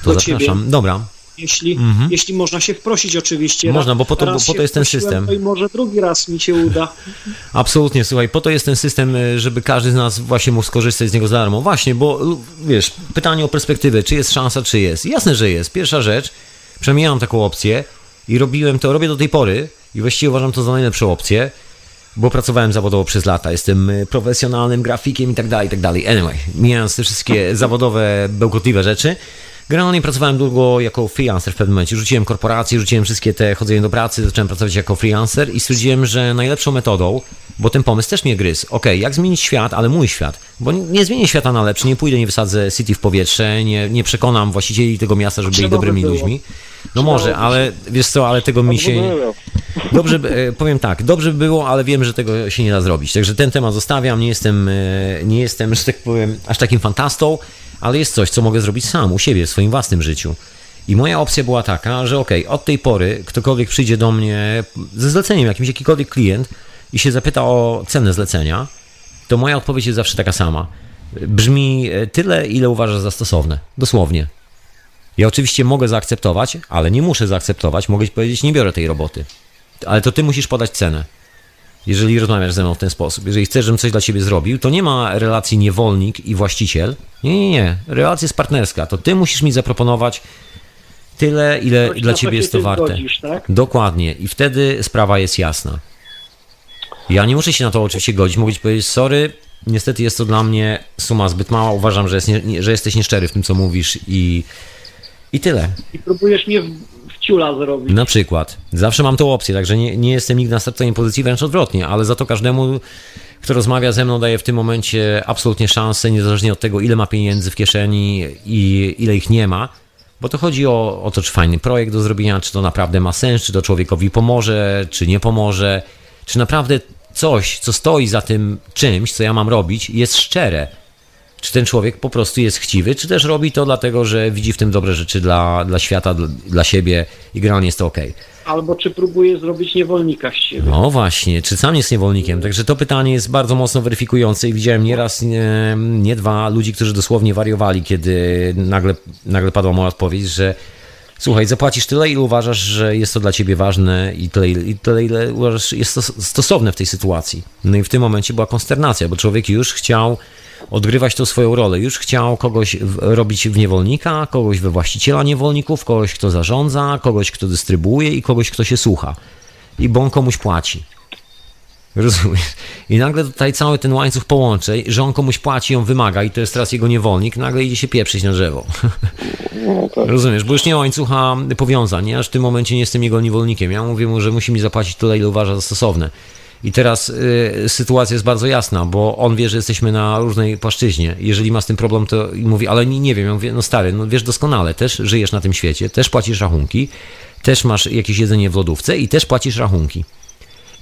To do ciebie. zapraszam. Dobra, jeśli, Mhm. jeśli można się wprosić oczywiście. Można, bo po to- bo po to jest ten system. To i może drugi raz mi się uda. Absolutnie, słuchaj, po to jest ten system, y, żeby każdy z nas właśnie mógł skorzystać z niego za darmo. Właśnie, bo wiesz, pytanie o perspektywę, czy jest szansa, czy jest. Jasne, że jest. Pierwsza rzecz, mam taką opcję i robiłem to, robię do tej pory i właściwie uważam to za najlepszą opcję, bo pracowałem zawodowo przez lata, jestem y, profesjonalnym grafikiem i tak dalej, i tak dalej. Anyway, mijając te wszystkie zawodowe, bełkotliwe rzeczy, Generalnie pracowałem długo jako freelancer w pewnym momencie. Rzuciłem korporację, rzuciłem wszystkie te chodzenie do pracy, zacząłem pracować jako freelancer i stwierdziłem, że najlepszą metodą, bo ten pomysł też mnie gryzł. Okej, jak zmienić świat, ale mój świat. Bo nie- zmienię świata na lepszy, nie pójdę, nie wysadzę city w powietrze, nie, nie przekonam właścicieli tego miasta, żeby byli by dobrymi było. ludźmi. No może, ale wiesz co, ale tego mi się... Dobrze, by- e, powiem tak, dobrze by było, ale wiem, że tego się nie da zrobić. Także ten temat zostawiam, nie jestem, e, nie jestem, że tak powiem, aż takim fantastą, ale jest coś, co mogę zrobić sam, u siebie, w swoim własnym życiu. I moja opcja była taka, że okej, od tej pory ktokolwiek przyjdzie do mnie ze zleceniem, jakimś jakikolwiek klient i się zapyta o cenę zlecenia, to moja odpowiedź jest zawsze taka sama. Brzmi e, tyle, ile uważasz za stosowne. Dosłownie. Ja oczywiście mogę zaakceptować, ale nie muszę zaakceptować. Mogę ci powiedzieć, nie biorę tej roboty. Ale to ty musisz podać cenę. Jeżeli rozmawiasz ze mną w ten sposób, jeżeli chcesz, żebym coś dla ciebie zrobił, to nie ma relacji niewolnik i właściciel. Nie, nie, nie. Relacja jest partnerska. To ty musisz mi zaproponować tyle, ile Coś dla na ciebie jest to warte. zgodzisz, tak? Dokładnie. I wtedy sprawa jest jasna. Ja nie muszę się na to oczywiście godzić. Mogę ci powiedzieć, sorry, niestety jest to dla mnie suma zbyt mała. Uważam, że, jest nie, że jesteś nieszczery w tym, co mówisz i, i tyle. I próbujesz mnie ciula zrobić. Na przykład. Zawsze mam tą opcję, także nie, nie jestem nigdy na startowej pozycji, wręcz odwrotnie, ale za to każdemu, kto rozmawia ze mną, daje w tym momencie absolutnie szansę, niezależnie od tego, ile ma pieniędzy w kieszeni i ile ich nie ma. Bo to chodzi o, o to, czy fajny projekt do zrobienia, czy to naprawdę ma sens, czy to człowiekowi pomoże, czy nie pomoże, czy naprawdę coś, co stoi za tym czymś, co ja mam robić, jest szczere. Czy ten człowiek po prostu jest chciwy, czy też robi to dlatego, że widzi w tym dobre rzeczy dla, dla świata, dla, dla siebie i generalnie jest to ok. Albo czy próbujesz zrobić niewolnika z siebie. No właśnie, czy sam jest niewolnikiem? Także to pytanie jest bardzo mocno weryfikujące i widziałem nieraz, nie, nie dwa ludzi, którzy dosłownie wariowali, kiedy nagle, nagle padła moja odpowiedź, że Słuchaj, zapłacisz tyle, ile uważasz, że jest to dla ciebie ważne i tyle, i tyle ile uważasz, jest to stosowne w tej sytuacji. No i w tym momencie była konsternacja, bo człowiek już chciał odgrywać tą swoją rolę, już chciał kogoś w, robić w niewolnika, kogoś we właściciela niewolników, kogoś, kto zarządza, kogoś, kto dystrybuuje i kogoś, kto się słucha. I bo on komuś płaci. Rozumiesz? I nagle tutaj cały ten łańcuch połączeń, że on komuś płaci, on wymaga i to jest teraz jego niewolnik, nagle idzie się pieprzyć na drzewo. No tak. Rozumiesz? Bo już nie ma łańcucha powiązań, nie? Aż w tym momencie nie jestem jego niewolnikiem. Ja mówię mu, że musi mi zapłacić tyle, ile uważa za stosowne. I teraz y, sytuacja jest bardzo jasna, bo on wie, że jesteśmy na różnej płaszczyźnie. Jeżeli ma z tym problem, to mówi, ale nie, nie wiem. Ja mówię, no stary, no wiesz doskonale, też żyjesz na tym świecie, też płacisz rachunki, też masz jakieś jedzenie w lodówce i też płacisz rachunki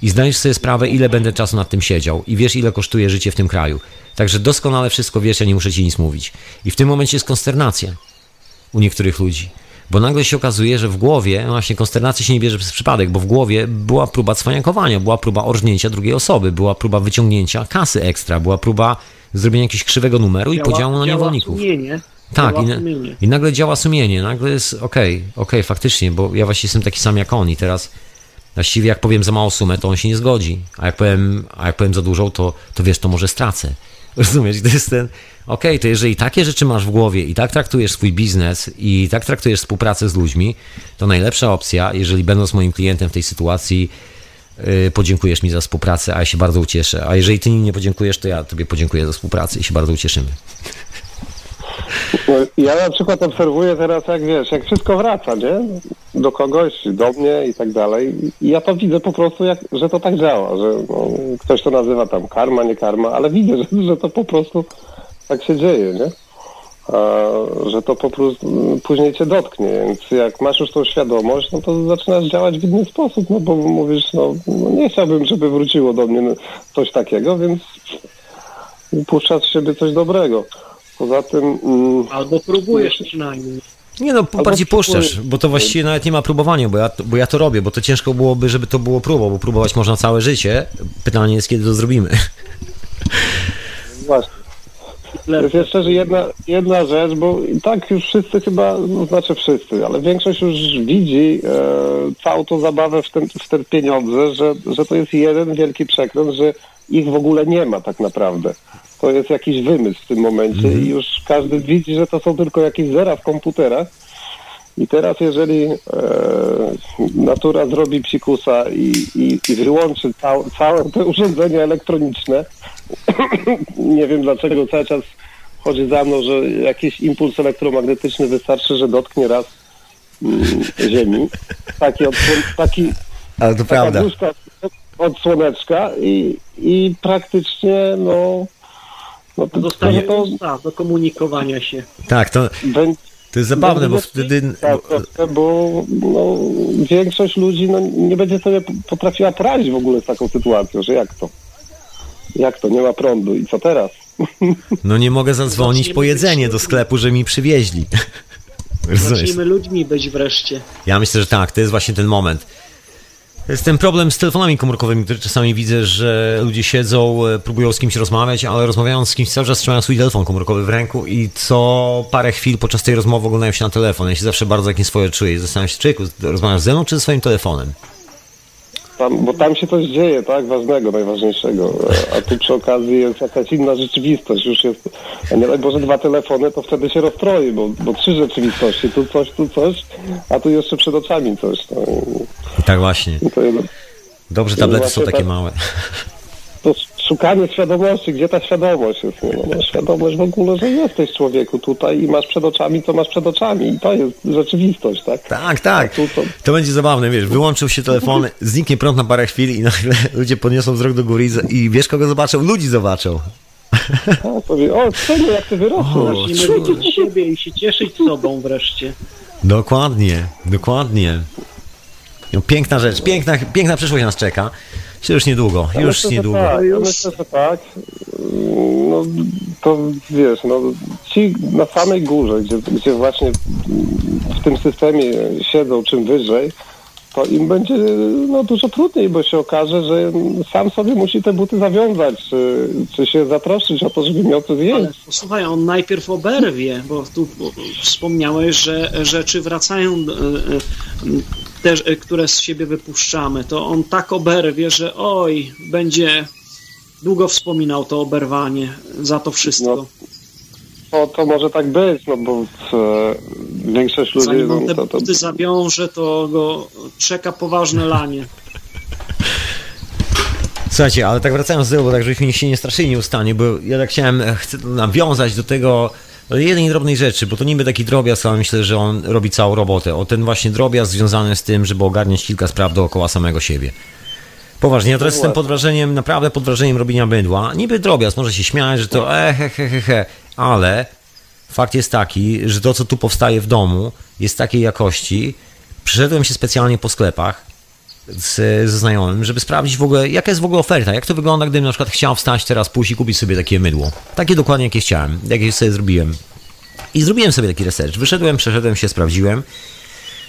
i zdajesz sobie sprawę, ile będę czasu nad tym siedział i wiesz, ile kosztuje życie w tym kraju. Także doskonale wszystko wiesz, ja nie muszę ci nic mówić. I w tym momencie jest konsternacja u niektórych ludzi. Bo nagle się okazuje, że w głowie, no właśnie konsternacja się nie bierze przez przypadek, bo w głowie była próba cwaniakowania, była próba orżnięcia drugiej osoby, była próba wyciągnięcia kasy ekstra, była próba zrobienia jakiegoś krzywego numeru działa, i podziału na niewolników. Sumienie. Tak, i, na, i, nagle działa sumienie, nagle jest okej, okay, okej, okay, faktycznie, bo ja właśnie jestem taki sam jak on i teraz Właściwie jak powiem za małą sumę, to on się nie zgodzi. A jak powiem, a jak powiem za dużą, to, to wiesz, to może stracę. Rozumiesz? To jest ten, okej, okay, to jeżeli takie rzeczy masz w głowie i tak traktujesz swój biznes i tak traktujesz współpracę z ludźmi, to najlepsza opcja, jeżeli będąc moim klientem w tej sytuacji, yy, podziękujesz mi za współpracę, a ja się bardzo ucieszę. A jeżeli ty mi nie podziękujesz, to ja tobie podziękuję za współpracę i się bardzo ucieszymy. No, ja na przykład obserwuję teraz, jak wiesz, jak wszystko wraca, nie? Do kogoś, do mnie i tak dalej. I ja to widzę po prostu, jak, że to tak działa, że no, ktoś to nazywa tam karma, nie karma, ale widzę, że, że to po prostu tak się dzieje, nie? A, że to po prostu później cię dotknie, więc jak masz już tą świadomość, no to zaczynasz działać w inny sposób, no bo mówisz, no, no nie chciałbym, żeby wróciło do mnie coś takiego, więc puszczasz z siebie coś dobrego. Poza tym... Mm, Albo próbujesz przynajmniej. Nie no, bardziej puszczasz, bo to właściwie nawet nie ma próbowania, bo ja, bo ja to robię, bo to ciężko byłoby, żeby to było próbą, bo próbować można całe życie. Pytanie jest, kiedy to zrobimy. Właśnie. Jest jeszcze że jedna, jedna rzecz, bo i tak już wszyscy chyba, no znaczy wszyscy, ale większość już widzi e, całą tą zabawę w, ten, w te pieniądze, że, że to jest jeden wielki przekręt, że ich w ogóle nie ma tak naprawdę to jest jakiś wymysł w tym momencie mm. i już każdy widzi, że to są tylko jakieś zera w komputerach. I teraz jeżeli e, natura zrobi psikusa i, i, i wyłączy cał, całe te urządzenia elektroniczne, nie wiem dlaczego cały czas chodzi za mną, że jakiś impuls elektromagnetyczny wystarczy, że dotknie raz mm, Ziemi. Taki, odsłon, taki Ale to prawda. od słoneczka i, i praktycznie no no to zostanie to... do komunikowania się. Tak, to, to jest zabawne, bo wtedy... Bo no, większość ludzi no, nie będzie sobie potrafiła poradzić w ogóle z taką sytuacją, że jak to? Jak to? Nie ma prądu i co teraz? No nie mogę zadzwonić po jedzenie do sklepu, że mi przywieźli. Zacznijmy ludźmi być wreszcie. Ja myślę, że tak, to jest właśnie ten moment jest ten problem z telefonami komórkowymi, który czasami widzę, że ludzie siedzą, e, próbują z kimś rozmawiać, ale rozmawiając z kimś cały czas trzymają swój telefon komórkowy w ręku i co parę chwil podczas tej rozmowy oglądają się na telefon. Ja się zawsze bardzo jak nieswoje czuję. Zastanawiam się, czy rozmawiasz ze mną czy ze swoim telefonem? Tam, bo tam się coś dzieje, tak, ważnego, najważniejszego. A tu przy okazji jest jakaś inna rzeczywistość. Już jest, a nie daj Boże, dwa telefony, to wtedy się rozstroi, bo, bo trzy rzeczywistości. Tu coś, tu coś, a tu jeszcze przed oczami coś. No. Tak właśnie. Dobrze, tablety są takie tak, małe. To szukanie świadomości, gdzie ta świadomość jest. Nie? No, no, świadomość w ogóle, że jesteś człowieku tutaj i masz przed oczami, co masz przed oczami i to jest rzeczywistość, tak? Tak, tak. To... to... będzie zabawne, wiesz, wyłączył się telefon, zniknie prąd na parę chwil i nagle ludzie podniosą wzrok do góry i, wiesz kogo zobaczą? Ludzi zobaczą. A, powie, o, synu, jak ty wyrosłeś. Musimy widzieć siebie i się cieszyć sobą wreszcie. Dokładnie, dokładnie. No, piękna rzecz, piękna, piękna przyszłość nas czeka. Już niedługo, ja już myślę, niedługo. Tak, ja myślę, że tak. No, to wiesz, no, ci na samej górze, gdzie, gdzie właśnie w tym systemie siedzą czym wyżej, to im będzie no, dużo trudniej, bo się okaże, że sam sobie musi te buty zawiązać, czy, czy się zatroszczyć o to, żeby miał to zjeść. Ale posłuchaj, on najpierw oberwie, bo tu wspomniałeś, że rzeczy wracają, e, e, te, które z siebie wypuszczamy, to on tak oberwie, że oj, będzie długo wspominał to oberwanie za to wszystko. No to, to może tak być, no bo e, większość ludzi... Zanim on te to, to... buty zawiąże, to go czeka poważne lanie. Słuchajcie, ale tak wracając do tego, bo tak żebyśmy się nie straszyli nieustannie, bo ja tak chciałem, e, chcę nawiązać do tego jednej drobnej rzeczy, bo to niby taki drobiazg, ale myślę, że on robi całą robotę. O ten właśnie drobiazg związany z tym, żeby ogarniać kilka spraw dookoła samego siebie. Poważnie, ja teraz jestem pod wrażeniem, naprawdę pod wrażeniem robienia bydła. Niby drobiazg, może się śmiać, że to e, he, he, he, he, ale fakt jest taki, że to, co tu powstaje w domu, jest takiej jakości. Przyszedłem się specjalnie po sklepach z, ze znajomym, żeby sprawdzić w ogóle, jaka jest w ogóle oferta, jak to wygląda, gdybym na przykład chciał wstać teraz, pójść i kupić sobie takie mydło. Takie dokładnie, jakie chciałem, jakie sobie zrobiłem. I zrobiłem sobie taki research. Wyszedłem, przeszedłem się, sprawdziłem.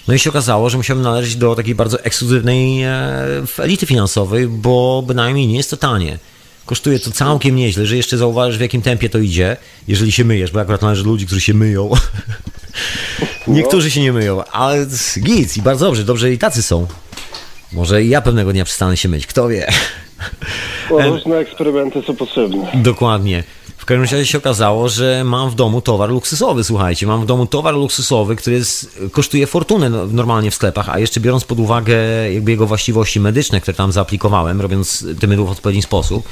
No i się okazało, że musiałem należeć do takiej bardzo ekskluzywnej e, elity finansowej, bo bynajmniej nie jest to tanie. Kosztuje to całkiem nieźle, że jeszcze zauważysz w jakim tempie to idzie, jeżeli się myjesz, bo akurat należy do ludzi, którzy się myją. Niektórzy się nie myją, ale git i bardzo dobrze, dobrze i tacy są. Może i ja pewnego dnia przestanę się myć, kto wie. różne eksperymenty są potrzebne. Dokładnie. W każdym razie się okazało, że mam w domu towar luksusowy, słuchajcie, mam w domu towar luksusowy, który jest, kosztuje fortunę no, normalnie w sklepach, a jeszcze biorąc pod uwagę jakby jego właściwości medyczne, które tam zaaplikowałem, robiąc te mydło w odpowiedni sposób,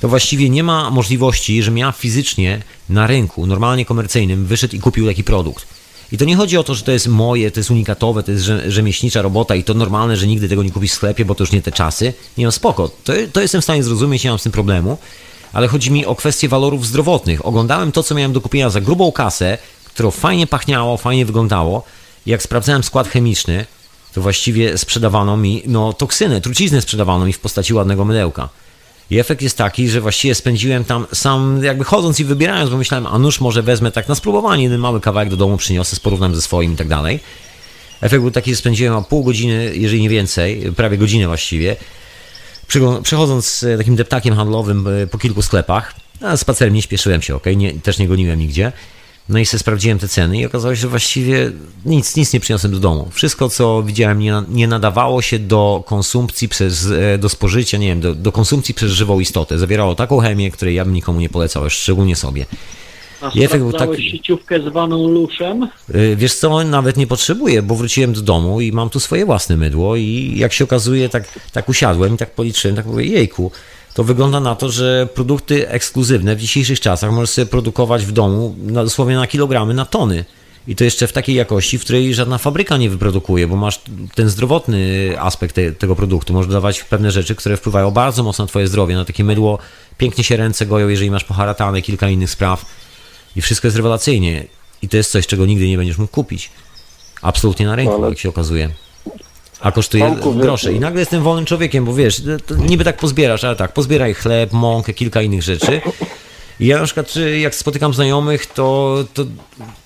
to właściwie nie ma możliwości, żebym ja fizycznie na rynku, normalnie komercyjnym, wyszedł i kupił taki produkt. I to nie chodzi o to, że to jest moje, to jest unikatowe, to jest rzemieślnicza robota i to normalne, że nigdy tego nie kupisz w sklepie, bo to już nie te czasy. Nie no spoko, to, to jestem w stanie zrozumieć, nie mam z tym problemu ale chodzi mi o kwestię walorów zdrowotnych. Oglądałem to, co miałem do kupienia za grubą kasę, którą fajnie pachniało, fajnie wyglądało. Jak sprawdzałem skład chemiczny, to właściwie sprzedawano mi no, toksyny, truciznę sprzedawano mi w postaci ładnego mydełka. I efekt jest taki, że właściwie spędziłem tam sam jakby chodząc i wybierając, bo myślałem, a nuż może wezmę tak na spróbowanie, jeden mały kawałek do domu przyniosę, porównam ze swoim i tak dalej. Efekt był taki, że spędziłem pół godziny, jeżeli nie więcej, prawie godzinę właściwie, przechodząc e, takim deptakiem handlowym e, po kilku sklepach, a spacerem nie śpieszyłem się, ok, nie, też nie goniłem nigdzie. No i sobie sprawdziłem te ceny i okazało się, że właściwie nic, nic nie przyniosłem do domu. Wszystko, co widziałem, nie, nie nadawało się do konsumpcji przez, e, do spożycia, nie wiem, do, do konsumpcji przez żywą istotę. Zawierało taką chemię, której ja bym nikomu nie polecał, szczególnie sobie. A I efekt był taki. sieciówkę zwaną luszem? Y, wiesz co, nawet nie potrzebuję, bo wróciłem do domu i mam tu swoje własne mydło i jak się okazuje, tak, tak usiadłem i tak policzyłem, tak mówię, jejku, to wygląda na to, że produkty ekskluzywne w dzisiejszych czasach możesz sobie produkować w domu na, dosłownie na kilogramy, na tony. I to jeszcze w takiej jakości, w której żadna fabryka nie wyprodukuje, bo masz ten zdrowotny aspekt te, tego produktu. Możesz dodawać pewne rzeczy, które wpływają bardzo mocno na twoje zdrowie. Na takie mydło pięknie się ręce goją, jeżeli masz poharatane, kilka innych spraw i wszystko jest rewelacyjnie. I to jest coś, czego nigdy nie będziesz mógł kupić. Absolutnie na rynku, Ale... jak się okazuje. A kosztuje grosze. I nagle jestem wolnym człowiekiem, bo wiesz, niby tak pozbierasz, ale tak, pozbieraj chleb, mąkę, kilka innych rzeczy. I ja na przykład, jak spotykam znajomych, to, to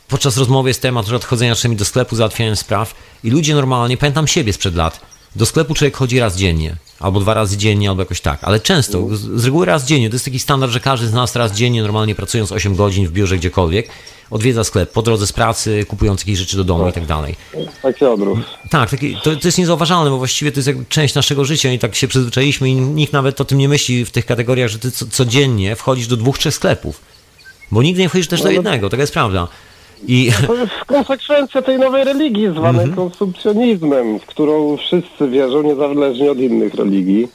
podczas rozmowy jest temat odchodzenia czasami do sklepu, załatwiania spraw i ludzie normalnie, pamiętam siebie sprzed lat, do sklepu człowiek chodzi raz dziennie, albo dwa razy dziennie, albo jakoś tak, ale często, z reguły raz dziennie. To jest taki standard, że każdy z nas raz dziennie, normalnie pracując 8 godzin w biurze gdziekolwiek, odwiedza sklep po drodze z pracy, kupując jakieś rzeczy do domu tak. i tak dalej. Taki odruch. Tak, taki, to, to jest niezauważalne, bo właściwie to jest jak część naszego życia i tak się przyzwyczailiśmy i nikt nawet o tym nie myśli w tych kategoriach, że ty codziennie wchodzisz do dwóch, trzech sklepów. Bo nigdy nie wchodzisz też do no, no jednego, taka jest prawda. I... To jest konsekwencja tej nowej religii zwanej mm -hmm. konsumpcjonizmem, w którą wszyscy wierzą niezależnie od innych religii,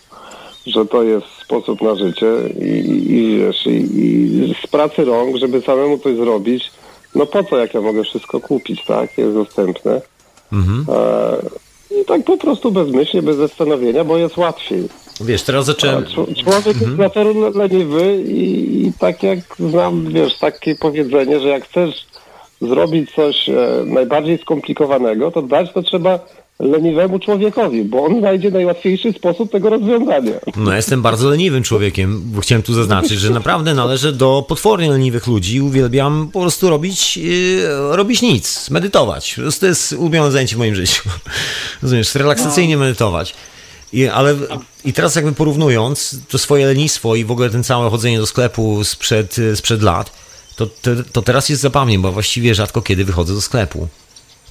że to jest sposób na życie i, i wiesz, i, i z pracy rąk, żeby samemu coś zrobić, no po co, jak ja mogę wszystko kupić, tak, jest dostępne. -hmm. e, I tak po prostu bezmyślnie, bez zastanowienia, bo jest łatwiej. Wiesz, teraz zacząłem... Człowiek mhm. jest natury leniwy i, i tak jak znam, wiesz, takie powiedzenie, że jak chcesz zrobić coś e, najbardziej skomplikowanego, to dać to trzeba leniwemu człowiekowi, bo on znajdzie najłatwiejszy sposób tego rozwiązania. No, jestem bardzo leniwym człowiekiem, bo chciałem tu zaznaczyć, że naprawdę należę do potwornie leniwych ludzi. Uwielbiam po prostu robić, yy, robić nic, medytować. To jest ulubione zajęcie w moim życiu. Rozumiesz, relaksacyjnie medytować. I, ale, I teraz jakby porównując to swoje lenistwo i w ogóle ten całe chodzenie do sklepu sprzed, sprzed lat, to, to, to teraz jest zabawnie, bo właściwie rzadko kiedy wychodzę do sklepu.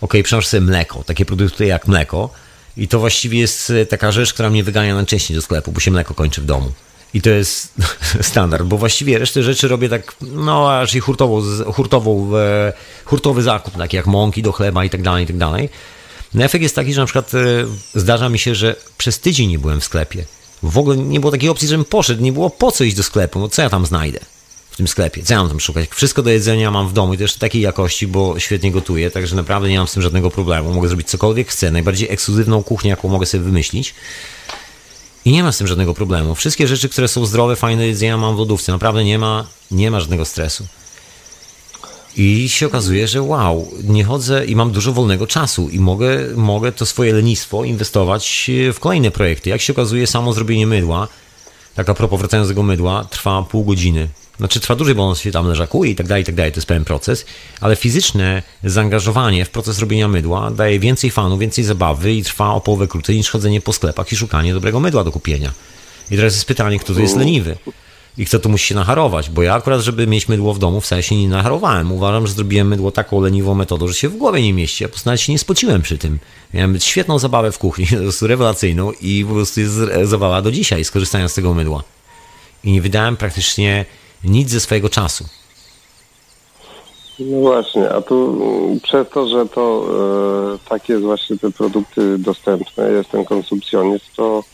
Ok, przynoszę sobie mleko, takie produkty jak mleko i to właściwie jest taka rzecz, która mnie wygania najczęściej do sklepu, bo się mleko kończy w domu. I to jest standard, bo właściwie resztę rzeczy robię tak, no aż i hurtowo, hurtową, hurtowy zakup, taki jak mąki do chleba i tak dalej, i tak dalej. No efekt jest taki, że na przykład e, zdarza mi się, że przez tydzień nie byłem w sklepie. W ogóle nie było takiej opcji, żebym poszedł, nie było po co iść do sklepu, no co ja tam znajdę w tym sklepie, co ja mam tam szukać. Wszystko do jedzenia mam w domu i też takiej jakości, bo świetnie gotuję, także naprawdę nie mam z tym żadnego problemu. Mogę zrobić cokolwiek chcę, najbardziej ekskluzywną kuchnię, jaką mogę sobie wymyślić. I nie ma z tym żadnego problemu. Wszystkie rzeczy, które są zdrowe, fajne do jedzenia mam w lodówce. Naprawdę nie ma, nie ma żadnego stresu. I się okazuje, że wow, nie chodzę i mam dużo wolnego czasu i mogę, mogę to swoje lenistwo inwestować w kolejne projekty. Jak się okazuje, samo zrobienie mydła, tak a propos wracając do tego mydła, trwa pół godziny. Znaczy trwa dłużej, bo on się tam leżakuje i tak dalej, i tak dalej, to jest pewien proces, ale fizyczne zaangażowanie w proces robienia mydła daje więcej fanu, więcej zabawy i trwa o połowę krócej niż chodzenie po sklepach i szukanie dobrego mydła do kupienia. I teraz jest pytanie, kto tu jest leniwy i kto tu musi się nacharować, bo ja akurat, żeby mieć mydło w domu, wcale się nie nacharowałem. Uważam, że zrobiłem mydło taką leniwą metodą, że się w głowie nie mieści. Ja po prostu się nie spociłem przy tym. Miałem świetną zabawę w kuchni, po prostu rewelacyjną i po prostu jest zabawa do dzisiaj, skorzystając z tego mydła. I nie wydałem praktycznie nic ze swojego czasu. No właśnie, a tu przez to, że to e, takie jest właśnie te produkty dostępne, jest ten konsumpcjonizm, to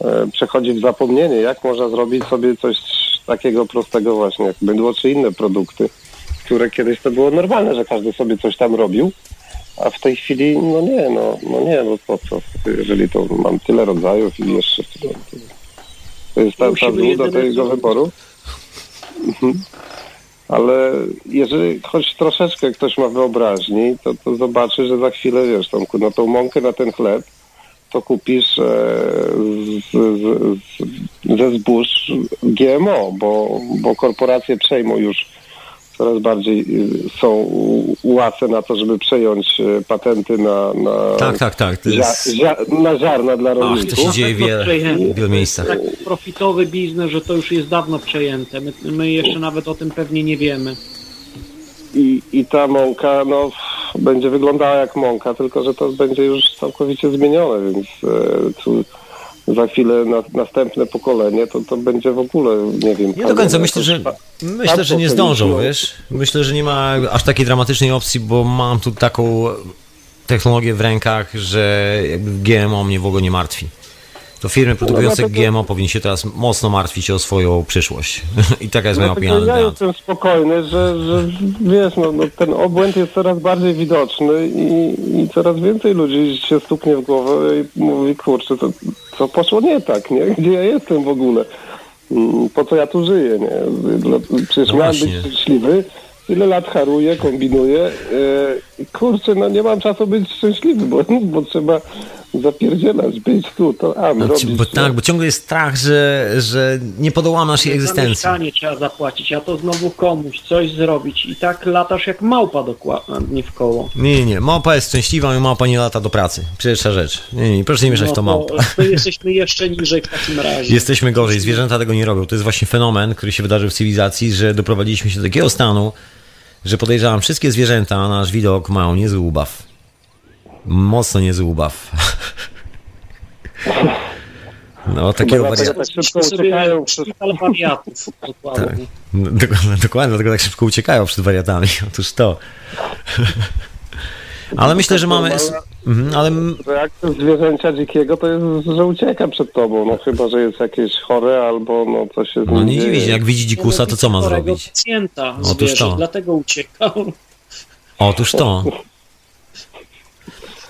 e, przechodzi w zapomnienie, jak można zrobić sobie coś takiego prostego właśnie, jak mydło czy inne produkty, które kiedyś to było normalne, że każdy sobie coś tam robił, a w tej chwili, no nie, no, no nie, no po co, jeżeli to mam tyle rodzajów i jeszcze tyle, to jest ta, ta do tego wyboru. Mhm. Ale jeżeli choć troszeczkę ktoś ma wyobraźni, to, to zobaczy, że za chwilę, wiesz, tą, no, tą mąkę na ten chleb to kupisz e, z, z, z, ze zbóż GMO, bo, bo korporacje przejmą już coraz bardziej y, są łace na to, żeby przejąć y, patenty na, na, tak, tak, tak. To jest... zia, na ziarna dla rolników. Ach, to się dzieje w wiele, wielu miejscach. Tak profitowy biznes, że to już jest dawno przejęte. My, my jeszcze nawet o tym pewnie nie wiemy. I, I ta mąka, no, będzie wyglądała jak mąka, tylko że to będzie już całkowicie zmienione, więc e, tu za chwilę na, następne pokolenie, to, to będzie w ogóle, nie wiem... Nie do końca, myślę, że, myślę, że nie zdążą, wiesz? Myślę, że nie ma aż takiej dramatycznej opcji, bo mam tu taką technologię w rękach, że jakby GMO mnie w ogóle nie martwi to firmy produkujące no, GMO powinny się teraz mocno martwić o swoją przyszłość. I taka jest moja opinia. Ja jestem spokojny, że, że wiesz, no, no, ten obłęd jest coraz bardziej widoczny i, i coraz więcej ludzi się stuknie w głowę i mówi, kurczę, to co poszło nie tak, nie? Gdzie ja jestem w ogóle? Mm, po co ja tu żyję, nie? Przecież no miałem być szczęśliwy, tyle lat haruję, kombinuję. Kurczę, no nie mam czasu być szczęśliwy, bo, bo trzeba zapierdzielać, być tu, to a, no, robić, bo, Tak, bo ciągle jest strach, że, że nie podołam naszej egzystencji. Za trzeba zapłacić, a to znowu komuś coś zrobić i tak latasz jak małpa dokładnie w koło. Nie, nie, nie, małpa jest szczęśliwa i małpa nie lata do pracy. Pierwsza rzecz. Nie, nie, proszę nie mieszać no to, to małpa. To jesteśmy jeszcze niżej w takim razie. Jesteśmy gorzej, zwierzęta tego nie robią. To jest właśnie fenomen, który się wydarzył w cywilizacji, że doprowadziliśmy się do takiego stanu, że podejrzewam, wszystkie zwierzęta na nasz widok mają niezły ubaw. Mocno niezły ubaw. No, takiego wariatu. Tak szybko uciekają przed... wariatów. Dokładnie. Tak, dokładnie, dokładnie, dlatego tak szybko uciekają przed wariatami. Otóż to. Ale myślę, że mamy... Mhm, ale... Reakcja zwierzęcia dzikiego to jest, że ucieka przed tobą, no chyba, że jest jakieś chore albo no coś się No nie dziwi się, jak widzi dzikusa, to co ma zrobić? pacjenta Otóż to. dlatego uciekał. Otóż to.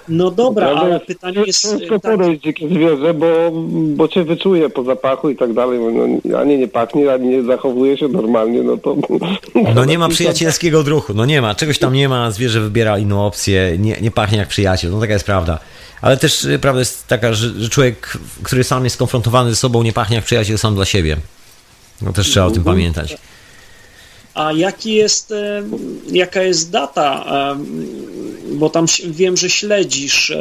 No dobra, ale pytanie jest... To tak... podejść dzikie zwierzę, bo, bo cię wyczuje po zapachu i tak dalej. No, ani nie pachnie, ani nie zachowuje się normalnie, no to... No nie ma przyjacielskiego druchu, no nie ma. Czegoś tam nie ma, zwierzę wybiera inną opcję, nie, nie pachnie jak przyjaciel, no taka jest prawda. Ale też y, prawda jest taka, że, że człowiek, który sam jest skonfrontowany ze sobą, nie pachnie jak przyjaciel sam dla siebie. No też trzeba o tym pamiętać. A jaki jest, jaka jest data? Bo tam wiem, że śledzisz.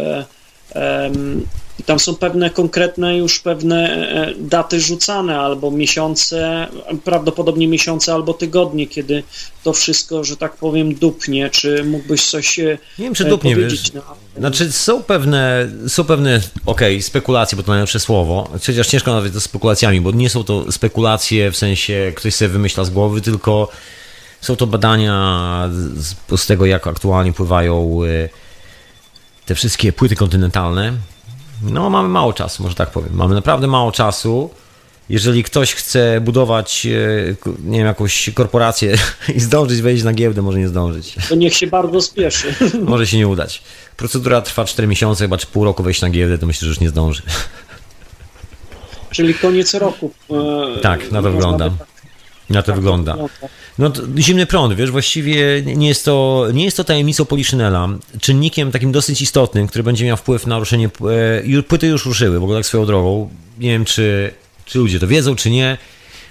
I tam są pewne konkretne już pewne e, daty rzucane, albo miesiące, prawdopodobnie miesiące albo tygodnie, kiedy to wszystko, że tak powiem, dupnie. Czy mógłbyś coś Nie wiem, czy e, dupnie, wiesz. Na... Znaczy są pewne, są pewne, okej, okay, spekulacje, bo to najlepsze słowo, chociaż ciężko nawet to spekulacjami, bo nie są to spekulacje w sensie ktoś sobie wymyśla z głowy, tylko są to badania z, z tego, jak aktualnie pływają e, te wszystkie płyty kontynentalne, no, mamy mało czasu, może tak powiem. Mamy naprawdę mało czasu. Jeżeli ktoś chce budować, e, nie wiem, jakąś korporację i zdążyć wejść na giełdę, może nie zdążyć. To niech się bardzo spieszy. może się nie udać. Procedura trwa 4 miesiące, chyba czy pół roku wejść na giełdę, to myślę, że już nie zdąży. Czyli koniec roku. E, tak, na to wygląda. Tak na to tak wygląda. No to zimny prąd, wiesz, właściwie nie jest to, nie jest to tajemnicą Poliszynela. Czynnikiem takim dosyć istotnym, który będzie miał wpływ na ruszenie, e, płyty już ruszyły, w ogóle tak swoją drogą. Nie wiem, czy, czy ludzie to wiedzą, czy nie,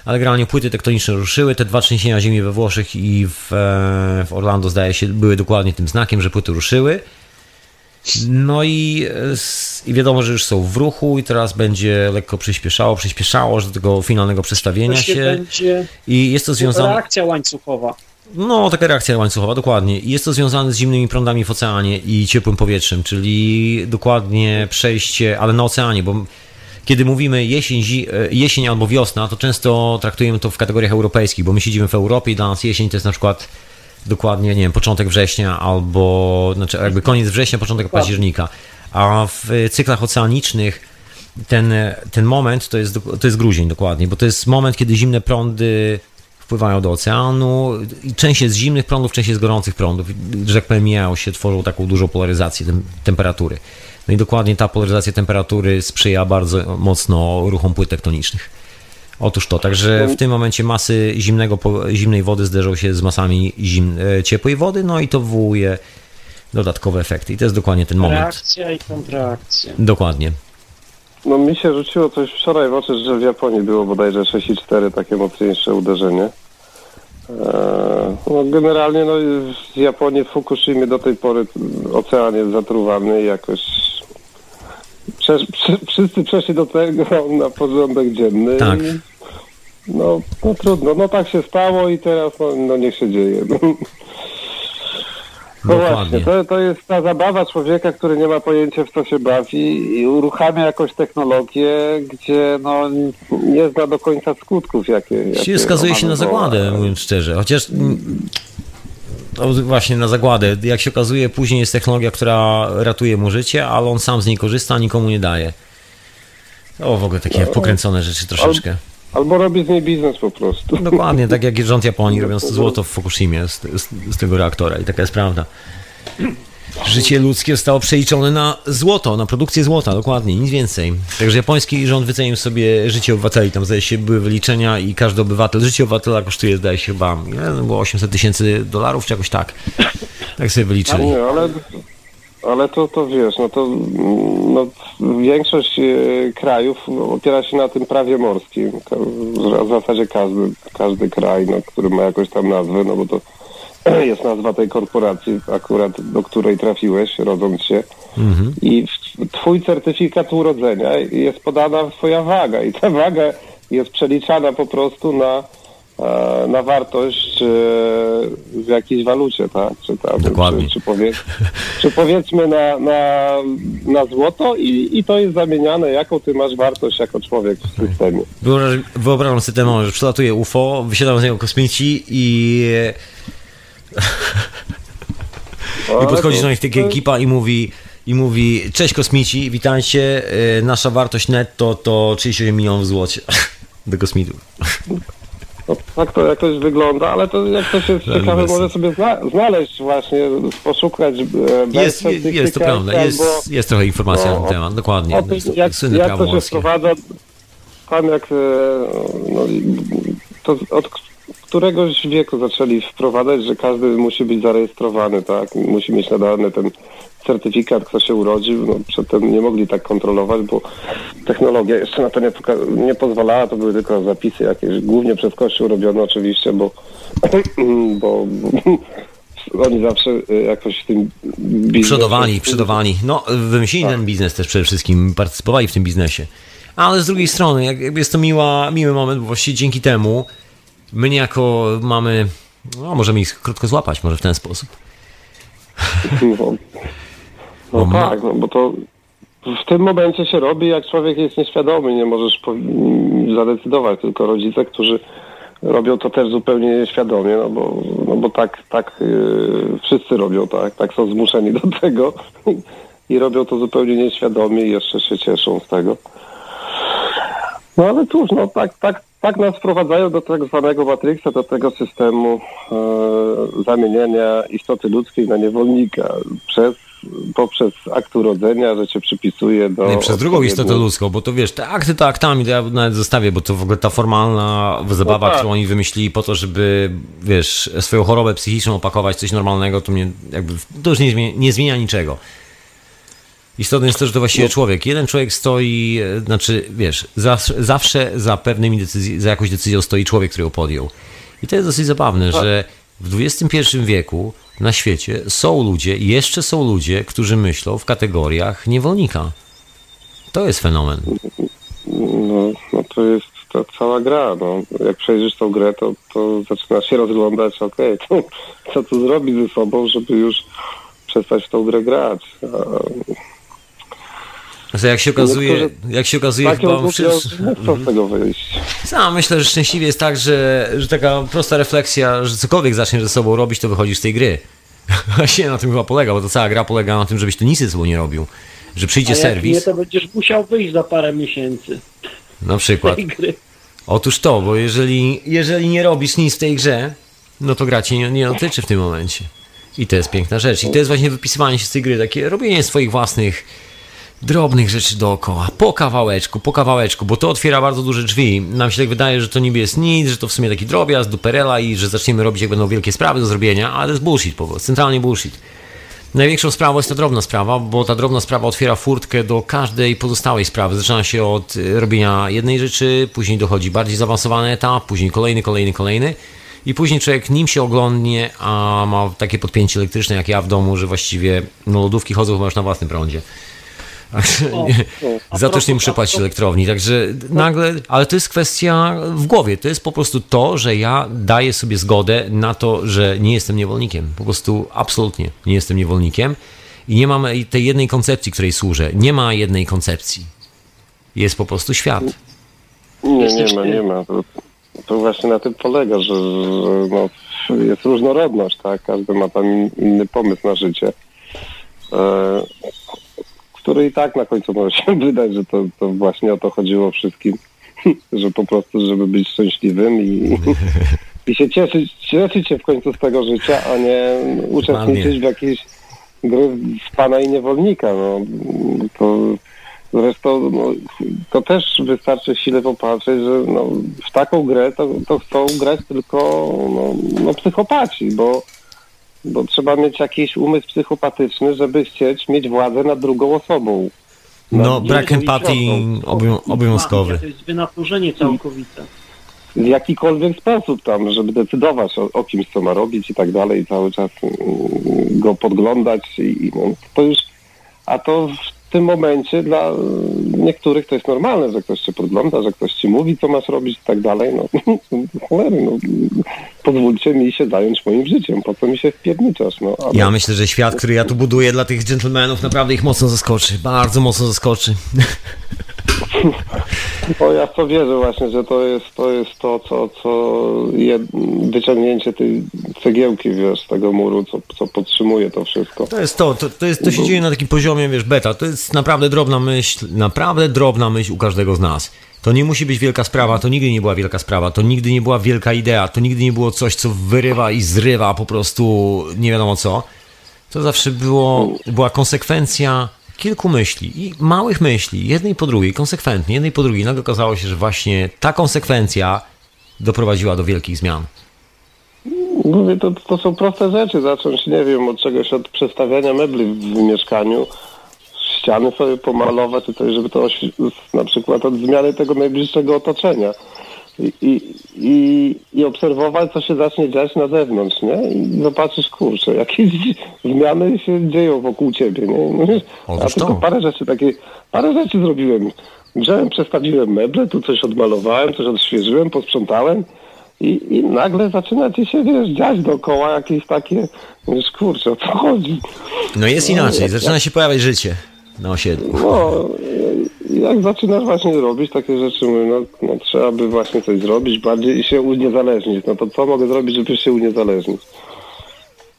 ale generalnie płyty tektoniczne ruszyły. Te dwa trzęsienia ziemi we Włoszech i w, e, w Orlando, zdaje się, były dokładnie tym znakiem, że płyty ruszyły. No i, i wiadomo, że już są w ruchu i teraz będzie lekko przyspieszało, przyspieszało do tego finalnego przestawienia się. Będzie I jest to związane. Reakcja łańcuchowa. No, taka reakcja łańcuchowa, dokładnie. I jest to związane z zimnymi prądami w oceanie i ciepłym powietrzem, czyli dokładnie przejście, ale na oceanie, bo kiedy mówimy jesień, e, jesień albo wiosna, to często traktujemy to w kategoriach europejskich, bo my siedzimy w Europie i dla nas jesień to jest na przykład dokładnie, nie wiem, początek września albo, znaczy jakby koniec września, początek października. A w cyklach oceanicznych ten, ten moment to jest, to jest grudzień dokładnie, bo to jest moment, kiedy zimne prądy wpływają do oceanu. Część jest z zimnych prądów, część jest z gorących prądów. Że tak powiem, mijają się, tworzą taką dużą polaryzację tem temperatury. No i dokładnie ta polaryzacja temperatury sprzyja bardzo mocno ruchom płyt tektonicznych. Otóż to, także w tym momencie masy zimnego, zimnej wody zderzą się z masami zim, e, ciepłej wody, no i to wywołuje dodatkowe efekty. I to jest dokładnie ten moment. Reakcja i kontrakcja. Dokładnie. No mi się rzuciło coś wczoraj w oczy, że w Japonii było bodajże 6,4 takie mocniejsze uderzenie. Eee, no generalnie no, w Japonii, w Fukushimie do tej pory ocean jest zatruwany i jakoś Prze, wszyscy przeszli do tego na porządek dzienny. Tak. No, no trudno, no tak się stało i teraz no, no niech się dzieje. No właśnie, to, to jest ta zabawa człowieka, który nie ma pojęcia w co się bawi i uruchamia jakąś technologię, gdzie no nie zna do końca skutków, jakie... jakie skazuje się na zagładę, mówiąc szczerze. Chociaż no właśnie na zagładę. Jak się okazuje, później jest technologia, która ratuje mu życie, ale on sam z niej korzysta, nikomu nie daje. O, w ogóle takie no, pokręcone rzeczy troszeczkę. Albo robi z niej biznes po prostu. Dokładnie, tak jak rząd Japonii robiąc złoto w Fukushimie z, z, z tego reaktora i taka jest prawda. Życie ludzkie zostało przeliczone na złoto, na produkcję złota, dokładnie, nic więcej. Także japoński rząd wycenił sobie życie obywateli, tam zdaje się były wyliczenia i każdy obywatel, życie obywatela kosztuje zdaje się chyba, nie było 800 tysięcy dolarów czy jakoś tak. Tak sobie wyliczyli. Nie, ale, ale to, to wiesz, no to no, większość e, krajów opiera się na tym prawie morskim. W zasadzie każdy, każdy kraj, no, który ma jakąś tam nazwę, no bo to jest nazwa tej korporacji, akurat do której trafiłeś, rodząc się. Mhm. I twój certyfikat urodzenia jest podana twoja waga i ta waga jest przeliczana po prostu na, e, na wartość e, w jakiejś walucie, tak? Czy, tam, Dokładnie. Czy, czy, powiedz, czy powiedzmy na, na, na złoto i, i to jest zamieniane, jaką ty masz wartość jako człowiek w systemie. wyobrażam sobie ten moment, że przelatuje UFO, wysiadają z niego kosmici i i podchodzi do nich taka ekipa i mówi, i mówi, cześć kosmici, witajcie, y, nasza wartość netto to 38 milionów złotych do kosmitów. tak to jakoś wygląda, ale to jak ktoś jest Tak, ciekawy, może sobie zna, znaleźć właśnie, poszukać e, Jest, jest, jest to prawda, jest, jest trochę informacji na no, ten temat, dokładnie. o tym, jak, Słynne jak to się wprowadza, tam jak e, no, to od któregoś wieku zaczęli wprowadzać, że każdy musi być zarejestrowany, tak? Musi mieć nadany ten certyfikat, kto się urodził. No, przedtem nie mogli tak kontrolować, bo technologia jeszcze na to nie, nie pozwalała, to były tylko zapisy jakieś, głównie przez Kościół robione oczywiście, bo, bo, bo oni zawsze e, jakoś w tym biznesie... Przodowali, przodowali. No, wymyślili ten biznes też przede wszystkim, partycypowali w tym biznesie. Ale z drugiej strony, jak- jakby jest to miła, miły moment, bo właściwie dzięki temu my niejako mamy, no możemy ich krótko złapać, może w ten sposób. No, no ma- tak, no bo to w tym momencie się robi, jak człowiek jest nieświadomy, nie możesz zadecydować, tylko rodzice, którzy robią to też zupełnie nieświadomie, no bo, no bo tak, tak yy, wszyscy robią, tak, tak są zmuszeni do tego i robią to zupełnie nieświadomie i jeszcze się cieszą z tego. No ale cóż, no tak, tak, tak nas wprowadzają do tak zwanego Matrixa, do tego systemu e, zamieniania istoty ludzkiej na niewolnika przez, poprzez akt urodzenia, że cię przypisuje do... Nie, przez drugą istotę ludzką, bo to wiesz, te akty to aktami, to ja nawet zostawię, bo to w ogóle ta formalna zabawa, No tak. którą oni wymyślili po to, żeby, wiesz, swoją chorobę psychiczną opakować coś normalnego, to mnie jakby, to już nie nie zmienia niczego. Istotne jest to, że to No. właściwie człowiek. Jeden człowiek stoi, e, znaczy, wiesz, zawsze, zawsze za pewnymi decyzjami, za jakąś decyzją stoi człowiek, który ją podjął. I to jest dosyć zabawne, Tak. że w XXI wieku na świecie są ludzie, jeszcze są ludzie, którzy myślą w kategoriach niewolnika. To jest fenomen. No, no to jest ta cała gra, no. Jak przejrzysz tą grę, to, to zaczynasz się rozglądać, okej, to co tu zrobić ze sobą, żeby już przestać w tą grę grać. A, Znaczy, jak się okazuje, Niektórzy jak się okazuje tak chyba z tego wyjść. Sam myślę, że szczęśliwie jest tak, że, że taka prosta refleksja, że cokolwiek zaczniesz ze sobą robić, to wychodzisz z tej gry. Właśnie na tym chyba polega, bo to cała gra polega na tym, żebyś tu nic ze sobą nie robił. Że przyjdzie A jak serwis, nie, to będziesz musiał wyjść za parę miesięcy na przykład. Otóż to, bo jeżeli, jeżeli nie robisz nic w tej grze, no to gra cię nie, nie dotyczy w tym momencie. I to jest piękna rzecz. I to jest właśnie wypisywanie się z tej gry, takie robienie swoich własnych drobnych rzeczy dookoła, po kawałeczku, po kawałeczku, bo to otwiera bardzo duże drzwi. Nam się tak wydaje, że to niby jest nic, że to w sumie taki drobiazg, duperela i że zaczniemy robić, jak będą wielkie sprawy do zrobienia, ale to jest bullshit po prostu, centralnie bullshit. Największą sprawą jest ta drobna sprawa, bo ta drobna sprawa otwiera furtkę do każdej pozostałej sprawy. Zaczyna się od y, robienia jednej rzeczy, później dochodzi bardziej zaawansowany etap, później kolejny, kolejny, kolejny. I później człowiek nim się oglądnie, a ma takie podpięcie elektryczne jak ja w domu, że właściwie no, lodówki chodzą chyba już na własnym prądzie. O, o, Za to już nie muszę płacić elektrowni, także nagle, ale to jest kwestia w głowie, to jest po prostu to, że ja daję sobie zgodę na to, że nie jestem niewolnikiem, po prostu absolutnie nie jestem niewolnikiem i nie mam tej jednej koncepcji, której służę, nie ma jednej koncepcji, jest po prostu świat. Nie, nie ma, nie ma. To, to właśnie na tym polega, że, że no, jest różnorodność, tak? Każdy ma tam in- inny pomysł na życie. E, który i tak na końcu może się wydać, że to, to właśnie o to chodziło wszystkim. że po prostu, żeby być szczęśliwym i, i się cieszyć, cieszyć się w końcu z tego życia, a nie uczestniczyć w jakiejś gry w pana i niewolnika. No, to zresztą no, to też wystarczy sile popatrzeć, że no, w taką grę to, to chcą grać tylko no, no, psychopaci, bo, bo trzeba mieć jakiś umysł psychopatyczny, żeby chcieć mieć władzę nad drugą osobą. No, brak empatii obowią- obowiązkowy. To jest wynaturzenie całkowite. w jakikolwiek sposób tam, żeby decydować o, o kimś, co ma robić i tak dalej, i cały czas mm, go podglądać i, i no, to już, a to w tym momencie dla niektórych to jest normalne, że ktoś cię podgląda, że ktoś ci mówi, co masz robić i tak dalej, no cholery, no pozwólcie mi się zająć moim życiem, po co mi się wpierniczasz, no. ale- Ja myślę, że świat, który ja tu buduję dla tych dżentelmenów naprawdę ich mocno zaskoczy, bardzo mocno zaskoczy. Bo ja w to wierzę właśnie, że to jest to, jest to co, co je, wyciągnięcie tej cegiełki, wiesz, tego muru, co, co podtrzymuje to wszystko. To jest to, to, to, jest, to się dzieje na takim poziomie, wiesz, beta, to jest naprawdę drobna myśl, naprawdę drobna myśl u każdego z nas. To nie musi być wielka sprawa, to nigdy nie była wielka sprawa, to nigdy nie była wielka idea, to nigdy nie było coś, co wyrywa i zrywa po prostu nie wiadomo co. To zawsze było, była konsekwencja kilku myśli i małych myśli, jednej po drugiej, konsekwentnie, jednej po drugiej. Nagle okazało się, że właśnie ta konsekwencja doprowadziła do wielkich zmian. Mówię, to, to są proste rzeczy. Zacząć, nie wiem, od czegoś, od przestawiania mebli w mieszkaniu, ściany sobie pomalować, tutaj, żeby to na przykład od zmiany tego najbliższego otoczenia. I, i, i, I obserwować, co się zacznie dziać na zewnątrz, nie? I zobaczysz, kurczę, jakieś zmiany się dzieją wokół ciebie, nie? No, wiesz, a Otóż tylko parę rzeczy takie, parę rzeczy zrobiłem. Wziąłem, przestawiłem meble, tu coś odmalowałem, coś odświeżyłem, posprzątałem i, i nagle zaczyna ci się, wiesz, dziać dookoła jakieś takie, wiesz, kurczę, o co chodzi? No jest inaczej, zaczyna się pojawiać życie na osiedlu. No, jak zaczynasz właśnie robić takie rzeczy, mówię, no, no trzeba by właśnie coś zrobić bardziej i się uniezależnić. No to co mogę zrobić, żeby się uniezależnić?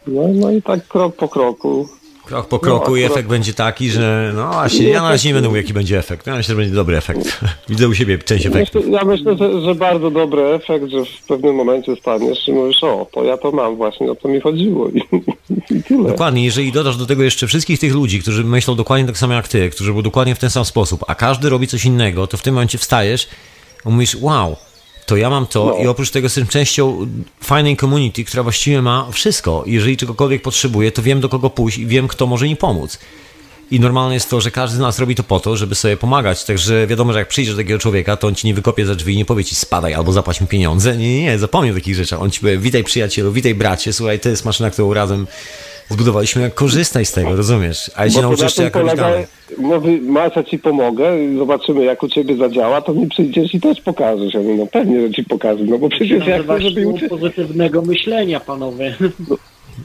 No, no i tak krok po kroku. Krok po kroku No, i efekt będzie taki, że no właśnie, ja na razie nie będę mówił jaki będzie efekt. Ja myślę, że będzie dobry efekt. Widzę u siebie część efektów. Myślę, ja myślę, że, że bardzo dobry efekt, że w pewnym momencie staniesz i mówisz, o, to ja to mam właśnie, o to mi chodziło i, i tyle. Dokładnie, jeżeli dodasz do tego jeszcze wszystkich tych ludzi, którzy myślą dokładnie tak samo jak ty, którzy byli dokładnie w ten sam sposób, a każdy robi coś innego, to w tym momencie wstajesz i mówisz, wow, to ja mam to No. i oprócz tego jestem częścią fajnej community, która właściwie ma wszystko. Jeżeli czegokolwiek potrzebuję, to wiem do kogo pójść i wiem, kto może mi pomóc. I normalne jest to, że każdy z nas robi to po to, żeby sobie pomagać. Także wiadomo, że jak przyjdziesz do takiego człowieka, to on ci nie wykopie za drzwi i nie powie ci spadaj albo zapłać mi pieniądze. Nie, nie, nie, zapomnij o takich rzeczach. On ci powie, witaj przyjacielu, witaj bracie, słuchaj, to jest maszyna, którą razem zbudowaliśmy, korzystaj z tego, rozumiesz? A cię Bo to nauczę na jeszcze tym jak robić polega, Masz, ja ci pomogę, zobaczymy jak u ciebie zadziała, to mi przyjdziesz i też pokażesz. Ja mówię, no pewnie, że ci pokażę, no bo przecież ja chcę, Nazywa żeby się pozytywnego myślenia, panowie.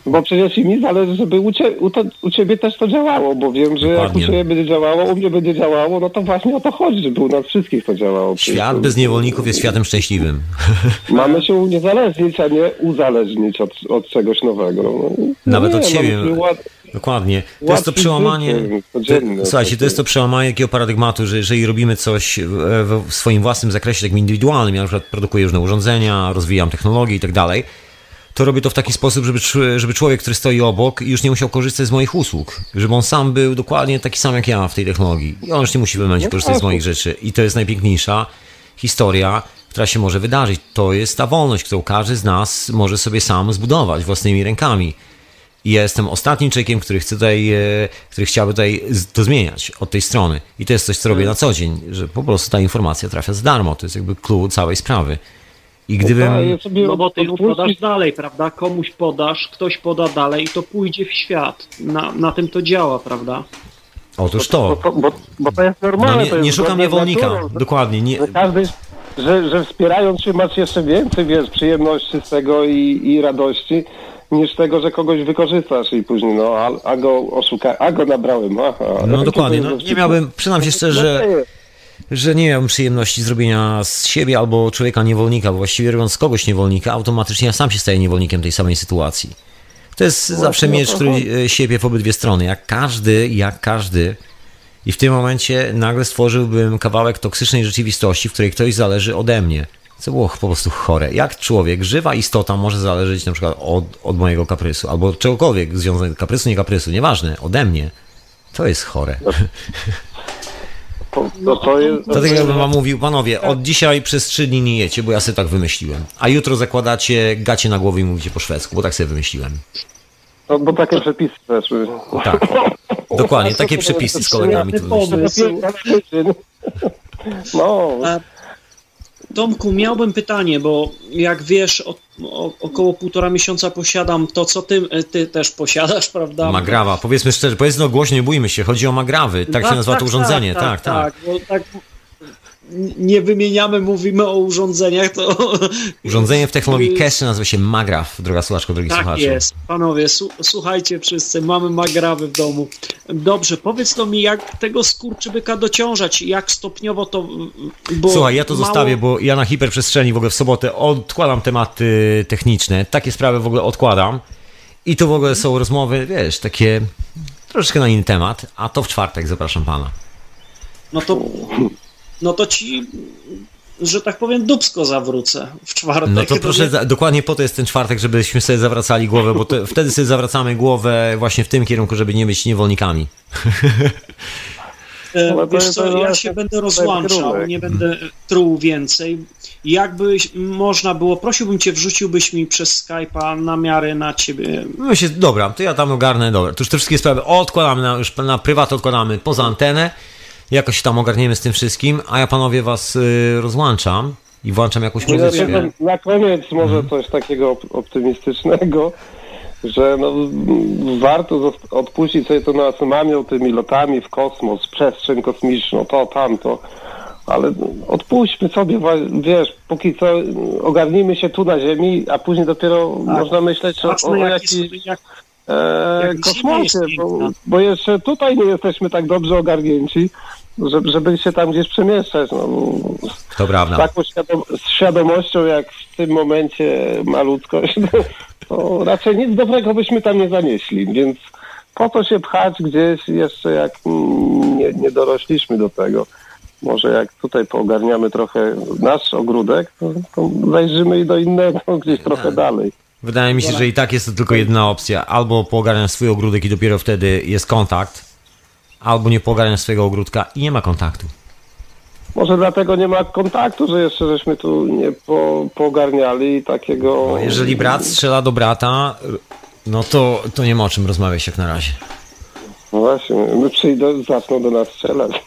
Bo przecież i mi zależy, żeby u, cie, u, to, u ciebie też to działało, bo wiem, że Dokładnie. jak u ciebie będzie działało, u mnie będzie działało, no to właśnie o to chodzi, żeby u nas wszystkich to działało. Świat bez niewolników jest światem szczęśliwym. Mamy się uniezależnić, a nie uzależnić od, od czegoś nowego. No, Nawet nie, od siebie. mamy się ład- Dokładnie. To jest to przełamanie. To, słuchajcie, to jest to przełamanie takiego paradygmatu, że jeżeli robimy coś w, w swoim własnym zakresie, takim indywidualnym, ja na przykład produkuję różne urządzenia, rozwijam technologię i tak dalej, to robię to w taki sposób, żeby, żeby człowiek, który stoi obok, już nie musiał korzystać z moich usług. Żeby on sam był dokładnie taki sam jak ja w tej technologii. I on już nie musi w momencie korzystać z moich rzeczy. I to jest najpiękniejsza historia, która się może wydarzyć. To jest ta wolność, którą każdy z nas może sobie sam zbudować własnymi rękami. I ja jestem ostatnim człowiekiem, który chce tutaj, e, który chciałby tutaj to zmieniać od tej strony. I to jest coś, co robię na co dzień, że po prostu ta informacja trafia za darmo. To jest jakby clue całej sprawy. I gdybym... No bo ty ją podasz dalej, prawda? Komuś podasz, ktoś poda dalej i to pójdzie w świat. Na, na tym to działa, prawda? Otóż Bo, to. to, bo, bo to jest No normalne. nie, to jest nie szukam niewolnika. naturą, że- Dokładnie. Nie, Że każdy, że, że wspierając się masz jeszcze więcej, wiesz, przyjemności z tego i, i radości, niż tego, że kogoś wykorzystasz i później, no, a, a go oszuka, a go nabrałem, aha. no dokładnie. No, nie miałbym, przynam się szczerze, No, że nie miałbym przyjemności zrobienia z siebie albo człowieka niewolnika, bo właściwie robiąc kogoś niewolnika, automatycznie ja sam się staję niewolnikiem tej samej sytuacji. To jest zawsze o miecz, który e, siebie w obydwie strony. Jak każdy, jak każdy. I w tym momencie nagle stworzyłbym kawałek toksycznej rzeczywistości, w której ktoś zależy ode mnie. Co było po prostu chore. Jak człowiek, żywa istota może zależeć na przykład od, od mojego kaprysu, albo czegokolwiek związanego, kaprysu, nie kaprysu, nieważne, ode mnie. To jest chore. To, to, to jest, To tak jakbym wam mówił, panowie, od dzisiaj przez trzy dni nie jecie, bo ja sobie tak wymyśliłem. A jutro zakładacie gacie na głowie i mówicie po szwedzku, bo tak sobie wymyśliłem. no, bo takie przepisy weszły. Tak. Dokładnie, takie przepisy z kolegami tu wymyśliłem. No, Tomku, miałbym pytanie, bo jak wiesz, o, o, około półtora miesiąca posiadam to, co ty, ty też posiadasz, prawda? Magrawa, powiedzmy szczerze, powiedzmy no głośno, nie bójmy się, chodzi o magrawy, tak się nazywa to urządzenie, tak, tak. bo tak nie wymieniamy, mówimy o urządzeniach, to Urządzenie w technologii cache nazywa się magraw, droga słuchaczko, drogi tak słuchaczu. jest. Panowie, słuchajcie wszyscy, mamy magrawy w domu. Dobrze, powiedz to mi, jak tego skurczybyka dociążać, jak stopniowo to... Bo Słuchaj, ja to mało- zostawię, bo ja na hiperprzestrzeni w ogóle w sobotę odkładam tematy techniczne, takie sprawy w ogóle odkładam i to w ogóle są rozmowy, wiesz, takie troszeczkę na inny temat, a to w czwartek zapraszam pana. No to no to ci, że tak powiem, dubsko zawrócę w czwartek. No to proszę, za, dokładnie po to jest ten czwartek, żebyśmy sobie zawracali głowę, bo to, wtedy sobie zawracamy głowę właśnie w tym kierunku, żeby nie być niewolnikami. E, No Wiesz co, ja się będę rozłączał, nie będę truł więcej. Jakby można było, prosiłbym cię, wrzuciłbyś mi przez Skype'a namiary na ciebie. No się, dobra, to ja tam ogarnę, dobra. To już te wszystkie sprawy odkładamy, na, już na prywat odkładamy poza antenę. Jakoś się tam ogarniemy z tym wszystkim, a ja panowie was y, rozłączam i włączam jakąś No, muzyczkę. ja tylko na koniec może coś takiego op- optymistycznego, że no, warto odpuścić sobie to na mamią tymi lotami w kosmos, przestrzeń kosmiczną, to, tamto. Ale odpuśćmy sobie, wiesz, póki co ogarnijmy się tu na Ziemi, a później dopiero można myśleć o, o jak jakiejś jest, jak, e, kosmosie, bo, piękna. bo jeszcze tutaj nie jesteśmy tak dobrze ogarnięci, żeby, żeby się tam gdzieś przemieszczać. No, To z prawda. taką świadom- z świadomością, jak w tym momencie ma ludzkość, to raczej nic dobrego byśmy tam nie zanieśli, więc po to się pchać gdzieś jeszcze jak nie, nie dorośliśmy do tego. Może jak tutaj poogarniamy trochę nasz ogródek, to, to zajrzymy i do innego gdzieś trochę dalej. Wydaje mi się, że i tak jest to tylko jedna opcja. Albo poogarniasz swój ogródek i dopiero wtedy jest kontakt, albo nie poogarniasz swojego ogródka i nie ma kontaktu. Może dlatego nie ma kontaktu, że jeszcze żeśmy tu nie po, poogarniali takiego... Bo jeżeli brat strzela do brata, no to, to nie ma o czym rozmawiać jak na razie. No właśnie, my przyjdą, zaczną do nas strzelać.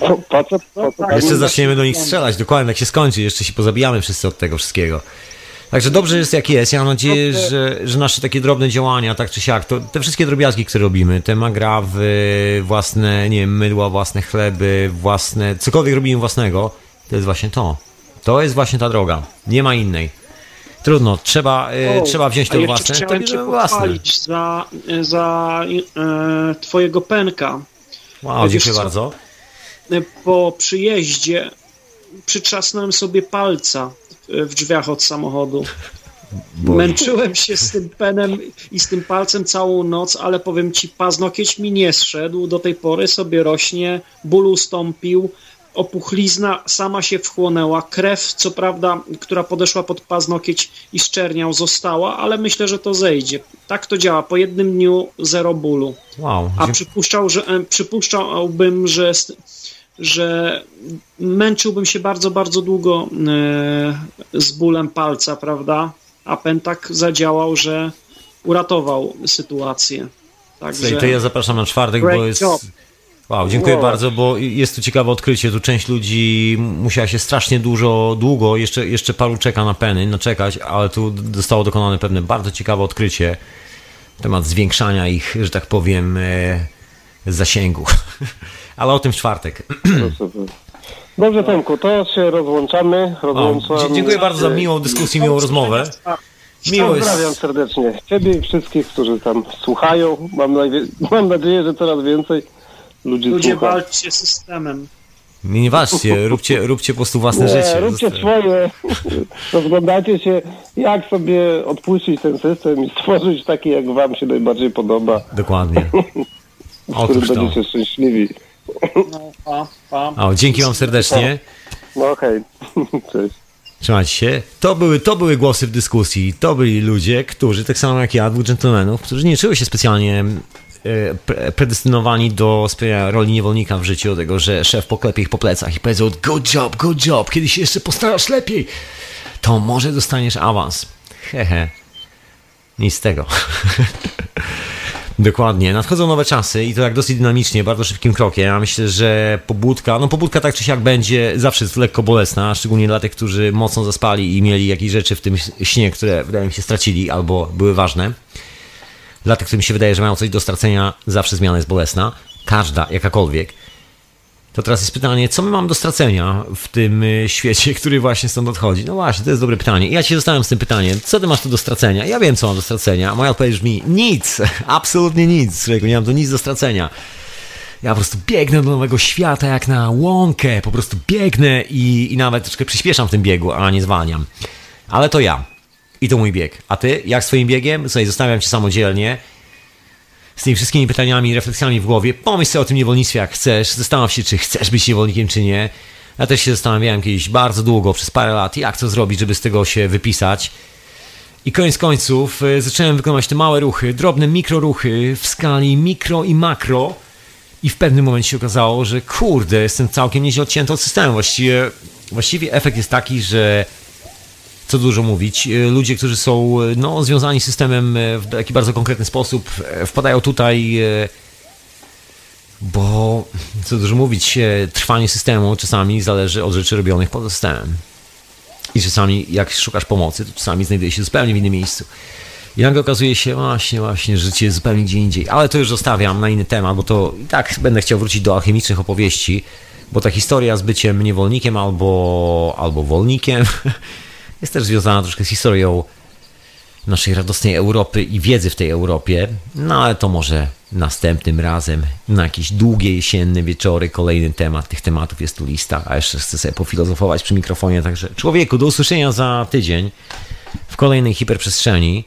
Co tam Jeszcze zaczniemy do nich strzelać, dokładnie, jak się skończy, jeszcze się pozabijamy wszyscy od tego wszystkiego. Także dobrze jest jak jest. Ja mam nadzieję, że, że nasze takie drobne działania, tak czy siak, to te wszystkie drobiazgi, które robimy, te magrawy, własne, nie wiem, mydła, własne chleby, własne, cokolwiek robimy własnego, to jest właśnie to. To jest właśnie ta droga. Nie ma innej. Trudno, trzeba, O, trzeba wziąć to własne, Chciałem cię pochwalić za, za e, twojego pęka. Wow, Wiesz dziękuję co? bardzo. E, Po przyjeździe przytrzasnąłem sobie palca w- drzwiach od samochodu. Bo- Męczyłem się z tym penem i z tym palcem całą noc, ale powiem ci, paznokieć mi nie zszedł. Do tej pory sobie rośnie, ból ustąpił, opuchlizna sama się wchłonęła, krew, co prawda, która podeszła pod paznokieć i szczerniał, została, ale myślę, że to zejdzie. Tak to działa. Po jednym dniu zero bólu. Wow, A przypuszczał, że, e, przypuszczałbym, że, że męczyłbym się bardzo, bardzo długo e, z bólem palca, prawda? A pen tak zadziałał, że uratował sytuację. Słuchaj, Także to ja zapraszam na czwartek, bo jest. job. Wow, dziękuję Wow. bardzo, bo jest tu ciekawe odkrycie. Tu część ludzi musiała się strasznie dużo, długo, jeszcze, jeszcze paru czeka na peny, no czekać, ale tu zostało dokonane pewne bardzo ciekawe odkrycie. Temat zwiększania ich, że tak powiem, e, zasięgu. ale o tym w czwartek. Dobrze, Tomku, to się rozłączamy. O, rozłączam dzie- dziękuję bardzo za miłą dyskusję, miłą rozmowę. Miło Pozdrawiam jest. serdecznie Ciebie i wszystkich, którzy tam słuchają. Mam, najwie- mam nadzieję, że coraz więcej ludzi ludzie słucha. walczcie z systemem. Nie, walczcie, róbcie, róbcie po prostu własne Nie, życie. róbcie swoje. Rozglądajcie się, jak sobie odpuścić ten system i stworzyć taki, jak Wam się najbardziej podoba, Dokładnie. w którym Otóż to. będziecie szczęśliwi. No, pa, pa. O, dzięki Wam serdecznie. No hej, cześć. Trzymajcie się. To były, to były głosy w dyskusji. To byli ludzie, którzy, tak samo jak ja, dwóch dżentelmenów, którzy nie czuły się specjalnie e, pre- predestynowani do roli niewolnika w życiu, tego, że szef poklepie ich po plecach i powiedział good job, good job, kiedy się jeszcze postarasz lepiej, to może dostaniesz awans. Hehe. Nic z tego. Dokładnie. Nadchodzą nowe czasy i to jak dosyć dynamicznie, bardzo szybkim krokiem. Ja myślę, że pobudka, no pobudka tak czy siak będzie zawsze jest lekko bolesna, szczególnie dla tych, którzy mocno zaspali i mieli jakieś rzeczy w tym śnie, które wydaje mi się stracili albo były ważne. Dla tych, którym się wydaje, że mają coś do stracenia, zawsze zmiana jest bolesna. Każda, jakakolwiek. To teraz jest pytanie, co my mamy do stracenia w tym y, świecie, który właśnie stąd odchodzi? No właśnie, to jest dobre pytanie. I ja się zostałem z tym pytaniem, co ty masz tu do stracenia? Ja wiem, co mam do stracenia. a Moja odpowiedź brzmi, nic, absolutnie nic, człowieku, nie mam tu nic do stracenia. Ja po prostu biegnę do nowego świata jak na łąkę, po prostu biegnę i, i nawet troszkę przyspieszam w tym biegu, a nie zwalniam. Ale to ja. I to mój bieg. A ty, jak z twoim biegiem? Słuchaj, zostawiam cię samodzielnie. Z tymi wszystkimi pytaniami, refleksjami w głowie. Pomyśl sobie o tym niewolnictwie jak chcesz, zastanów się, czy chcesz być niewolnikiem, czy nie. Ja też się zastanawiałem kiedyś bardzo długo, przez parę lat, jak to zrobić, żeby z tego się wypisać. I koniec końców y, zacząłem wykonywać te małe ruchy, drobne mikroruchy w skali mikro i makro. I w pewnym momencie się okazało, że kurde, jestem całkiem nieźle odcięty od systemu. Właściwie, właściwie efekt jest taki, że co dużo mówić, y, ludzie, którzy są y, no, związani z systemem w taki bardzo konkretny sposób, wpadają tutaj, bo co dużo mówić, trwanie systemu czasami zależy od rzeczy robionych poza systemem. I czasami, jak szukasz pomocy, to czasami znajduje się zupełnie w innym miejscu. I nagle okazuje się właśnie, właśnie, życie jest zupełnie gdzie indziej. Ale to już zostawiam na inny temat, bo to i tak będę chciał wrócić do alchemicznych opowieści, bo ta historia z byciem niewolnikiem albo, albo wolnikiem jest też związana troszkę z historią naszej radosnej Europy i wiedzy w tej Europie. No ale to może następnym razem, na jakieś długie jesienne wieczory, kolejny temat. Tych tematów jest tu lista, a jeszcze chcę sobie pofilozofować przy mikrofonie. Także człowieku, do usłyszenia za tydzień w kolejnej hiperprzestrzeni.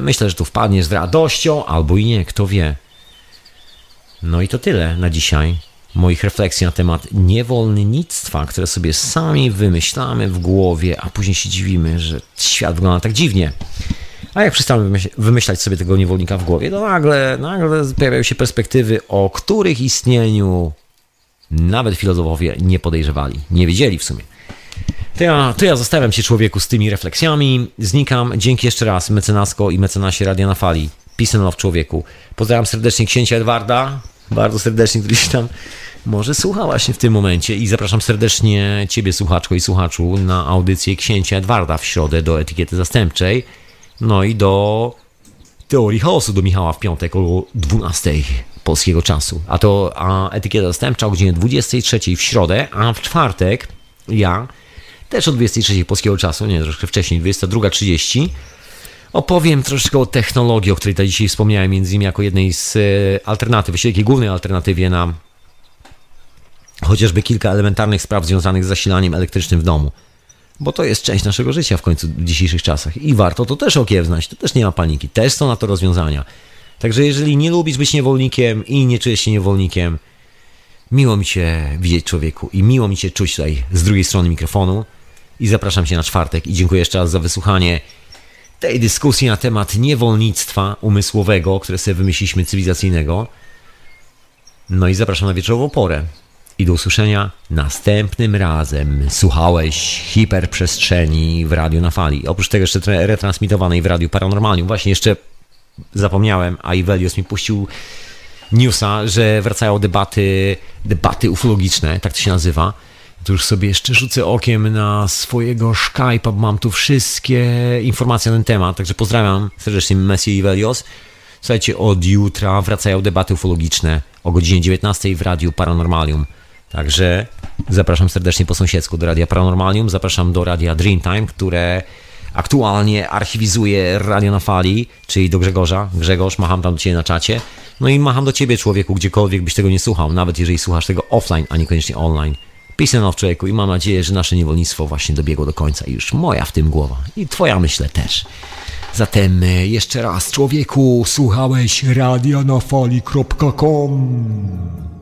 Myślę, że tu wpadniesz z radością, albo i nie, kto wie. No i to tyle na dzisiaj. Moich refleksji na temat niewolnictwa, które sobie sami wymyślamy w głowie, a później się dziwimy, że świat wygląda tak dziwnie. A jak przestałem wymyślać sobie tego niewolnika w głowie, to nagle, nagle pojawiają się perspektywy, o których istnieniu nawet filozofowie nie podejrzewali, nie wiedzieli w sumie. To ja, to ja zostawiam się człowieku z tymi refleksjami. Znikam. Dzięki jeszcze raz mecenasko i mecenasie Radia na Fali. Peace and człowieku. Pozdrawiam serdecznie księcia Edwarda. Bardzo serdecznie, który się tam może słucha właśnie w tym momencie. I zapraszam serdecznie ciebie, słuchaczko i słuchaczu, na audycję księcia Edwarda w środę do etykiety zastępczej. No i do teorii chaosu do Michała w piątek o 12 polskiego czasu. A to a etykieta zastępcza o godzinie 23 w środę, a w czwartek ja też o 23 polskiego czasu, nie, troszkę wcześniej, 22.30 opowiem troszkę o technologii, o której tutaj dzisiaj wspomniałem, między innymi jako jednej z e, alternatyw, właściwie takiej głównej alternatywie na chociażby kilka elementarnych spraw związanych z zasilaniem elektrycznym w domu. Bo to jest część naszego życia w końcu w dzisiejszych czasach i warto to też okiełznać, to też nie ma paniki, też są na to rozwiązania. Także jeżeli nie lubisz być niewolnikiem i nie czujesz się niewolnikiem, miło mi Cię widzieć człowieku i miło mi Cię czuć tutaj z drugiej strony mikrofonu. I zapraszam Cię na czwartek i dziękuję jeszcze raz za wysłuchanie tej dyskusji na temat niewolnictwa umysłowego, które sobie wymyśliliśmy cywilizacyjnego. No i zapraszam na wieczorową porę i do usłyszenia następnym razem. Słuchałeś hiperprzestrzeni w radiu na fali. Oprócz tego jeszcze retransmitowanej w radiu Paranormalium. Właśnie jeszcze zapomniałem, a Ivelios mi puścił newsa, że wracają debaty, debaty ufologiczne, tak to się nazywa. To już sobie jeszcze rzucę okiem na swojego Skype'a, bo mam tu wszystkie informacje na ten temat, także pozdrawiam serdecznie Messi i Ivelios. Słuchajcie, od jutra wracają debaty ufologiczne o godzinie 19 w radiu Paranormalium. Także zapraszam serdecznie po sąsiedzku do Radia Paranormalium, zapraszam do Radia Dreamtime, które aktualnie archiwizuje Radio na Fali, czyli do Grzegorza. Grzegorz, macham tam do Ciebie na czacie. No i macham do Ciebie, człowieku, gdziekolwiek byś tego nie słuchał, nawet jeżeli słuchasz tego offline, a niekoniecznie online. Peace and człowieku i mam nadzieję, że nasze niewolnictwo właśnie dobiegło do końca i już moja w tym głowa i Twoja myślę też. Zatem e, jeszcze raz, człowieku, słuchałeś radionafali.com